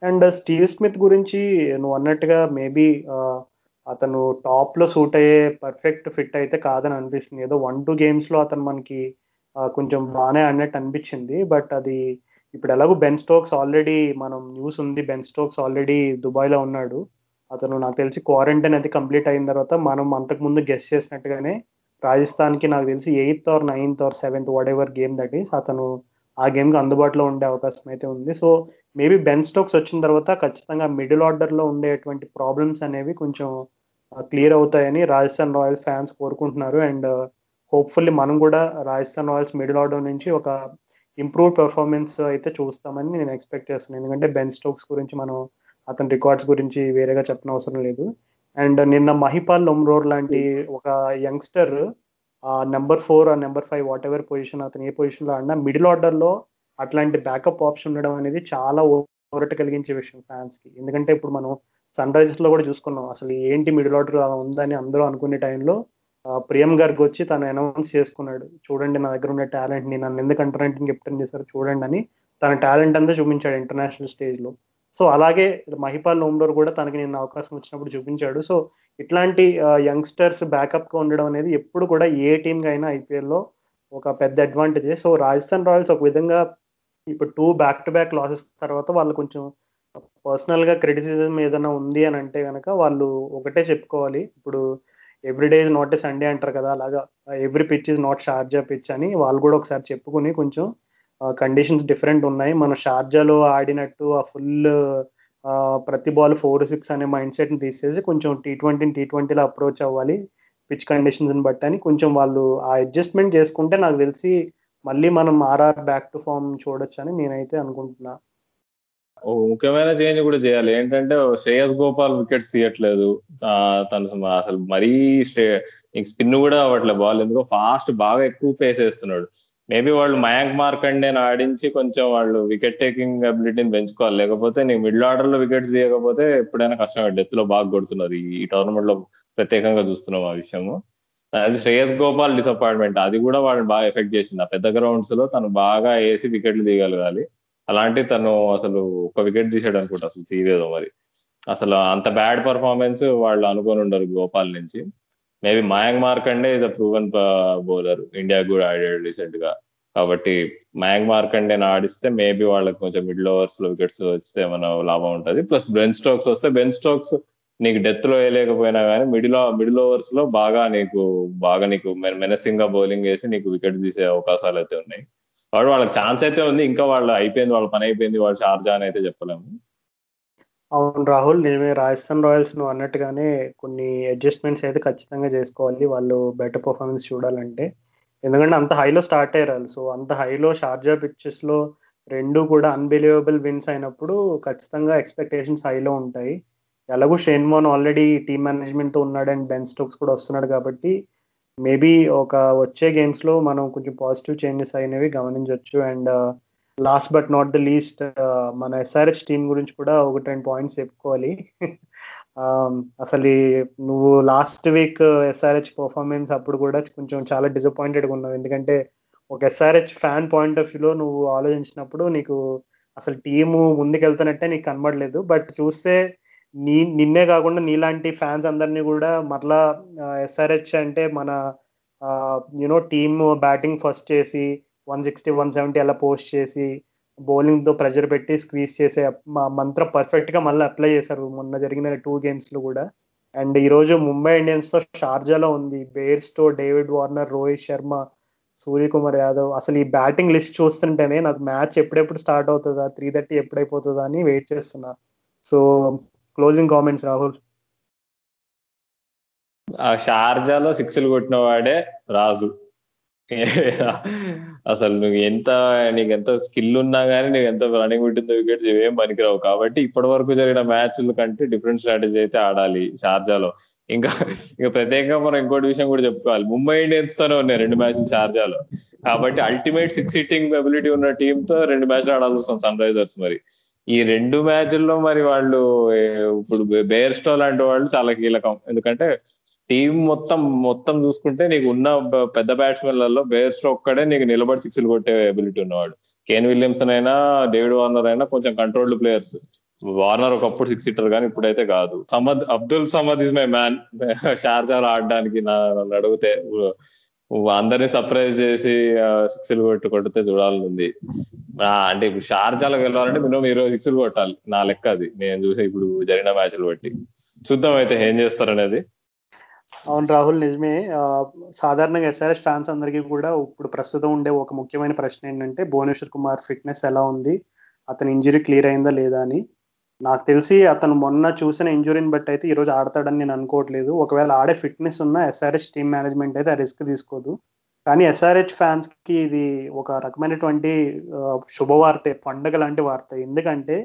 అండ్ స్టీవ్ స్మిత్ గురించి నువ్వు అన్నట్టుగా మేబీ uh, అతను టాప్లో సూట్ అయ్యే పర్ఫెక్ట్ ఫిట్ అయితే కాదని అనిపిస్తుంది. ఏదో వన్ టూ గేమ్స్లో అతను మనకి uh, కొంచెం బాగానే అన్నట్టు అనిపించింది. బట్ అది ఇప్పుడు ఎలాగో బెన్ స్టోక్స్ ఆల్రెడీ మనం న్యూస్ ఉంది. బెన్ స్టోక్స్ ఆల్రెడీ దుబాయ్లో ఉన్నాడు. అతను నాకు తెలిసి క్వారంటైన్ అయితే కంప్లీట్ అయిన తర్వాత మనం అంతకుముందు గెస్ట్ చేసినట్టుగానే రాజస్థాన్కి నాకు తెలిసి eighth or ninth or seventh whatever game that is అతను ఆ గేమ్కి అందుబాటులో ఉండే అవకాశం అయితే ఉంది. సో మేబీ బెన్ స్టోక్స్ వచ్చిన తర్వాత ఖచ్చితంగా మిడిల్ ఆర్డర్లో ఉండేటువంటి ప్రాబ్లమ్స్ అనేవి కొంచెం క్లియర్ అవుతాయని రాజస్థాన్ రాయల్స్ ఫ్యాన్స్ కోరుకుంటున్నారు. అండ్ హోప్ఫుల్లీ మనం కూడా రాజస్థాన్ రాయల్స్ మిడిల్ ఆర్డర్ నుంచి ఒక ఇంప్రూవ్ పెర్ఫార్మెన్స్ అయితే చూస్తామని నేను ఎక్స్పెక్ట్ చేస్తున్నాను. ఎందుకంటే బెన్ స్టోక్స్ గురించి మనం అతని రికార్డ్స్ గురించి వేరేగా చెప్పిన అవసరం లేదు. అండ్ నిన్న మహిపాల్ లొమ్రోర్ లాంటి ఒక యంగ్స్టర్ ఆ నెంబర్ ఫోర్ ఆ number five whatever position అతను ఏ పొజిషన్లో ఆడినా మిడిల్ ఆర్డర్లో అట్లాంటి బ్యాకప్ ఆప్షన్ ఉండడం అనేది చాలా ఊరట కలిగించే విషయం ఫ్యాన్స్కి ఎందుకంటే ఇప్పుడు మనం సన్ రైజర్స్లో కూడా చూసుకున్నాం అసలు ఏంటి మిడిల్ ఆర్డర్ అలా ఉందని అందరూ అనుకునే టైంలో ప్రియం గారికి వచ్చి తను అనౌన్స్ చేసుకున్నాడు చూడండి నా దగ్గర ఉన్న టాలెంట్ని నన్ను ఎందుకు అంటర్నేటింగ్ కెప్టెన్ చేశారు చూడండి అని తన టాలెంట్ అంతా చూపించాడు ఇంటర్నేషనల్ స్టేజ్లో సో అలాగే మహిపాల్ లోమ్డోర్ కూడా తనకి నిన్న అవకాశం వచ్చినప్పుడు చూపించాడు. సో ఇట్లాంటి యంగ్స్టర్స్ బ్యాకప్గా ఉండడం అనేది ఎప్పుడు కూడా ఏ టీమ్గా అయినా ఐపీఎల్లో ఒక పెద్ద అడ్వాంటేజ్. సో రాజస్థాన్ రాయల్స్ ఒక విధంగా ఇప్పుడు two back to back losses తర్వాత వాళ్ళు కొంచెం పర్సనల్గా క్రిటిసిజం ఏదైనా ఉంది అని అంటే కనుక వాళ్ళు ఒకటే చెప్పుకోవాలి. ఇప్పుడు every day is not a Sunday అంటారు కదా అలాగా every pitch is not Sharjah pitch అని వాళ్ళు కూడా ఒకసారి చెప్పుకుని కొంచెం కండిషన్స్ డిఫరెంట్ ఉన్నాయి. మనం షార్జాలో ఆడినట్టు ఆ ఫుల్ ప్రతి బాల్ ఫోర్ సిక్స్ అనే మైండ్ సెట్ని తీసేసి కొంచెం టీ ట్వంటీని టీ ట్వంటీలో అప్రోచ్ అవ్వాలి. పిచ్ కండిషన్స్ని బట్టి అని కొంచెం వాళ్ళు ఆ అడ్జస్ట్మెంట్ చేసుకుంటే నాకు తెలిసి మళ్ళీ మనం ఆర్ఆర్ బ్యాక్ టు ఫామ్ చూడొచ్చు అని నేనైతే అనుకుంటున్నా. ముఖ్యమైన చేంజ్ కూడా చేయాలి. ఏంటంటే శ్రేయస్ గోపాల్ వికెట్స్ తీయట్లేదు. తను అసలు మరీ స్పిన్ కూడా అవ్వట్లేదు బాల్ ఎందుకో ఫాస్ట్ బాగా ఎక్కువ పేస్ వేస్తున్నాడు. మేబీ వాళ్ళు మయాంక్ మార్కండేని ఆడించి కొంచెం వాళ్ళు వికెట్ టేకింగ్ అబిలిటీని పెంచుకోవాలి. లేకపోతే నీ మిడిల్ ఆర్డర్లో వికెట్స్ తీయకపోతే ఎప్పుడైనా కష్టం డెత్లో బాగా కొడుతున్నారు. ఈ టోర్నమెంట్లో ప్రత్యేకంగా చూస్తున్నాం ఆ విషయము. అది శ్రేయస్ గోపాల్ డిసప్పాయింట్మెంట్ అది కూడా వాళ్ళని బాగా ఎఫెక్ట్ చేసింది. ఆ పెద్ద గ్రౌండ్స్లో తను బాగా వేసి వికెట్లు తీయగలగాలి. అలాంటి తను అసలు ఒక వికెట్ తీసాడు అనుకుంటా. అసలు తీయలేదు మరి. అసలు అంత బ్యాడ్ పర్ఫార్మెన్స్ వాళ్ళు అనుకొని ఉండరు గోపాల్ నుంచి. Maybe Mayank Markande is a proven bowler. India కూడా ఆడాడు రీసెంట్గా కాబట్టి మయాంక్ మార్కండే ఆడిస్తే మేబీ వాళ్ళకి కొంచెం మిడిల్ ఓవర్స్లో వికెట్స్ వస్తే ఏమైనా లాభం ఉంటుంది. ప్లస్ బెన్ స్టోక్స్ వస్తే బెన్ స్టోక్స్ నీకు డెత్లో వేయలేకపోయినా కానీ మిడిల్ మిడిల్ ఓవర్స్లో బాగా నీకు బాగా నీకు మెనసింగ్గా బౌలింగ్ వేసి నీకు వికెట్ తీసే అవకాశాలు అయితే ఉన్నాయి. వాడు వాళ్ళకి ఛాన్స్ అయితే ఉంది. ఇంకా వాళ్ళు అయిపోయింది వాళ్ళ పని అయిపోయింది వాళ్ళు షార్జా అని అయితే చెప్పలేము. అవును రాహుల్ నిజమే రాజస్థాన్ రాయల్స్ నువ్వు అన్నట్టుగానే కొన్ని అడ్జస్ట్మెంట్స్ అయితే ఖచ్చితంగా చేసుకోవాలి. వాళ్ళు బెటర్ పర్ఫార్మెన్స్ చూడాలంటే. ఎందుకంటే అంత హైలో స్టార్ట్ అయ్యారు సో అంత హైలో షార్జా పిచ్చెస్లో రెండు కూడా అన్బిలీవబుల్ విన్స్ అయినప్పుడు ఖచ్చితంగా ఎక్స్పెక్టేషన్స్ హైలో ఉంటాయి. ఎలాగో షేన్మోన్ ఆల్రెడీ టీమ్ మేనేజ్మెంట్తో ఉన్నాడు అండ్ బెన్ స్టోక్స్ కూడా వస్తున్నాడు కాబట్టి మేబీ ఒక వచ్చే గేమ్స్లో మనం కొంచెం పాజిటివ్ చేంజెస్ అయినవి గమనించవచ్చు and last but not the least మన ఎస్ఆర్హెచ్ టీం గురించి కూడా ఒక టెన్ పాయింట్స్ చెప్పుకోవాలి. Um, అసలు నువ్వు లాస్ట్ వీక్ ఎస్ఆర్హెచ్ పర్ఫార్మెన్స్ అప్పుడు కూడా కొంచెం చాలా డిసప్పాయింటెడ్గా ఉన్నావు. ఎందుకంటే ఒక ఎస్ఆర్హెచ్ ఫ్యాన్ పాయింట్ ఆఫ్ వ్యూలో నువ్వు ఆలోచించినప్పుడు నీకు అసలు టీము ముందుకెళ్తున్నట్టే నీకు కనబడలేదు. బట్ చూస్తే నీ నిన్నే కాకుండా నీలాంటి ఫ్యాన్స్ అందరినీ కూడా మరలా uh, ఎస్ఆర్హెచ్ అంటే మన you know team batting first చేసి వన్ సిక్స్టీ వన్ సెవెంటీ అలా పోస్ట్ చేసి బౌలింగ్తో ప్రెజర్ పెట్టి స్క్వీజ్ చేసే మంత్రం మంత్ర పర్ఫెక్ట్గా మళ్ళీ అప్లై చేశారు. మొన్న జరిగిన టూ గేమ్స్లో కూడా. అండ్ ఈరోజు ముంబై ఇండియన్స్తో షార్జాలో ఉంది. బేర్స్తో డేవిడ్ వార్నర్ రోహిత్ శర్మ సూర్యకుమార్ యాదవ్. అసలు ఈ బ్యాటింగ్ లిస్ట్ చూస్తుంటేనే నాకు మ్యాచ్ ఎప్పుడెప్పుడు స్టార్ట్ అవుతుందా త్రీ థర్టీ ఎప్పుడైపోతుందా అని వెయిట్ చేస్తున్నా. So closing comments Rahul. ఆ షార్జాలో సిక్స్లు కొట్టిన వాడే రాజు. అసలు నువ్వు ఎంత నీకు ఎంత స్కిల్ ఉన్నా గానీ నీకు ఎంత రన్నింగ్ ఉంటుందో వికెట్స్ ఇవేం పనికిరావు. కాబట్టి ఇప్పటి వరకు జరిగిన మ్యాచ్ల కంటే డిఫరెంట్ స్ట్రాటజీ అయితే ఆడాలి షార్జాలో. ఇంకా ఇంకా ప్రత్యేకంగా మనం ఇంకోటి విషయం కూడా చెప్పుకోవాలి. ముంబై ఇండియన్స్ తోనే ఉన్నాయి రెండు మ్యాచ్లు షార్జాలో. కాబట్టి అల్టిమేట్ సిక్స్ సిట్టింగ్ అబిలిటీ ఉన్న టీమ్తో రెండు మ్యాచ్లు ఆడాల్సి వస్తుంది సన్ రైజర్స్ మరి. ఈ రెండు మ్యాచ్ల్లో మరి వాళ్ళు ఇప్పుడు బేర్స్టో లాంటి వాళ్ళు చాలా కీలకం. ఎందుకంటే టీం మొత్తం మొత్తం చూసుకుంటే నీకు ఉన్న పెద్ద బ్యాట్స్మెన్లలో బేస్ట్ ఒక్కడే నీకు నిలబడి సిక్స్లు కొట్టే ఎబిలిటీ ఉన్నవాడు. కేన్ విలియమ్సన్ అయినా డేవిడ్ వార్నర్ అయినా కొంచెం కంట్రోల్డ్ ప్లేయర్స్ వార్నర్ ఒకప్పుడు సిక్స్ ఇట్టారు కానీ ఇప్పుడైతే కాదు. Samad Abdul Samad is my man షార్జార్ ఆడడానికి నన్ను అడిగితే అందరినీ సర్ప్రైజ్ చేసి సిక్స్లు కొట్టు కొడితే చూడాలనుంది అంటే ఇప్పుడు షార్జాలకు వెళ్ళాలంటే మినిమం ఇరవై సిక్స్లు కొట్టాలి. నా లెక్క అది. నేను చూసి ఇప్పుడు జరిగిన మ్యాచ్లు బట్టి. చూద్దాం అయితే ఏం చేస్తారనేది. అవును రాహుల్ నిజమే. సాధారణంగా ఎస్ఆర్ఎస్ ఫ్యాన్స్ అందరికీ కూడా ఇప్పుడు ప్రస్తుతం ఉండే ఒక ముఖ్యమైన ప్రశ్న ఏంటంటే భువనేశ్వర్ కుమార్ ఫిట్నెస్ ఎలా ఉంది? అతని ఇంజురీ క్లియర్ అయిందా లేదా అని. నాకు తెలిసి అతను మొన్న చూసిన ఇంజురీని బట్టి అయితే ఈరోజు ఆడతాడని నేను అనుకోవట్లేదు. ఒకవేళ ఆడే ఫిట్నెస్ ఉన్న ఎస్ఆర్హెచ్ టీమ్ మేనేజ్మెంట్ అయితే ఆ రిస్క్ తీసుకోదు. కానీ ఎస్ఆర్హెచ్ ఫ్యాన్స్కి ఇది ఒక రకమైనటువంటి శుభవార్త పండగ లాంటి వార్త. ఎందుకంటే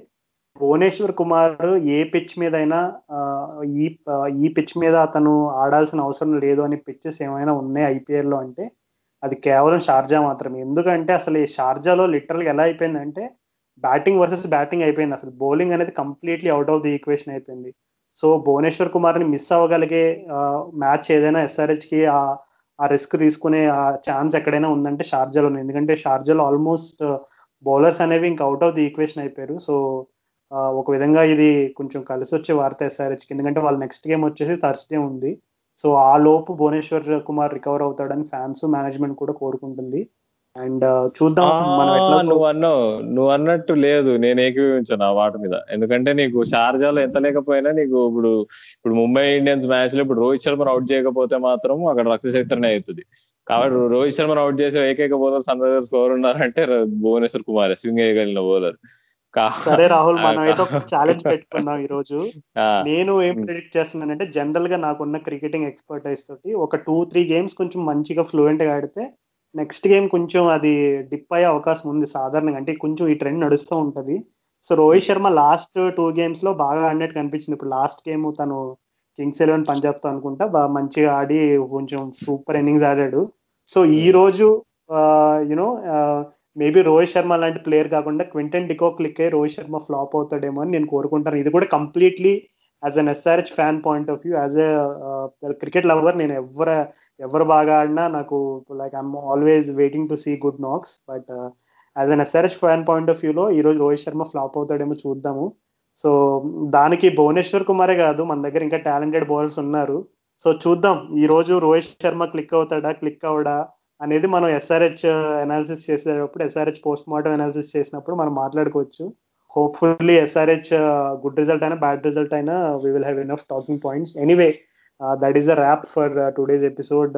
భువనేశ్వర్ కుమార్ ఏ పిచ్ మీద అయినా ఈ ఈ పిచ్ మీద అతను ఆడాల్సిన అవసరం లేదు అనే పిచ్చెస్ ఏమైనా ఉన్నాయి ఐపీఎల్లో అంటే అది కేవలం షార్జా మాత్రమే. ఎందుకంటే అసలు ఈ షార్జాలో లిటరల్గా ఎలా అయిపోయిందంటే బ్యాటింగ్ వర్సెస్ బ్యాటింగ్ అయిపోయింది. అసలు బౌలింగ్ అనేది completely out of the equation అయిపోయింది. సో భువనేశ్వర్ కుమార్ని మిస్ అవ్వగలిగే మ్యాచ్ ఏదైనా ఎస్ఆర్హెచ్కి ఆ రిస్క్ తీసుకునే ఆ ఛాన్స్ ఎక్కడైనా ఉందంటే షార్జాలో ఎందుకంటే షార్జాలో ఆల్మోస్ట్ బౌలర్స్ అనేవి ఇంకా అవుట్ ఆఫ్ ది ఈక్వేషన్ అయిపోయారు. సో ఒక విధంగా ఇది కొంచెం కలిసి వచ్చే వార్త ఎస్ఆర్హెచ్కి. ఎందుకంటే వాళ్ళ నెక్స్ట్ గేమ్ వచ్చేసి థర్స్డే ఉంది. సో ఆ లోపు భువనేశ్వర్ కుమార్ రికవర్ అవుతాడని ఫ్యాన్స్ మేనేజ్మెంట్ కూడా కోరుకుంటుంది. అండ్ చూద్దాం. నువ్వు అన్నావు నువ్వు అన్నట్టు లేదు. నేను ఏకీభవించాను ఆ వాటి మీద. ఎందుకంటే నీకు షార్జాలో ఎంత లేకపోయినా నీకు ఇప్పుడు ఇప్పుడు ముంబై ఇండియన్స్ మ్యాచ్లో ఇప్పుడు రోహిత్ శర్మ అవుట్ చేయకపోతే మాత్రం అక్కడ రక్తచైత్రనే అవుతుంది. కాబట్టి రోహిత్ శర్మ అవుట్ చేసే ఏకైక బౌలర్ సన్ రైజర్స్ ఎవరు ఉన్నారంటే భువనేశ్వర్ కుమార్ స్వింగ్ వేయగలిగిన బౌలర్. సరే రాహుల్ మనం అయితే ఒక ఛాలెంజ్ పెట్టుకుందాం ఈ రోజు నేను ఏం ప్రిడిక్ట్ చేస్తున్నానంటే జనరల్గా నాకున్న క్రికెటింగ్ ఎక్స్పర్టైజ్ తోటి ఒక టూ త్రీ గేమ్స్ కొంచెం మంచిగా ఫ్లూయెంట్గా ఆడితే నెక్స్ట్ గేమ్ కొంచెం అది డిప్ అయ్యే అవకాశం ఉంది సాధారణంగా. అంటే కొంచెం ఈ ట్రెండ్ నడుస్తూ ఉంటది. So Rohit Sharma last two గేమ్స్లో బాగా ఆడినట్టు కనిపించింది. ఇప్పుడు లాస్ట్ గేమ్ తను కింగ్స్ ఎలెవెన్ పంజాబ్తో అనుకుంటా బాగా మంచిగా ఆడి కొంచెం సూపర్ ఇన్నింగ్స్ ఆడాడు. సో ఈ రోజు యునో మేబీ రోహిత్ శర్మ లాంటి ప్లేయర్ కాకుండా క్వింటన్ డికో క్లిక్ అయ్యి రోహిత్ శర్మ ఫ్లాప్ అవుతాడేమో అని నేను కోరుకుంటాను. ఇది కూడా completely as an SRH fan point of view as a cricket lover నేను ఎవరు ఎవరు బాగా ఆడినా నాకు like I'm always waiting to see good knocks but as an SRH fan point of వ్యూలో ఈ రోజు రోహిత్ శర్మ ఫ్లాప్ అవుతాడేమో చూద్దాము. సో దానికి భువనేశ్వర్ కుమారే కాదు మన దగ్గర ఇంకా టాలెంటెడ్ బౌలర్స్ ఉన్నారు. సో చూద్దాం. ఈ రోజు రోహిత్ శర్మ క్లిక్ అవుతాడా క్లిక్ అవడా? అనేది మనం ఎస్ఆర్హెచ్ అనాలిసిస్ uh, చేసేటప్పుడు ఎస్ఆర్హెచ్ పోస్ట్ మార్టం అనాలిసిస్ చేసినప్పుడు మనం మాట్లాడుకోవచ్చు. హోప్ఫుల్లీ ఎస్ఆర్హెచ్ గుడ్ రిజల్ట్ అయినా బ్యాడ్ రిజల్ట్ అయినా we will have enough talking points anyway that is a wrap for today's episode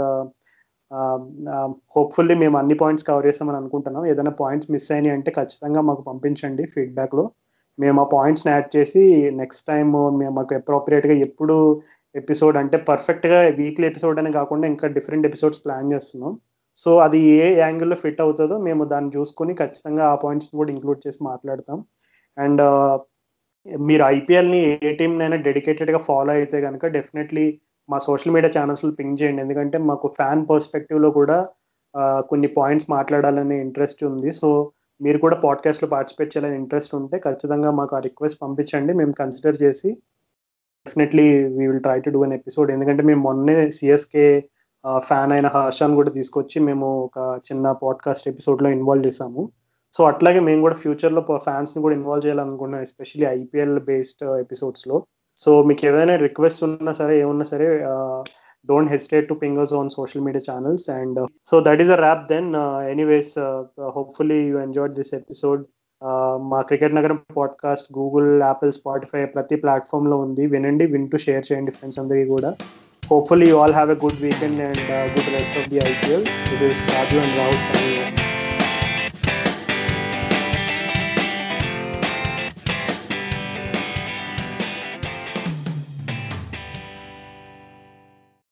hopefully మేము అన్ని పాయింట్స్ కవర్ చేస్తామని అనుకుంటున్నాం. ఏదైనా పాయింట్స్ మిస్ అయినాయి అంటే ఖచ్చితంగా మాకు పంపించండి ఫీడ్బ్యాక్లో మేము ఆ పాయింట్స్ని యాడ్ చేసి నెక్స్ట్ టైం uh, మేము మాకు అప్రోప్రియేట్గా ఎప్పుడు ఎపిసోడ్ అంటే పర్ఫెక్ట్గా వీక్లీ ఎపిసోడ్ అని కాకుండా ఇంకా డిఫరెంట్ ఎపిసోడ్స్ ప్లాన్ చేస్తున్నాం. సో అది ఏ యాంగిల్లో ఫిట్ అవుతుందో మేము దాన్ని చూసుకొని ఖచ్చితంగా ఆ పాయింట్స్ని కూడా ఇంక్లూడ్ చేసి మాట్లాడతాం. అండ్ మీరు ఐపీఎల్ని ఏ టీంనైనా డెడికేటెడ్గా ఫాలో అయితే కనుక డెఫినెట్లీ మా సోషల్ మీడియా ఛానల్స్లో పింక్ చేయండి. ఎందుకంటే మాకు ఫ్యాన్ పర్స్పెక్టివ్లో కూడా కొన్ని పాయింట్స్ మాట్లాడాలనే ఇంట్రెస్ట్ ఉంది. సో మీరు కూడా పాడ్కాస్ట్లో పార్టిసిపేట్ చేయాలని ఇంట్రెస్ట్ ఉంటే ఖచ్చితంగా మాకు ఆ రిక్వెస్ట్ పంపించండి. మేము కన్సిడర్ చేసి definitely we will try to do an episode ఎందుకంటే మేము మొన్నే సిఎస్కే ఫ్యాన్ అయిన హర్షాన్ కూడా తీసుకొచ్చి మేము ఒక చిన్న పాడ్కాస్ట్ ఎపిసోడ్లో ఇన్వాల్వ్ చేసాము సో అట్లాగే మేము కూడా ఫ్యూచర్లో ఫ్యాన్స్ని కూడా ఇన్వాల్వ్ చేయాలనుకుంటున్నాం ఎస్పెషలీ ఐపీఎల్ బేస్డ్ ఎపిసోడ్స్లో సో మీకు ఏదైనా రిక్వెస్ట్ ఉన్నా సరే ఏమున్నా సరే don't hesitate to ping us on social media channels and so that is a wrap then anyways hopefully you enjoyed this episode మా క్రికెట్ నగరం పాడ్కాస్ట్ గూగుల్ యాపిల్ స్పాటిఫై ప్రతి ప్లాట్ఫామ్లో ఉంది. వినండి వింటూ షేర్ చేయండి ఫ్రెండ్స్ అందరికీ కూడా. Hopefully you all have a good weekend and uh, good rest of the IPL. It is Raju and Rahul signing